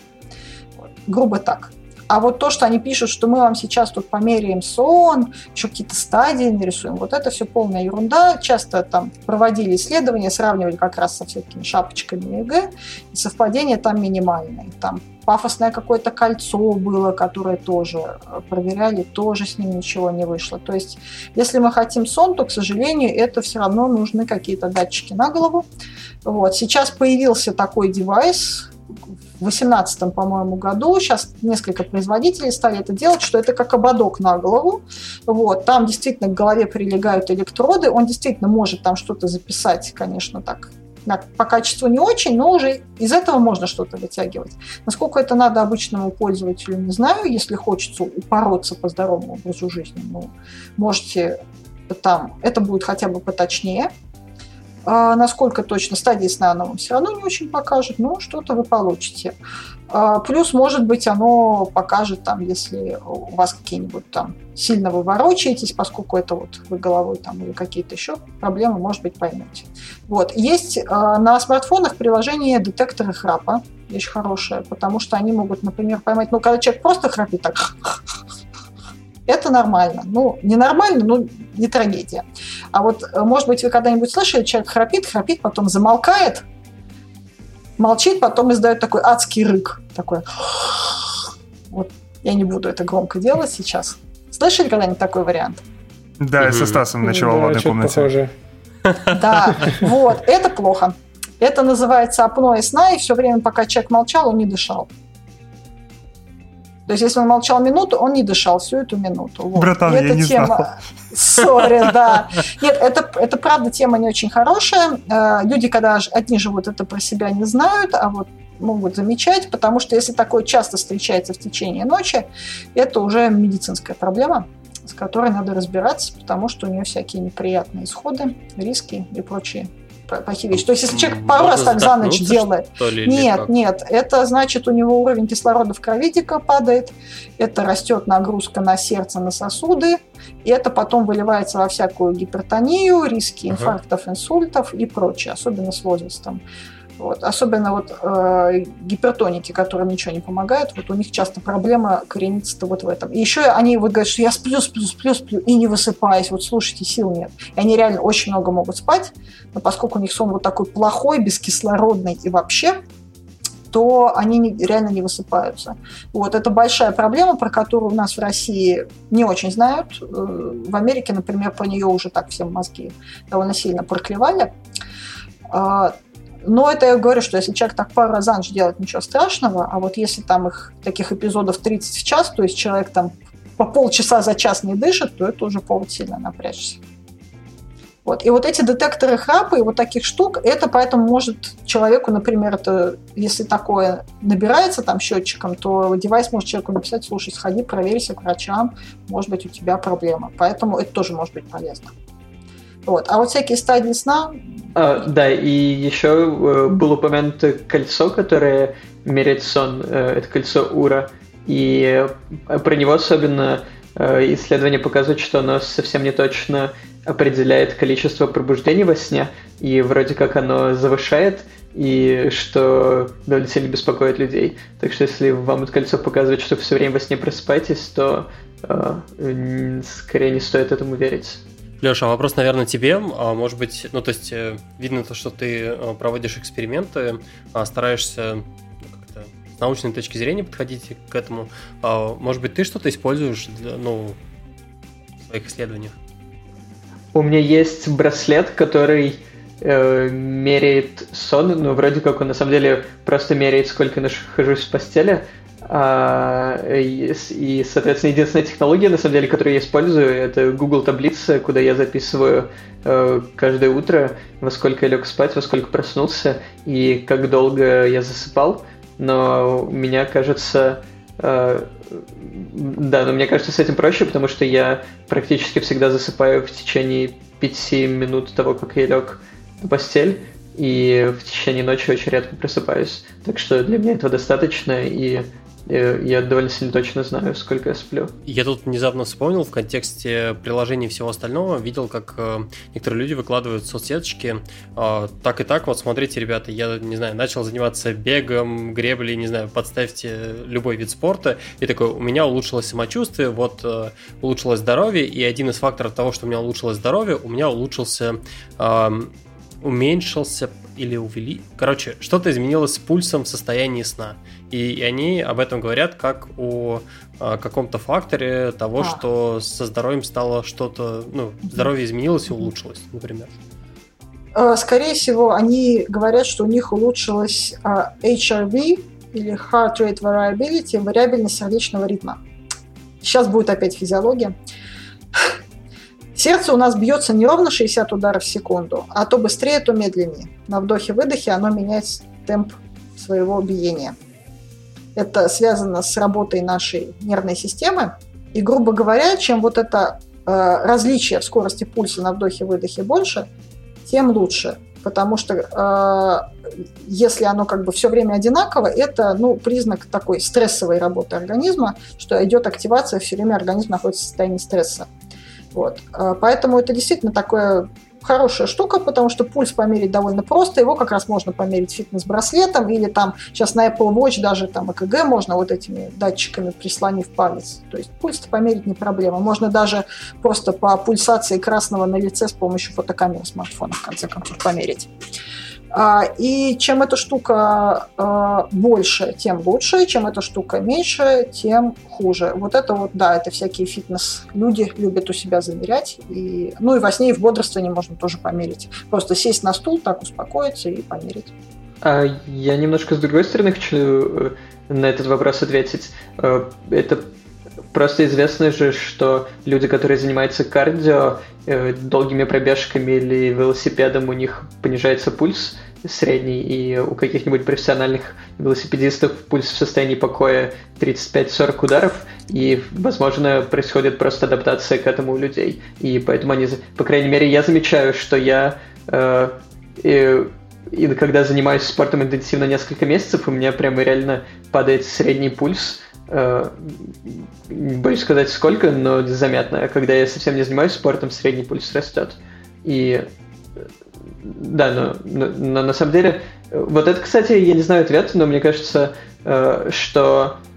Грубо так. А вот то, что они пишут, что мы вам сейчас тут померяем сон, еще какие-то стадии нарисуем, вот это все полная ерунда. Часто там проводили исследования, сравнивали как раз со всякими шапочками ЭЭГ, и совпадения там минимальные. Там пафосное какое-то кольцо было, которое тоже э, проверяли, тоже с ним ничего не вышло. То есть, если мы хотим сон, то, к сожалению, это все равно нужны какие-то датчики на голову. Вот. Сейчас появился такой девайс, в 2018, по-моему, году. Сейчас несколько производителей стали это делать, что это как ободок на голову. Вот. Там действительно к голове прилегают электроды. Он действительно может там что-то записать, конечно, так по качеству не очень, но уже из этого можно что-то вытягивать. Насколько это надо обычному пользователю, не знаю. Если хочется упороться по здоровому образу жизни, ну, можете там, это будет хотя бы поточнее. А насколько точно стадии сна оно вам все равно не очень покажет, но что-то вы получите. А плюс, может быть, оно покажет, там, если у вас какие-нибудь там сильно вы ворочаетесь, поскольку это вот вы головой там или какие-то еще проблемы, может быть, поймете. Вот. Есть э, на смартфонах приложение детекторы храпа, вещь хорошая, потому что они могут, например, поймать, ну, когда человек просто храпит так, *laughs* это нормально. Ну, не нормально, но не трагедия. А вот, э, может быть, вы когда-нибудь слышали, человек храпит, храпит, потом замолкает, молчит, потом издает такой адский рык. Такой. Вот я не буду это громко делать сейчас. Слышали когда-нибудь такой вариант? Да, я со Стасом ночевал да, в одной комнате. Похоже. Да, *laughs* вот, это плохо. Это называется апноэ сна, и все время, пока человек молчал, он не дышал. То есть, если он молчал минуту, он не дышал всю эту минуту. Вот. Братан, я не тема... Сори, *laughs* да. Нет, это, это правда тема не очень хорошая. Э, люди, когда одни живут, это про себя не знают, а вот могут замечать, потому что если такое часто встречается в течение ночи, это уже медицинская проблема, с которой надо разбираться, потому что у нее всякие неприятные исходы, риски и прочие плохие вещи. То есть, если человек пару раз так за ночь делает, ли, нет, нет, это значит, у него уровень кислорода в крови дико падает, это растет нагрузка на сердце, на сосуды, и это потом выливается во всякую гипертонию, риски инфарктов, инсультов и прочее, особенно с возрастом. Вот. Особенно вот э, гипертоники, которым ничего не помогает, вот у них часто проблема коренится вот в этом. И еще они вот говорят, что я сплю, сплю, сплю, сплю и не высыпаюсь. Вот слушайте, сил нет. И они реально очень много могут спать, но поскольку у них сон вот такой плохой, бескислородный и вообще, то они не, реально не высыпаются. Вот, это большая проблема, про которую у нас в России не очень знают. Э, в Америке, например, по нее уже так всем мозги довольно сильно проклевали. Но это я говорю, что если человек так пару раз за ночь делает, ничего страшного, а вот если там их таких эпизодов 30 в час, то есть человек там по полчаса за час не дышит, то это уже повод сильно напрячься. Вот. И вот эти детекторы храпа и вот таких штук, это поэтому может человеку, например, это, если такое набирается там счетчиком, то девайс может человеку написать, слушай, сходи, проверься к врачам, может быть, у тебя проблема. Поэтому это тоже может быть полезно. Вот. А вот всякие стадии сна... А, да, и еще э, было упомянуто кольцо, которое меряет сон, э, это кольцо Ура. И про него особенно э, исследования показывают, что оно совсем не точно определяет количество пробуждений во сне, и вроде как оно завышает, и что довольно сильно беспокоит людей. Так что если вам это кольцо показывает, что все время во сне просыпаетесь, то э, скорее не стоит этому верить. Леша, вопрос, наверное, тебе. А, может быть, ну, то есть, э, видно то, что ты э, проводишь эксперименты, а, стараешься ну, как-то с научной точки зрения подходить к этому. А, может быть, ты что-то используешь для, ну, в своих исследованиях? У меня есть браслет, который э, меряет сон, ну, вроде как он на самом деле просто меряет, сколько нахожусь в постели, а, и, и, соответственно, единственная технология, на самом деле, которую я использую, это Google таблица, куда я записываю э, каждое утро, во сколько я лег спать, во сколько проснулся и как долго я засыпал. Но меня кажется, э, да, но мне кажется, с этим проще, потому что я практически всегда засыпаю в течение 5 минут того, как я лег в постель, и в течение ночи очень редко просыпаюсь. Так что для меня этого достаточно, и я довольно сильно точно знаю, сколько я сплю. Я тут внезапно вспомнил в контексте приложений и всего остального, видел, как э, некоторые люди выкладывают в соцсеточки э, так и так, вот смотрите, ребята, я, не знаю, начал заниматься бегом, греблей, не знаю, подставьте любой вид спорта, и такой, у меня улучшилось самочувствие, вот э, улучшилось здоровье, и один из факторов того, что у меня улучшилось здоровье, у меня улучшился уменьшился или увели... Короче, что-то изменилось с пульсом в состоянии сна. И, они об этом говорят как о, о каком-то факторе того, а. что со здоровьем стало что-то... Ну, здоровье изменилось и улучшилось, например. Э, скорее всего, они говорят, что у них улучшилось HRV или Heart Rate Variability, вариабельность сердечного ритма. Сейчас будет опять физиология. Сердце у нас бьется не ровно 60 ударов в секунду, а то быстрее, то медленнее. На вдохе-выдохе оно меняет темп своего биения. Это связано с работой нашей нервной системы. И, грубо говоря, чем вот это э, различие в скорости пульса на вдохе-выдохе больше, тем лучше. Потому что э, если оно как бы все время одинаково, это ну, признак такой стрессовой работы организма, что идет активация, все время организм находится в состоянии стресса. Вот. А, поэтому это действительно такое хорошая штука, потому что пульс померить довольно просто. Его как раз можно померить фитнес-браслетом или там сейчас на Apple Watch даже там ЭКГ можно вот этими датчиками прислонив палец. То есть пульс померить не проблема. Можно даже просто по пульсации красного на лице с помощью фотокамеры смартфона в конце концов померить. А, и чем эта штука а, больше, тем лучше, чем эта штука меньше, тем хуже. Вот это вот, да, это всякие фитнес-люди любят у себя замерять. И, ну и во сне и в бодрствовании можно тоже померить. Просто сесть на стул, так успокоиться и померить. А я немножко с другой стороны хочу э, на этот вопрос ответить. Э, это просто известно же, что люди, которые занимаются кардио, Э, долгими пробежками или велосипедом у них понижается пульс средний, и у каких-нибудь профессиональных велосипедистов пульс в состоянии покоя 35-40 ударов, и, возможно, происходит просто адаптация к этому у людей. И поэтому они, по крайней мере, я замечаю, что я э, и, и когда занимаюсь спортом интенсивно несколько месяцев, у меня прямо реально падает средний пульс, Э, боюсь сказать сколько, но заметно. Когда я совсем не занимаюсь спортом, средний пульс растет. И да, но, но, но на самом деле, вот это, кстати, я не знаю ответ, но мне кажется, э, что Э,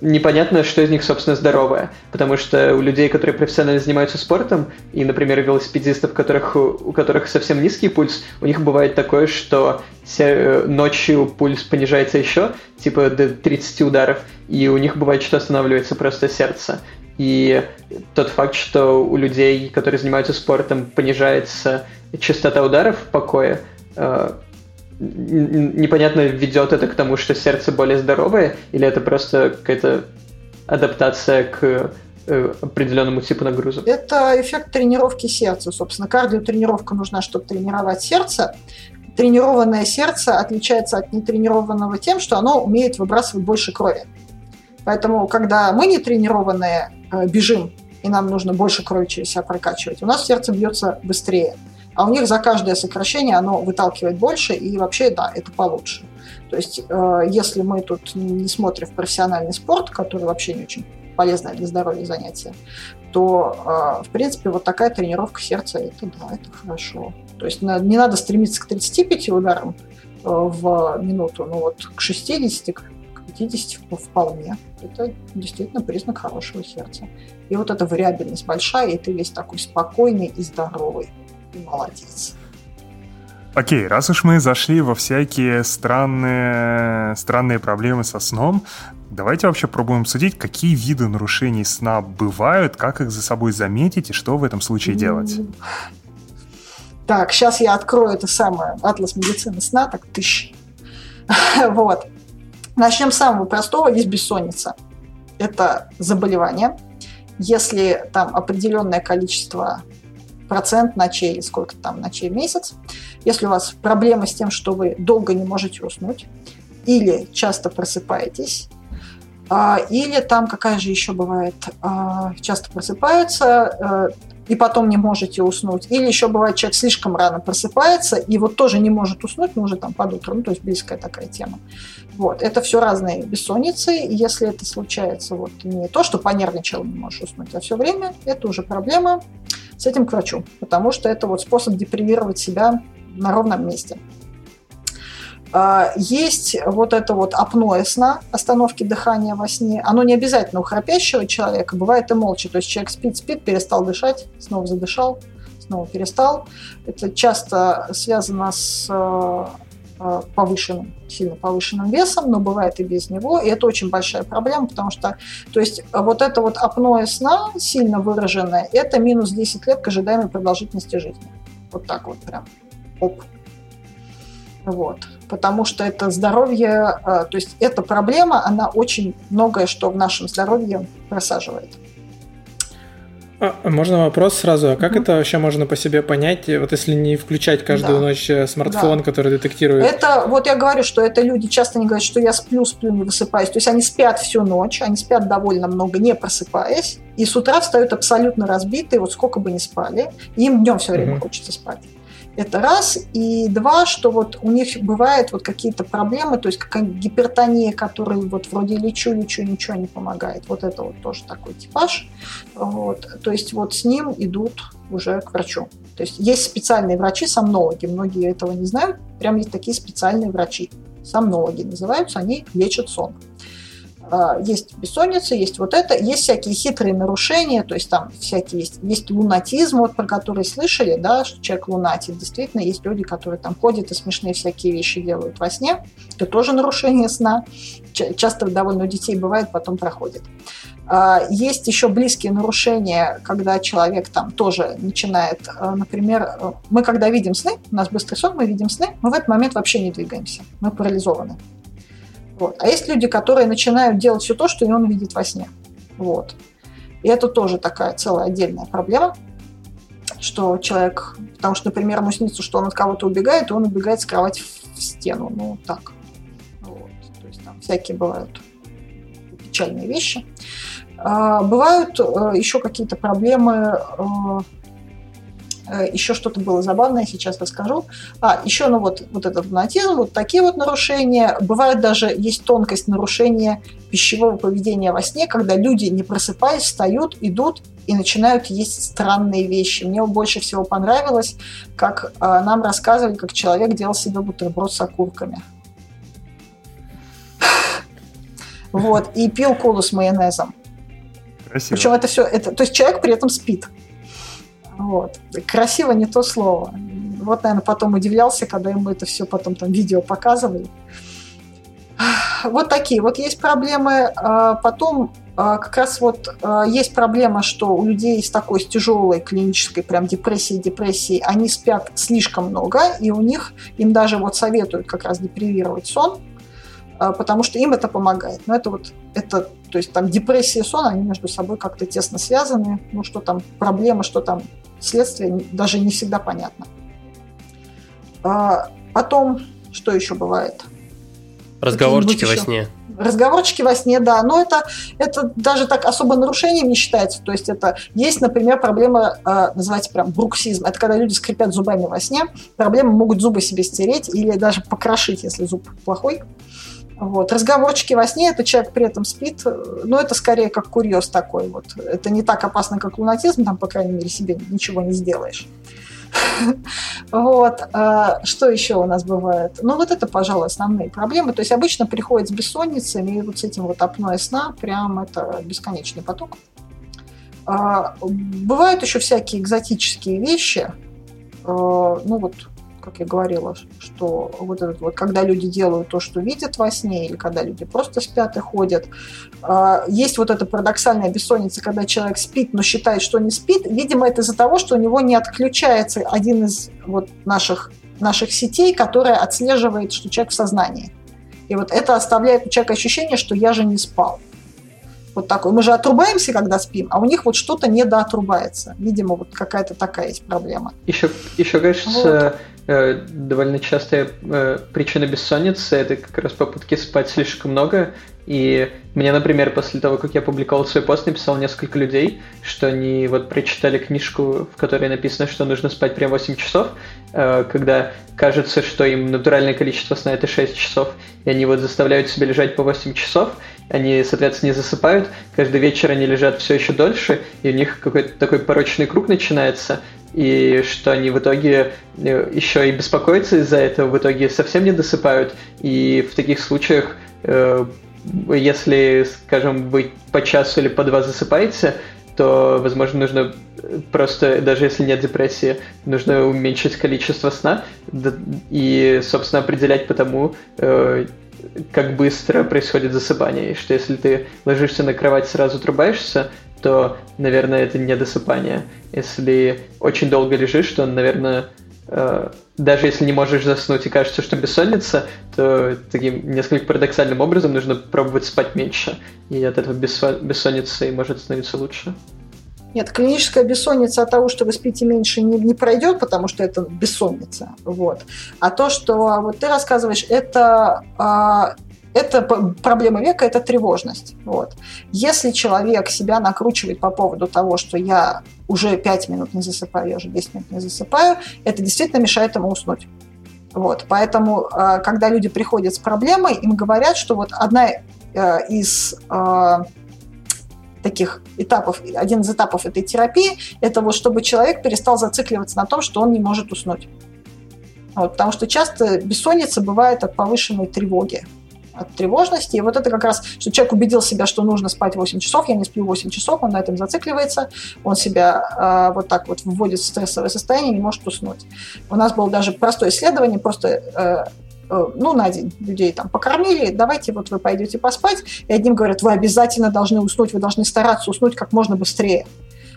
непонятно, что из них, собственно, здоровое. Потому что у людей, которые профессионально занимаются спортом, и, например, велосипедистов, которых, у которых совсем низкий пульс, у них бывает такое, что э, ночью пульс понижается еще, типа до 30 ударов, и у них бывает, что останавливается просто сердце. И тот факт, что у людей, которые занимаются спортом, понижается частота ударов в покое, э, непонятно, ведет это к тому, что сердце более здоровое, или это просто какая-то адаптация к э, определенному типу нагруза? Это эффект тренировки сердца. Собственно, кардиотренировка нужна, чтобы тренировать сердце. Тренированное сердце отличается от нетренированного тем, что оно умеет выбрасывать больше крови. Поэтому, когда мы не тренированные э, бежим, и нам нужно больше крови через себя прокачивать, у нас сердце бьется быстрее. А у них за каждое сокращение оно выталкивает больше, и вообще, да, это получше. То есть, э, если мы тут не смотрим в профессиональный спорт, который вообще не очень полезное для здоровья занятие, то, э, в принципе, вот такая тренировка сердца, это да, это хорошо. То есть не надо стремиться к 35 ударам э, в минуту, но вот к 60, к 50 вполне. Это действительно признак хорошего сердца. И вот эта вариабельность большая, и ты весь такой спокойный и здоровый. Молодец. Окей, раз уж мы зашли во всякие странные, странные проблемы со сном, давайте вообще пробуем судить, какие виды нарушений сна бывают, как их за собой заметить и что в этом случае делать. Так, сейчас я открою это самое атлас медицины сна, так тысяч. *laughs* вот. Начнем с самого простого. Есть бессонница. Это заболевание. Если там определенное количество процент ночей, или сколько там ночей в месяц, если у вас проблемы с тем, что вы долго не можете уснуть, или часто просыпаетесь, а, или там какая же еще бывает, а, часто просыпаются, э, и потом не можете уснуть. Или еще бывает, человек слишком рано просыпается и вот тоже не может уснуть, но уже там под утро, ну, то есть близкая такая тема. Вот. Это все разные бессонницы. Если это случается вот не то, что понервничал, не можешь уснуть, а все время, это уже проблема с этим к врачу, потому что это вот способ депривировать себя на ровном месте. А, есть вот это вот апноэ сна, остановки дыхания во сне. Оно не обязательно у храпящего человека, бывает и молча. То есть человек спит, спит, перестал дышать, снова задышал, снова перестал. Это часто связано с э, повышенным, сильно повышенным весом, но бывает и без него, и это очень большая проблема, потому что, то есть вот это вот апноэ сна сильно выраженное, это минус 10 лет к ожидаемой продолжительности жизни. Вот так вот прям. Оп. Вот потому что это здоровье, э, то есть эта проблема, она очень многое, что в нашем здоровье просаживает. А, а можно вопрос сразу? А как mm-hmm. это вообще можно по себе понять, вот если не включать каждую да. ночь э, смартфон, да. который детектирует? Это, вот я говорю, что это люди часто не говорят, что я сплю, сплю, не высыпаюсь. То есть они спят всю ночь, они спят довольно много, не просыпаясь, и с утра встают абсолютно разбитые, вот сколько бы ни спали, им днем все время mm-hmm. хочется спать. Это раз. И два, что вот у них бывают вот какие-то проблемы, то есть какая гипертония, которая вот вроде лечу, лечу, ничего не помогает. Вот это вот тоже такой типаж. Вот. То есть вот с ним идут уже к врачу. То есть есть специальные врачи, сомнологи, многие этого не знают, прям есть такие специальные врачи. Сомнологи называются, они лечат сон. А, есть бессонница, есть вот это, есть всякие хитрые нарушения, то есть там всякие есть, есть лунатизм, вот про который слышали, да, что человек лунатит. Действительно, есть люди, которые там ходят и смешные всякие вещи делают во сне. Это тоже нарушение сна. Часто довольно у детей бывает, потом проходит. А, есть еще близкие нарушения, когда человек там тоже начинает, а, например, мы когда видим сны, у нас быстрый сон, мы видим сны, мы в этот момент вообще не двигаемся, мы парализованы. Вот. А есть люди, которые начинают делать все то, что он видит во сне. Вот. И это тоже такая целая отдельная проблема, что человек, потому что, например, ему снится, что он от кого-то убегает, и он убегает с кровати в стену. Ну, так. Вот. То есть там всякие бывают печальные вещи. А, бывают э, еще какие-то проблемы Э, еще что-то было забавное, сейчас расскажу. А, еще, ну вот, вот этот лунатизм, вот такие вот нарушения. Бывает даже, есть тонкость нарушения пищевого поведения во сне, когда люди, не просыпаясь, встают, идут и начинают есть странные вещи. Мне больше всего понравилось, как а, нам рассказывали, как человек делал себе бутерброд с окурками. Вот, и пил колу с майонезом. Красиво. Причем это все, это, то есть человек при этом спит. Вот. Красиво не то слово. Вот, наверное, потом удивлялся, когда ему это все потом там видео показывали. Вот такие. Вот есть проблемы. А, потом а, как раз вот а, есть проблема, что у людей с такой с тяжелой клинической прям депрессией, депрессией, они спят слишком много, и у них, им даже вот советуют как раз депривировать сон, потому что им это помогает. Но это вот, это, то есть там депрессия и сон, они между собой как-то тесно связаны. Ну, что там проблема, что там следствие даже не всегда понятно. А, потом, что еще бывает? Разговорчики во сне. Разговорчики во сне, да. Но это, это даже так особо нарушением не считается. То есть это есть, например, проблема, э, называется прям бруксизм. Это когда люди скрипят зубами во сне. Проблемы могут зубы себе стереть или даже покрошить, если зуб плохой. Вот. Разговорчики во сне, это человек при этом спит, но это скорее как курьез такой. Вот. Это не так опасно, как лунатизм, там, по крайней мере, себе ничего не сделаешь. *laughs* Вот. А, что еще у нас бывает? Ну, вот это, пожалуй, основные проблемы. То есть обычно приходит с бессонницами, и вот с этим вот апноэ сна прям это бесконечный поток. А, бывают еще всякие экзотические вещи. А, ну, вот как я говорила, что вот этот вот, когда люди делают то, что видят во сне, или когда люди просто спят и ходят, а, есть вот эта парадоксальная бессонница, когда человек спит, но считает, что не спит. Видимо, это из-за того, что у него не отключается один из вот наших, наших сетей, которая отслеживает, что человек в сознании. И вот это оставляет у человека ощущение, что я же не спал. Вот такой. Мы же отрубаемся, когда спим, а у них вот что-то недоотрубается. Видимо, вот какая-то такая есть проблема. Еще, еще кажется, вот. Э, довольно частая э, причина бессонницы – это как раз попытки спать слишком много. И мне, например, после того, как я публиковал свой пост, написал несколько людей, что они вот прочитали книжку, в которой написано, что нужно спать прям 8 часов, э, когда кажется, что им натуральное количество сна – это 6 часов, и они вот заставляют себя лежать по 8 часов, они, соответственно, не засыпают, каждый вечер они лежат все еще дольше, и у них какой-то такой порочный круг начинается, и что они в итоге э, еще и беспокоятся из-за этого, в итоге совсем не досыпают, и в таких случаях, э, если, скажем, вы по часу или по два засыпаете, то, возможно, нужно просто, даже если нет депрессии, нужно уменьшить количество сна и, собственно, определять по тому, э, как быстро происходит засыпание. И что если ты ложишься на кровать сразу отрубаешься, то, наверное, это не досыпание. Если очень долго лежишь, то, наверное, э, даже если не можешь заснуть и кажется, что бессонница, то таким несколько парадоксальным образом нужно пробовать спать меньше. И от этого бессонница и может становиться лучше. Нет, клиническая бессонница от того, что вы спите меньше, не, не пройдет, потому что это бессонница. Вот. А то, что вот ты рассказываешь, это а, это проблема века, это тревожность. Вот. Если человек себя накручивает по поводу того, что я уже 5 минут не засыпаю, я уже 10 минут не засыпаю, это действительно мешает ему уснуть. Вот. Поэтому, а, когда люди приходят с проблемой, им говорят, что вот одна э, из а, таких этапов, один из этапов этой терапии, это вот чтобы человек перестал зацикливаться на том, что он не может уснуть. Вот, потому что часто бессонница бывает от повышенной тревоги от тревожности. И вот это как раз, что человек убедил себя, что нужно спать 8 часов, я не сплю 8 часов, он на этом зацикливается, он себя э, вот так вот вводит в стрессовое состояние, не может уснуть. У нас было даже простое исследование, просто э, ну, на день людей там покормили, давайте вот вы пойдете поспать, и одним говорят, вы обязательно должны уснуть, вы должны стараться уснуть как можно быстрее.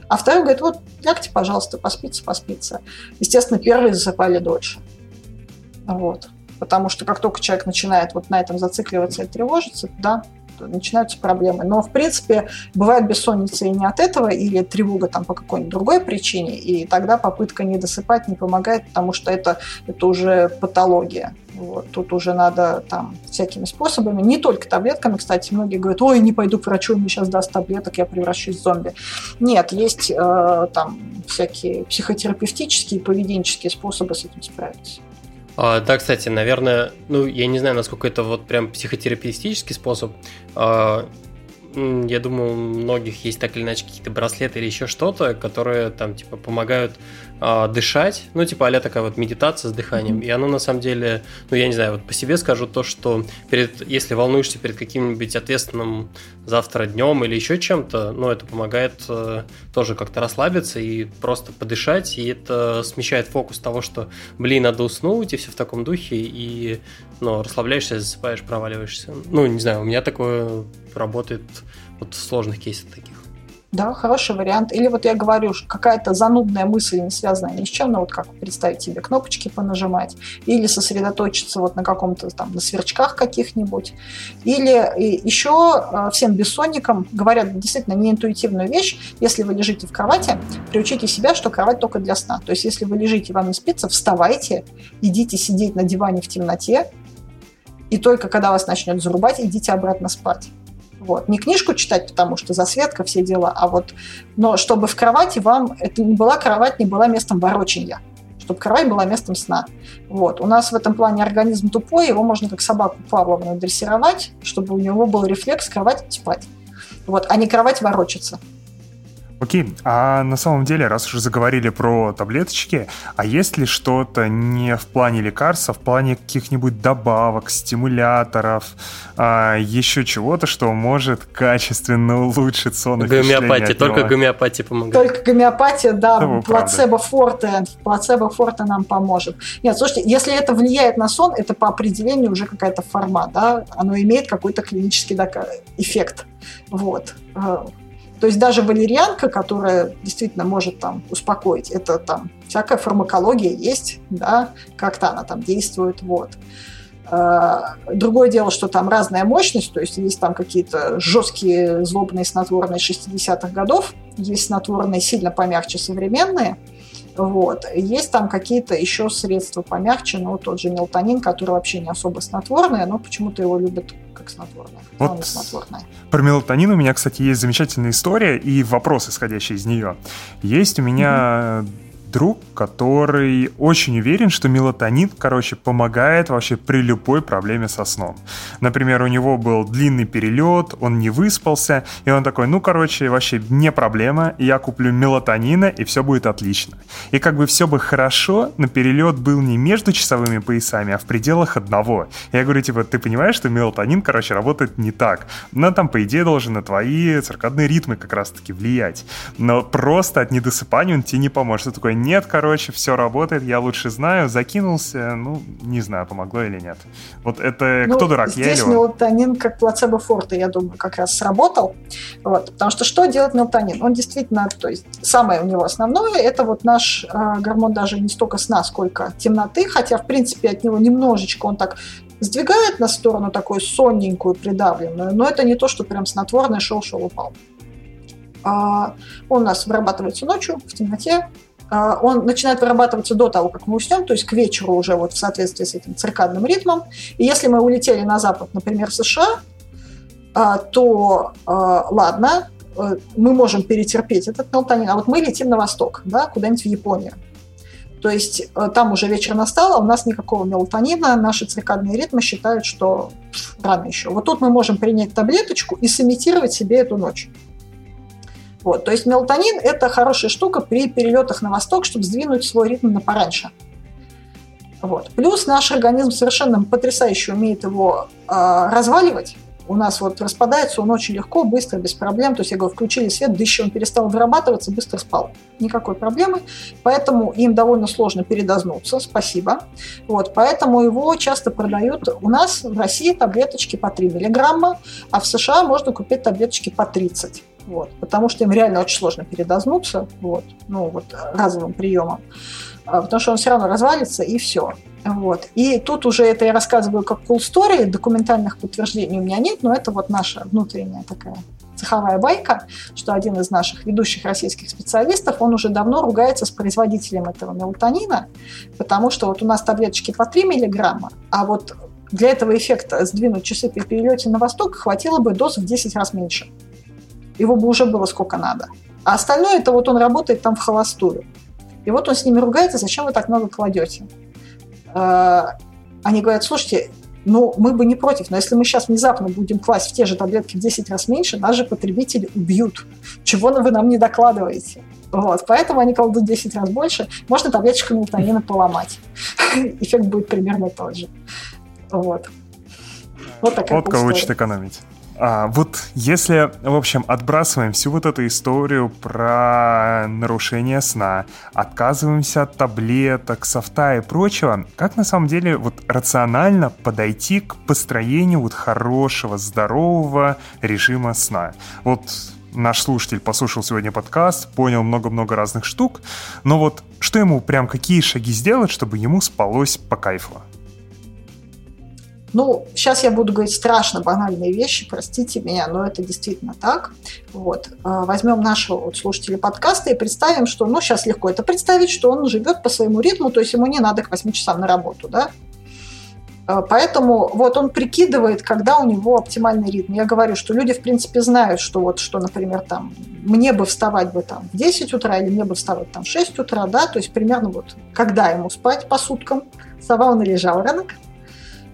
А второй говорит, вот лягте, пожалуйста, поспите, поспите. Естественно, первые засыпали дольше. Вот потому что как только человек начинает вот на этом зацикливаться и тревожиться, да, начинаются проблемы. Но, в принципе, бывает бессонница и не от этого, или тревога там по какой-нибудь другой причине, и тогда попытка не досыпать не помогает, потому что это, это уже патология. Вот. Тут уже надо там всякими способами, не только таблетками, кстати, многие говорят, ой, не пойду к врачу, мне сейчас даст таблеток, я превращусь в зомби. Нет, есть э, там всякие психотерапевтические, поведенческие способы с этим справиться. А, да, кстати, наверное, ну, я не знаю, насколько это вот прям психотерапевтический способ. А, я думаю, у многих есть так или иначе какие-то браслеты или еще что-то, которые там типа помогают э, дышать, ну типа а такая вот медитация с дыханием. И оно на самом деле, ну я не знаю, вот по себе скажу то, что перед, если волнуешься перед каким-нибудь ответственным завтра днем или еще чем-то, ну это помогает э, тоже как-то расслабиться и просто подышать, и это смещает фокус того, что, блин, надо уснуть и все в таком духе, и ну, расслабляешься, засыпаешь, проваливаешься. Ну, не знаю, у меня такое работает вот в сложных кейсах таких. Да, хороший вариант. Или вот я говорю, какая-то занудная мысль, не связанная ни с чем, ну вот как представить себе кнопочки понажимать, или сосредоточиться вот на каком-то там, на сверчках каких-нибудь. Или еще э, всем бессонникам говорят действительно неинтуитивную вещь, если вы лежите в кровати, приучите себя, что кровать только для сна. То есть если вы лежите, вам не спится, вставайте, идите сидеть на диване в темноте, И только когда вас начнет зарубать, идите обратно спать. Вот. Не книжку читать, потому что засветка, все дела, а вот, но чтобы в кровати вам, это не была кровать, не была местом ворочения, чтобы кровать была местом сна. Вот. У нас в этом плане организм тупой, его можно как собаку Павловну дрессировать, чтобы у него был рефлекс кровать спать. Вот, а не кровать ворочаться. Окей, а на самом деле, раз уже заговорили про таблеточки, а есть ли что-то не в плане лекарств, а в плане каких-нибудь добавок, стимуляторов, а, еще чего-то, что может качественно улучшить сон Гомеопатия, только гомеопатия помогает. Только гомеопатия, да, Того плацебо форте, плацебо форте нам поможет. Нет, слушайте, если это влияет на сон, это по определению уже какая-то форма, да, оно имеет какой-то клинический эффект. Вот. То есть даже валерьянка, которая действительно может там успокоить, это там всякая фармакология есть, да, как-то она там действует, вот. А, другое дело, что там разная мощность, то есть есть там какие-то жесткие злобные снотворные 60-х годов, есть снотворные сильно помягче современные, вот. Есть там какие-то еще средства помягче, ну, тот же мелатонин, который вообще не особо снотворный, но почему-то его любят как снотворное. Вот. Про мелатонин у меня, кстати, есть замечательная история и вопрос, исходящий из нее. Есть у меня mm-hmm друг, который очень уверен, что мелатонин, короче, помогает вообще при любой проблеме со сном. Например, у него был длинный перелет, он не выспался, и он такой, ну, короче, вообще не проблема, я куплю мелатонина, и все будет отлично. И как бы все бы хорошо, но перелет был не между часовыми поясами, а в пределах одного. Я говорю, типа, ты понимаешь, что мелатонин, короче, работает не так. Но там, по идее, должен на твои циркадные ритмы как раз-таки влиять. Но просто от недосыпания он тебе не поможет. Ты такой, нет, короче, все работает, я лучше знаю, закинулся, ну, не знаю, помогло или нет. Вот это ну, кто дурак, здесь я или мелатонин как плацебо форте, я думаю, как раз сработал. Вот, потому что что делает мелатонин? Он действительно, то есть самое у него основное, это вот наш э, гормон даже не столько сна, сколько темноты, хотя, в принципе, от него немножечко он так сдвигает на сторону такую сонненькую, придавленную, но это не то, что прям снотворное шел-шел упал. А, он у нас вырабатывается ночью, в темноте, он начинает вырабатываться до того, как мы уснем, то есть к вечеру уже вот в соответствии с этим циркадным ритмом. И если мы улетели на запад, например, в США, а, то а, ладно, э, мы можем перетерпеть этот мелатонин, а вот мы летим на восток, да, куда-нибудь в Японию. То есть э, там уже вечер настал, а у нас никакого мелатонина, наши циркадные ритмы считают, что рано еще. Вот тут мы можем принять таблеточку и сымитировать себе эту ночь. Вот. То есть мелатонин – это хорошая штука при перелетах на восток, чтобы сдвинуть свой ритм на пораньше. Вот. Плюс наш организм совершенно потрясающе умеет его э, разваливать. У нас вот распадается он очень легко, быстро, без проблем. То есть я говорю, включили свет, да еще он перестал вырабатываться, быстро спал. Никакой проблемы. Поэтому им довольно сложно передознуться. Спасибо. Вот. Поэтому его часто продают. У нас в России таблеточки по 3 миллиграмма, а в США можно купить таблеточки по 30 вот, потому что им реально очень сложно передознуться, вот, ну, вот, разовым приемом, а, потому что он все равно развалится, и все. Вот. И тут уже это я рассказываю как cool story, документальных подтверждений у меня нет, но это вот наша внутренняя такая цеховая байка, что один из наших ведущих российских специалистов, он уже давно ругается с производителем этого мелатонина, потому что вот у нас таблеточки по 3 миллиграмма, а вот для этого эффекта сдвинуть часы при перелете на восток хватило бы доз в 10 раз меньше его бы уже было сколько надо. А остальное это вот он работает там в холостую. И вот он с ними ругается, зачем вы так много кладете? А, они говорят, слушайте, ну, мы бы не против, но если мы сейчас внезапно будем класть в те же таблетки в 10 раз меньше, нас же потребители убьют. Чего вы нам не докладываете? Вот, поэтому они кладут 10 раз больше. Можно таблеточку мелатонина поломать. *laughs* Эффект будет примерно тот же. Вот. Вот такая Вот кого учат экономить. А, вот если, в общем, отбрасываем всю вот эту историю про нарушение сна, отказываемся от таблеток, софта и прочего, как на самом деле вот рационально подойти к построению вот хорошего, здорового режима сна? Вот наш слушатель послушал сегодня подкаст, понял много-много разных штук, но вот что ему прям какие шаги сделать, чтобы ему спалось по кайфу? Ну, сейчас я буду говорить страшно банальные вещи, простите меня, но это действительно так. Вот. А, возьмем нашего вот слушателя подкаста и представим, что, ну, сейчас легко это представить, что он живет по своему ритму, то есть ему не надо к 8 часам на работу, да? Э, поэтому вот он прикидывает, когда у него оптимальный ритм. Я говорю, что люди, в принципе, знают, что вот, что, например, там, мне бы вставать бы там в 10 утра или мне бы вставать там в 6 утра, да, то есть примерно вот когда ему спать по суткам, сова он лежал ранок,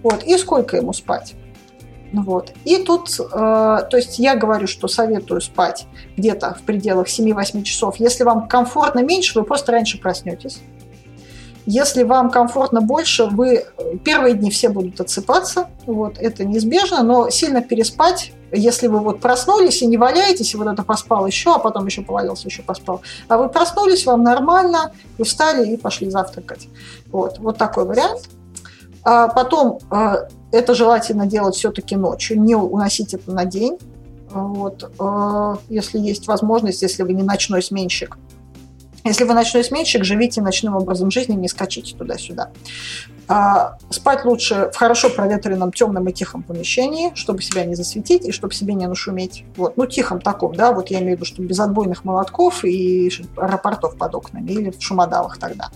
вот, и сколько ему спать. Вот. И тут, э, то есть я говорю, что советую спать где-то в пределах 7-8 часов. Если вам комфортно меньше, вы просто раньше проснетесь. Если вам комфортно больше, вы первые дни все будут отсыпаться, вот, это неизбежно, но сильно переспать, если вы вот проснулись и не валяетесь, и вот это поспал еще, а потом еще повалился, еще поспал, а вы проснулись, вам нормально, вы встали и пошли завтракать. Вот, вот такой вариант. А потом а, это желательно делать все-таки ночью, не уносить это на день. Вот, а, если есть возможность, если вы не ночной сменщик. Если вы ночной сменщик, живите ночным образом жизни, не скачите туда-сюда. Спать лучше в хорошо проветренном, темном и тихом помещении, чтобы себя не засветить и чтобы себе не нашуметь. Вот. Ну, тихом таком, да, вот я имею в виду, что без отбойных молотков и аэропортов под окнами или в шумодавах тогда.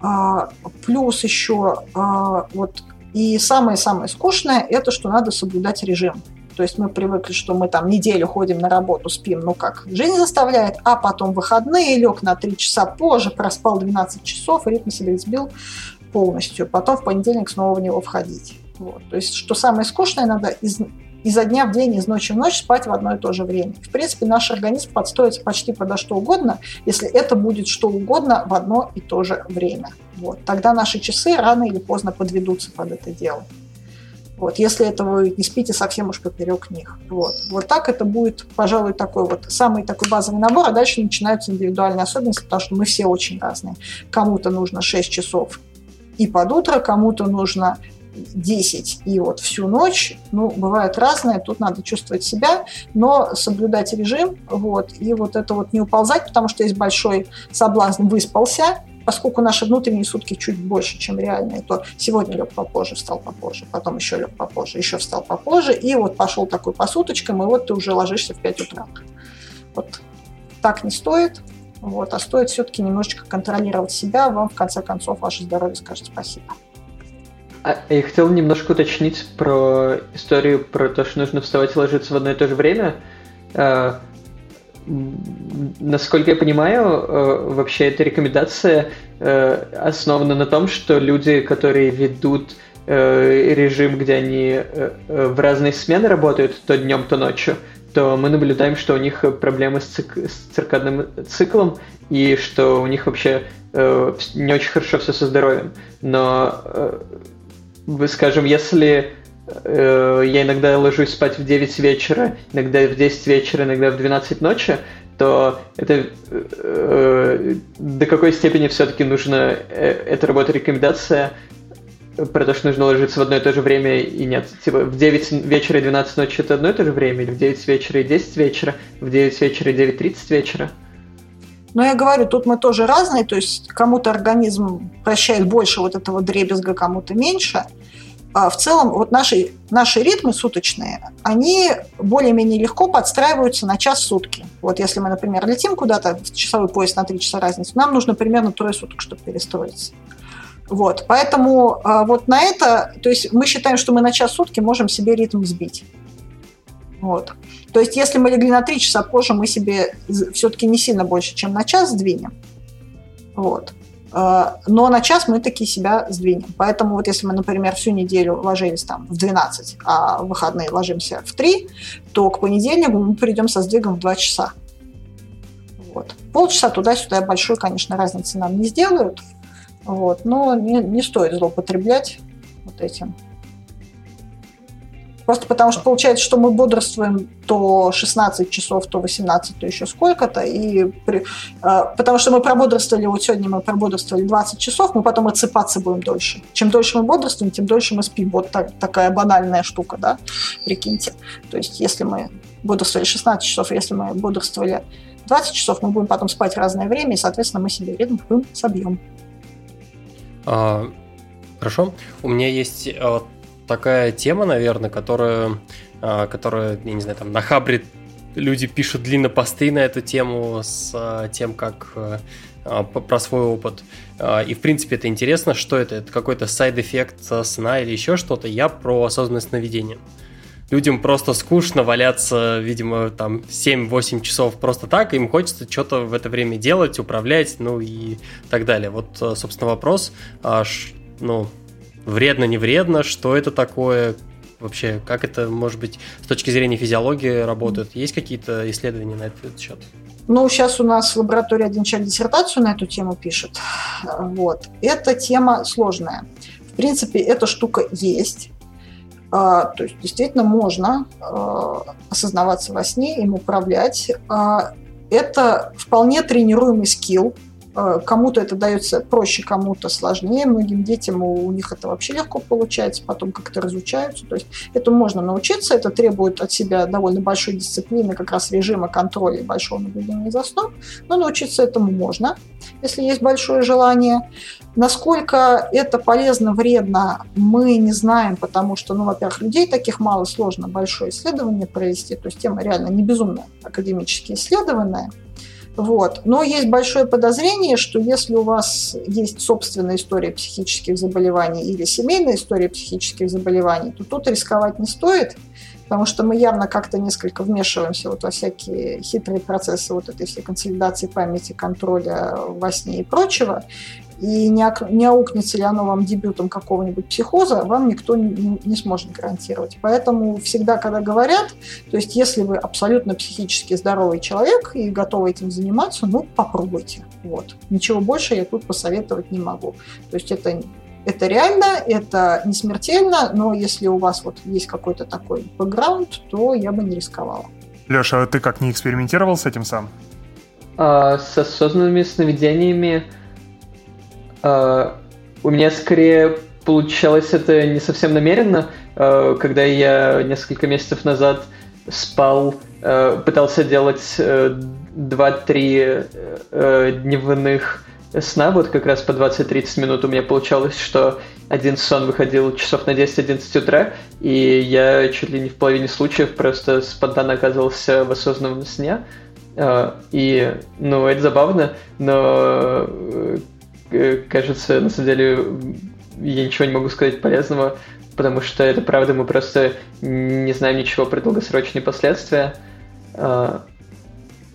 А, плюс еще а, вот и самое-самое скучное – это что надо соблюдать режим. То есть мы привыкли, что мы там неделю ходим на работу, спим, ну как жизнь заставляет, а потом выходные, лег на 3 часа позже, проспал 12 часов, ритм себе сбил полностью. Потом в понедельник снова в него входить. Вот. То есть, что самое скучное, надо из, изо дня в день, из ночи в ночь спать в одно и то же время. В принципе, наш организм подстроится почти подо что угодно, если это будет что угодно в одно и то же время. Вот. Тогда наши часы рано или поздно подведутся под это дело. Вот, если это вы не спите совсем уж поперек них. Вот. вот так это будет, пожалуй, такой вот самый такой базовый набор, а дальше начинаются индивидуальные особенности, потому что мы все очень разные. Кому-то нужно 6 часов и под утро, кому-то нужно 10 и вот всю ночь. Ну, бывает разное, тут надо чувствовать себя, но соблюдать режим, вот, и вот это вот не уползать, потому что есть большой соблазн выспался, поскольку наши внутренние сутки чуть больше, чем реальные, то сегодня лег попозже, встал попозже, потом еще лег попозже, еще встал попозже, и вот пошел такой по суточкам, и вот ты уже ложишься в 5 утра. Вот так не стоит, вот, а стоит все-таки немножечко контролировать себя, вам в конце концов ваше здоровье скажет спасибо. А, я хотел немножко уточнить про историю про то, что нужно вставать и ложиться в одно и то же время. А, насколько я понимаю, э, вообще эта рекомендация э, основана на том, что люди, которые ведут э, режим, где они в разные смены работают, то днем, то ночью, то мы наблюдаем, что у них проблемы с, цик с циркадным циклом и что у них вообще не очень хорошо все со здоровьем. Но, скажем, если Э, я иногда ложусь спать в 9 вечера, иногда в 10 вечера, иногда в 12 ночи, то это э, до какой степени все-таки нужно, э, это работа рекомендация про то, что нужно ложиться в одно и то же время и нет. Типа в 9 вечера и 12 ночи это одно и то же время, или в 9 вечера и 10 вечера, в 9 вечера и 9.30 вечера? Но я говорю, тут мы тоже разные, то есть кому-то организм прощает больше вот этого дребезга, кому-то меньше – а в целом вот наши, наши ритмы суточные, они более-менее легко подстраиваются на час сутки. Вот если мы, например, летим куда-то в часовой пояс на 3 часа разницы, нам нужно примерно трое суток, чтобы перестроиться. Вот, поэтому а, вот на это, то есть мы считаем, что мы на час сутки можем себе ритм сбить. Вот. То есть если мы легли на 3 часа позже, мы себе все-таки не сильно больше, чем на час сдвинем. Вот. А, но на час мы таки себя сдвинем. Поэтому вот если мы, например, всю неделю ложились там в 12, а в выходные ложимся в 3, то к понедельнику мы придем со сдвигом в 2 часа. Вот. Полчаса туда-сюда большой, конечно, разницы нам не сделают, вот, но не, не стоит злоупотреблять вот этим. Просто потому что получается, что мы бодрствуем то 16 часов, то 18, то еще сколько-то. И при, э, потому что мы прободрствовали, вот сегодня мы прободрствовали 20 часов, мы потом отсыпаться будем дольше. Чем дольше мы бодрствуем, тем дольше мы спим. Вот так, такая банальная штука, да, прикиньте. То есть если мы бодрствовали 16 часов, если мы бодрствовали 20 часов, мы будем потом спать разное время, и, соответственно, мы себе ритм собьем. А, хорошо. У меня есть такая тема, наверное, которая, которая, я не знаю, там на Хабре люди пишут длинно посты на эту тему с а, тем, как а, про свой опыт. А, и, в принципе, это интересно, что это. Это какой-то side effect сна или еще что-то. Я про осознанное сновидение. Людям просто скучно валяться, видимо, там 7-8 часов просто так, им хочется что-то в это время делать, управлять, ну и так далее. Вот, собственно, вопрос, ну, вредно, не вредно, что это такое, вообще, как это, может быть, с точки зрения физиологии работает? Есть какие-то исследования на этот счет? Ну, сейчас у нас в лаборатории один человек диссертацию на эту тему пишет. Вот. Эта тема сложная. В принципе, эта штука есть. А, то есть действительно можно а, осознаваться во сне, им управлять. А, это вполне тренируемый скилл, кому-то это дается проще, кому-то сложнее. Многим детям у, них это вообще легко получается, потом как-то разучаются. То есть это можно научиться, это требует от себя довольно большой дисциплины, как раз режима контроля и большого наблюдения за сном. Но научиться этому можно, если есть большое желание. Насколько это полезно, вредно, мы не знаем, потому что, ну, во-первых, людей таких мало, сложно большое исследование провести. То есть тема реально не безумно академически исследованная. Вот. Но есть большое подозрение, что если у вас есть собственная история психических заболеваний или семейная история психических заболеваний, то тут рисковать не стоит, потому что мы явно как-то несколько вмешиваемся вот во всякие хитрые процессы вот этой всей консолидации памяти, контроля во сне и прочего и не, не аукнется ли оно вам дебютом какого-нибудь психоза, вам никто не, не сможет гарантировать. Поэтому всегда, когда говорят, то есть если вы абсолютно психически здоровый человек и готовы этим заниматься, ну, попробуйте. Вот. Ничего больше я тут посоветовать не могу. То есть это это реально, это не смертельно, но если у вас вот есть какой-то такой бэкграунд, то я бы не рисковала. Леша, а ты как не экспериментировал с этим сам? А, с осознанными сновидениями у меня скорее получалось это не совсем намеренно, uh, когда я несколько месяцев назад спал, uh, пытался делать 2-3 дневных сна, вот как раз по 20-30 минут у меня получалось, что один сон выходил часов на 10-11 утра, и я чуть ли не в половине случаев просто спонтанно оказывался в осознанном сне. И, ну, это забавно, но Э, кажется, на самом деле, я ничего не могу сказать полезного, потому что это правда, мы просто не знаем ничего про долгосрочные последствия. А,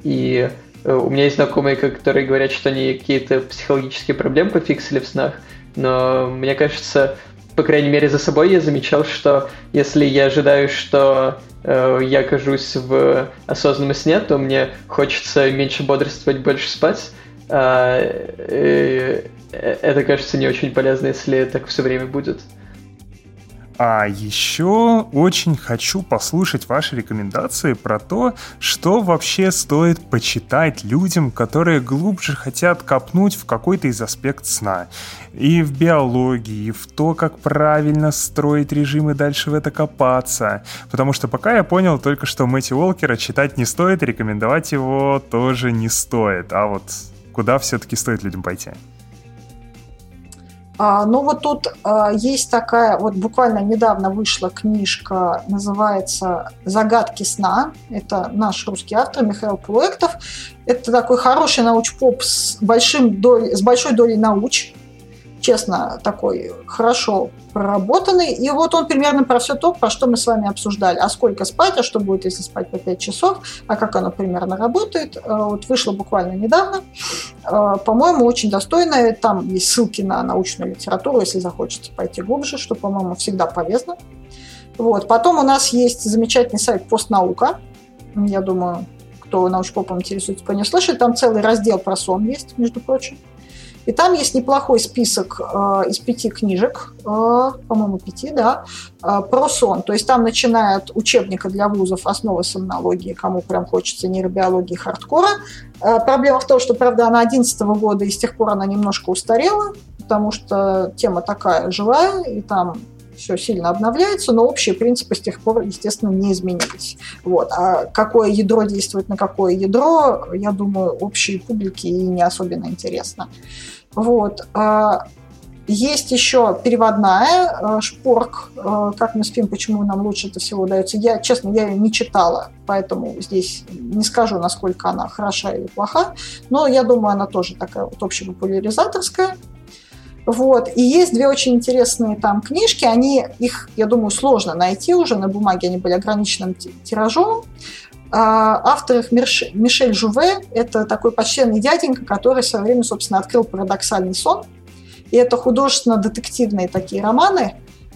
и э, у меня есть знакомые, которые говорят, что они какие-то психологические проблемы пофиксили в снах, но мне кажется, по крайней мере, за собой я замечал, что если я ожидаю, что э, я окажусь в осознанном сне, то мне хочется меньше бодрствовать, больше спать, э, это кажется не очень полезно, если так все время будет. А еще очень хочу послушать ваши рекомендации про то, что вообще стоит почитать людям, которые глубже хотят копнуть в какой-то из аспект сна. И в биологии, и в то, как правильно строить режим и дальше в это копаться. Потому что пока я понял только, что Мэтью Уолкера читать не стоит, рекомендовать его тоже не стоит. А вот Куда все-таки стоит людям пойти? А, ну вот тут а, есть такая, вот буквально недавно вышла книжка, называется «Загадки сна». Это наш русский автор Михаил Полуэктов. Это такой хороший науч-поп с, большим долей, с большой долей науч честно, такой хорошо проработанный. И вот он примерно про все то, про что мы с вами обсуждали. А сколько спать, а что будет, если спать по 5 часов, а как оно примерно работает. Э, вот вышло буквально недавно. Э, по-моему, очень достойное. Там есть ссылки на научную литературу, если захочется пойти глубже, что, по-моему, всегда полезно. Вот. Потом у нас есть замечательный сайт «Постнаука». Я думаю, кто научпопом интересуется, по. Там целый раздел про сон есть, между прочим. И там есть неплохой список э, из пяти книжек, э, по-моему, пяти, да, э, про сон. То есть там начиная учебника для вузов «Основы сомнологии», кому прям хочется нейробиологии хардкора. Э, проблема в том, что, правда, она 2011 года, и с тех пор она немножко устарела, потому что тема такая живая, и там все сильно обновляется, но общие принципы с тех пор, естественно, не изменились. Вот. А какое ядро действует на какое ядро, я думаю, общей публике и не особенно интересно. Вот. А Есть еще переводная, э, Шпорк, э, «Как мы спим, почему нам лучше это всего удается». Я, честно, я ее не читала, поэтому здесь не скажу, насколько она хороша или плоха, но я думаю, она тоже такая вот общепопуляризаторская. Вот. И есть две очень интересные там книжки. Они, их, я думаю, сложно найти уже. На бумаге они были ограниченным тиражом. А, автор их Мишель Жуве. Это такой почтенный дяденька, который в свое время, собственно, открыл «Парадоксальный сон». И это художественно-детективные такие романы,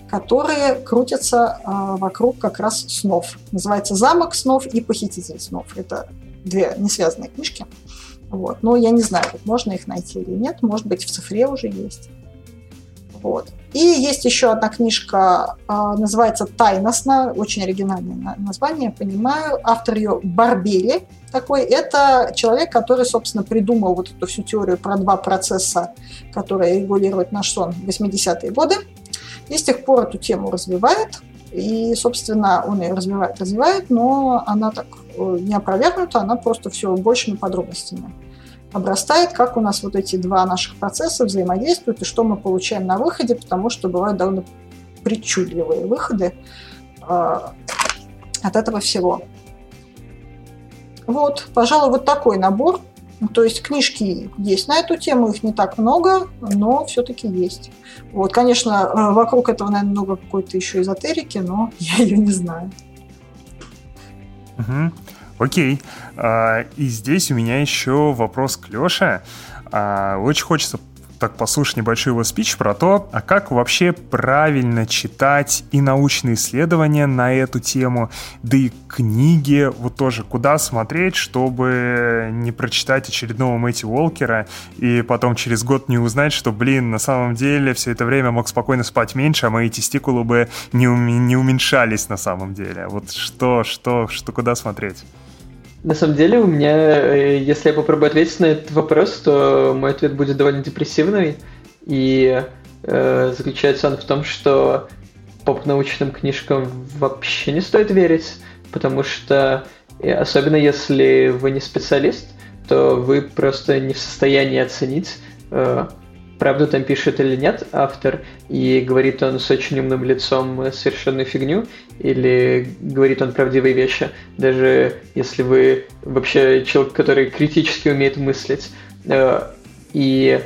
которые крутятся а, вокруг как раз снов. Называется «Замок снов» и «Похититель снов». Это две несвязанные книжки. Вот. Но я не знаю, можно их найти или нет. Может быть, в цифре уже есть. Вот. И есть еще одна книжка, а, называется «Тайностно», очень оригинальное название, понимаю. Автор ее Барбели такой. Это человек, который, собственно, придумал вот эту всю теорию про два процесса, которые регулируют наш сон в 80-е годы. И с тех пор эту тему развивает. И, собственно, он ее развивает, развивает, но она так э, не опровергнута, она просто все большими подробностями обрастает, как у нас вот эти два наших процесса взаимодействуют и что мы получаем на выходе, потому что бывают довольно причудливые выходы э, от этого всего. Вот, пожалуй, вот такой набор. То есть книжки есть на эту тему, их не так много, но все-таки есть. Вот, конечно, э, вокруг этого, наверное, много какой-то еще эзотерики, но *laughs* я ее не знаю. Угу. Окей. А, и здесь у меня еще вопрос к Леше. А, очень хочется так послушать небольшой его спич про то, а как вообще правильно читать и научные исследования на эту тему, да и книги, вот тоже куда смотреть, чтобы не прочитать очередного Мэтти Уолкера и потом через год не узнать, что, блин, на самом деле все это время мог спокойно спать меньше, а мои тестикулы бы не, ум- не уменьшались на самом деле. Вот что, что, что куда смотреть? На самом деле у меня, э, если я попробую ответить на этот вопрос, то мой ответ будет довольно депрессивный. И э, заключается он в том, что поп-научным книжкам вообще не стоит верить, потому что, особенно если вы не специалист, то вы просто не в состоянии оценить, э, правду там пишет или нет автор, и говорит он с очень умным лицом совершенную фигню, или говорит он правдивые вещи, даже если вы вообще человек, который критически умеет мыслить. Э, и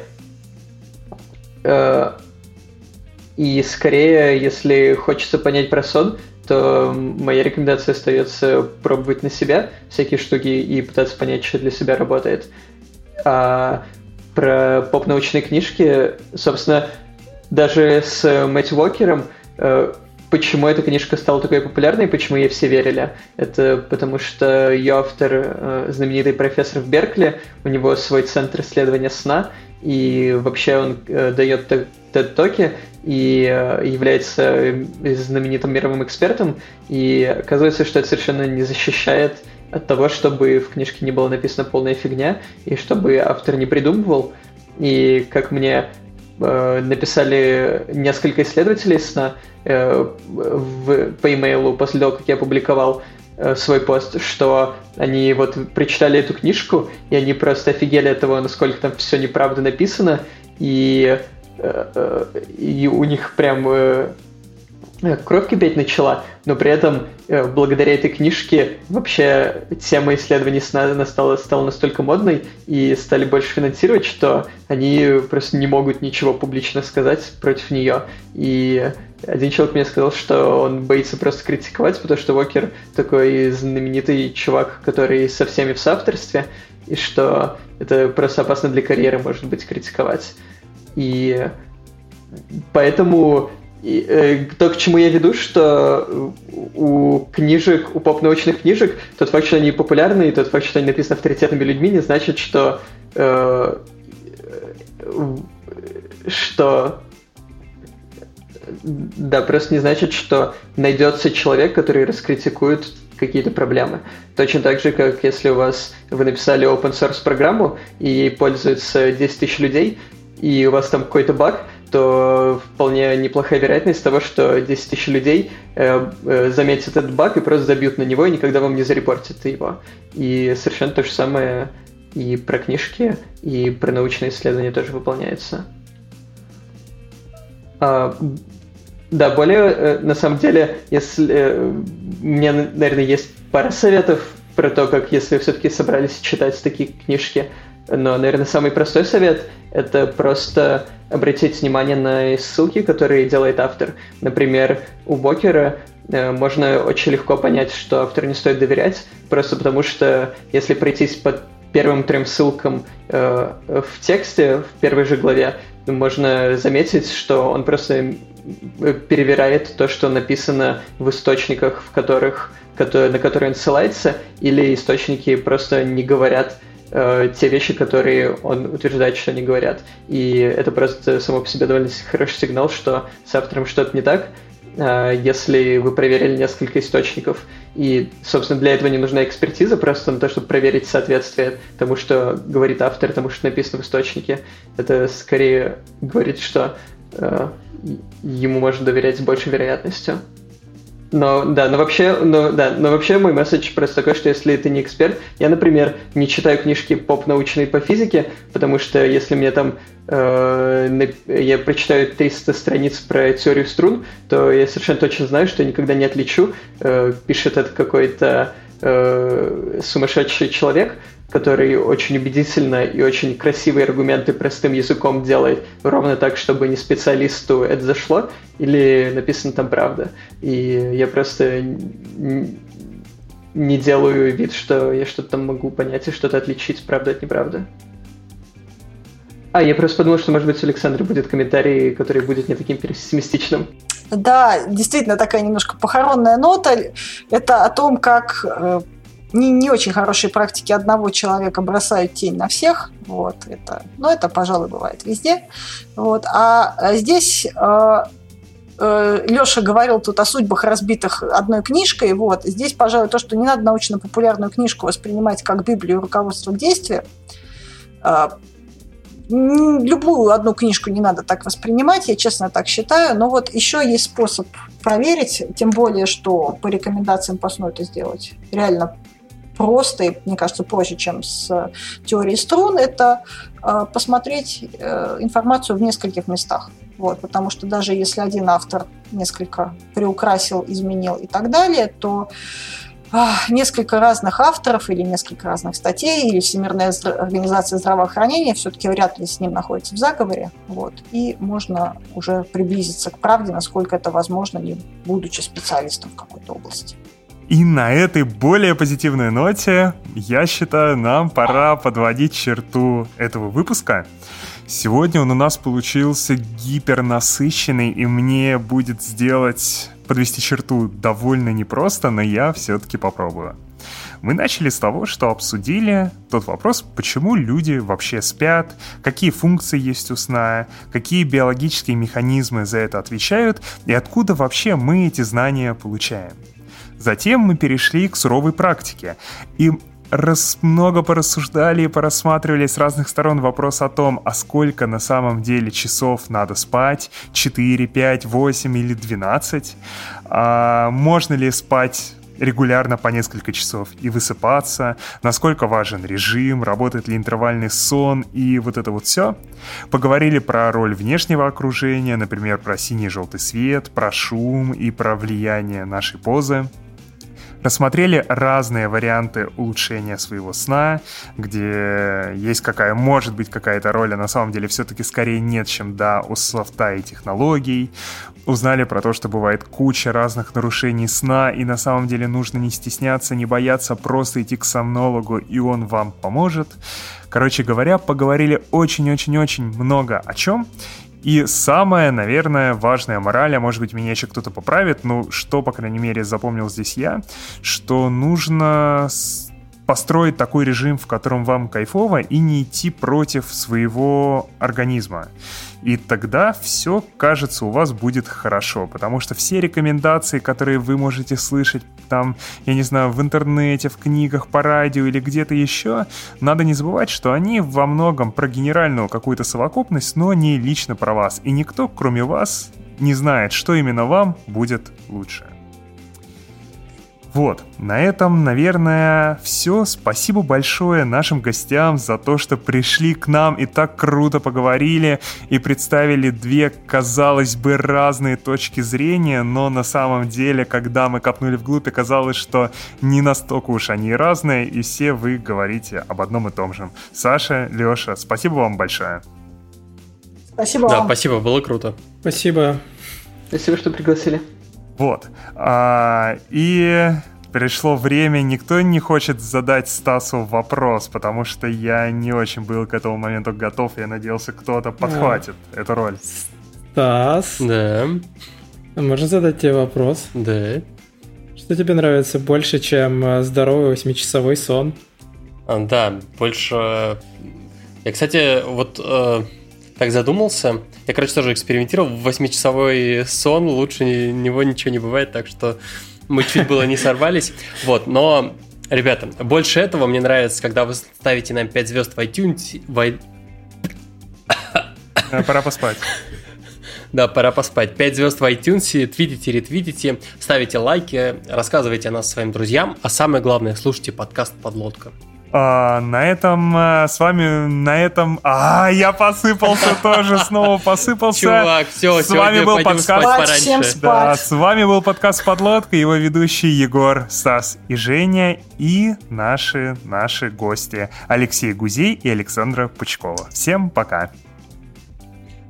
э, и скорее, если хочется понять про сон, то моя рекомендация остается пробовать на себя всякие штуки и пытаться понять, что для себя работает. А про поп-научные книжки, собственно, даже с Мэтью Уокером, э, почему эта книжка стала такой популярной, почему ей все верили, это потому что ее автор, э, знаменитый профессор в Беркли, у него свой центр исследования сна, и вообще он э, дает TED-токи и является знаменитым мировым экспертом, и оказывается, что это совершенно не защищает от того, чтобы в книжке не было написано полная фигня, и чтобы автор не придумывал. И как мне э, написали несколько исследователей сна э, в, по имейлу после того, как я опубликовал э, свой пост, что они вот прочитали эту книжку, и они просто офигели от того, насколько там все неправда написано, и, э, э, и у них прям э, кровь кипеть начала, но при этом э, благодаря этой книжке вообще тема исследований сна стала, стала настолько модной и стали больше финансировать, что они просто не могут ничего публично сказать против нее. И один человек мне сказал, что он боится просто критиковать, потому что Вокер такой знаменитый чувак, который со всеми в соавторстве, и что это просто опасно для карьеры, может быть, критиковать. И поэтому и, э, то, к чему я веду, что у книжек, у поп-научных книжек, тот факт, что они популярны, и тот факт, что они написаны авторитетными людьми, не значит, что э, что да, просто не значит, что найдется человек, который раскритикует какие-то проблемы. Точно так же, как если у вас вы написали open source программу и ей пользуется 10 тысяч людей, и у вас там какой-то баг, то вполне неплохая вероятность того, что 10 тысяч людей э, э, заметят этот баг и просто забьют на него и никогда вам не зарепортят его. И совершенно то же самое и про книжки, и про научные исследования тоже выполняется. А, да, более, э, на самом деле, если у меня, наверное, есть пара советов про то, как если все-таки собрались читать такие книжки, но, наверное, самый простой совет — это просто обратить внимание на ссылки, которые делает автор. Например, у Бокера э, можно очень легко понять, что автору не стоит доверять, просто потому что если пройтись по первым трем ссылкам э, в тексте, в первой же главе, можно заметить, что он просто перевирает то, что написано в источниках, в которых, на которые он ссылается, или источники просто не говорят э, те вещи, которые он утверждает, что они говорят. И это просто само по себе довольно хороший сигнал, что с автором что-то не так, э, если вы проверили несколько источников. И, собственно, для этого не нужна экспертиза, просто на то, чтобы проверить соответствие тому, что говорит автор, тому, что написано в источнике. Это скорее говорит, что э, ему можно доверять с большей вероятностью. Но да, но вообще, но, да, но вообще мой месседж просто такой, что если ты не эксперт, я, например, не читаю книжки поп-научные по физике, потому что если мне там э, я прочитаю 300 страниц про теорию струн, то я совершенно точно знаю, что я никогда не отличу, э, пишет это какой-то э, сумасшедший человек, который очень убедительно и очень красивые аргументы простым языком делает ровно так, чтобы не специалисту это зашло, или написано там правда. И я просто не делаю вид, что я что-то там могу понять и что-то отличить, правда от неправды. А, я просто подумал, что, может быть, у Александра будет комментарий, который будет не таким пессимистичным. Да, действительно, такая немножко похоронная нота. Это о том, как э, не, не очень хорошие практики одного человека бросают тень на всех. Вот, это, но это, пожалуй, бывает везде. Вот, а, а здесь э, э, Леша говорил тут о судьбах, разбитых одной книжкой. Вот. Здесь, пожалуй, то, что не надо научно-популярную книжку воспринимать как Библию руководства к действию. Э, любую одну книжку не надо так воспринимать, я честно так считаю, но вот еще есть способ проверить, тем более, что по рекомендациям по СНО это сделать реально просто, и, мне кажется, проще, чем с э, теорией струн, это э, посмотреть э, информацию в нескольких местах. Вот, потому что даже если один автор несколько приукрасил, изменил и так далее, то несколько разных авторов или несколько разных статей, или Всемирная организация здравоохранения все-таки вряд ли с ним находится в заговоре. Вот, и можно уже приблизиться к правде, насколько это возможно, не будучи специалистом в какой-то области. И на этой более позитивной ноте, я считаю, нам пора подводить черту этого выпуска. Сегодня он у нас получился гипернасыщенный, и мне будет сделать, подвести черту довольно непросто, но я все-таки попробую. Мы начали с того, что обсудили тот вопрос, почему люди вообще спят, какие функции есть у сна, какие биологические механизмы за это отвечают и откуда вообще мы эти знания получаем. Затем мы перешли к суровой практике. И раз много порассуждали и порассматривали с разных сторон вопрос о том, а сколько на самом деле часов надо спать, 4, 5, 8 или 12, а можно ли спать регулярно по несколько часов и высыпаться, насколько важен режим, работает ли интервальный сон? И вот это вот все. Поговорили про роль внешнего окружения, например, про синий и желтый свет, про шум и про влияние нашей позы рассмотрели разные варианты улучшения своего сна, где есть какая, может быть, какая-то роль, а на самом деле все-таки скорее нет, чем да, у софта и технологий. Узнали про то, что бывает куча разных нарушений сна, и на самом деле нужно не стесняться, не бояться, просто идти к сомнологу, и он вам поможет. Короче говоря, поговорили очень-очень-очень много о чем. И самая, наверное, важная мораль, а может быть меня еще кто-то поправит, ну что, по крайней мере, запомнил здесь я, что нужно построить такой режим, в котором вам кайфово, и не идти против своего организма. И тогда все, кажется, у вас будет хорошо, потому что все рекомендации, которые вы можете слышать там, я не знаю, в интернете, в книгах, по радио или где-то еще, надо не забывать, что они во многом про генеральную какую-то совокупность, но не лично про вас. И никто, кроме вас, не знает, что именно вам будет лучше. Вот, на этом, наверное, все. Спасибо большое нашим гостям за то, что пришли к нам и так круто поговорили и представили две, казалось бы, разные точки зрения, но на самом деле, когда мы копнули вглубь, оказалось, что не настолько уж они разные, и все вы говорите об одном и том же. Саша, Леша, спасибо вам большое. Спасибо Да, вам. спасибо, было круто. Спасибо. Спасибо, что пригласили. Вот. А, и пришло время, никто не хочет задать Стасу вопрос, потому что я не очень был к этому моменту готов, я надеялся, кто-то подхватит эту роль. Стас, Да, а можно задать тебе вопрос? да. Что тебе нравится больше, чем э, здоровый восьмичасовой сон? А, Да, больше... Я, кстати, вот э, так задумался. Я, короче, тоже экспериментировал. Восьмичасовой сон, лучше него ничего не бывает, так что мы чуть было не сорвались. Вот, но, ребята, больше этого мне нравится, когда вы ставите нам 5 звезд в iTunes, в Э, Пора поспать. Да, пора поспать. 5 звезд в iTunes, твитите, ретвитите, ставите лайки, рассказывайте о нас своим друзьям, а самое главное, слушайте подкаст «Подлодка». А, на этом а, с вами на этом. А, я посыпался тоже, снова посыпался. Чувак, все, С вами был подкаст. спать Всем пораньше. спать. Да, с вами был подкаст «Подлодка», его ведущие Егор, Стас и Женя, и наши, наши гости Алексей Гузей и Александра Пучкова. Всем пока!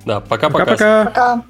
Да, пока-пока. Пока-пока. Пока.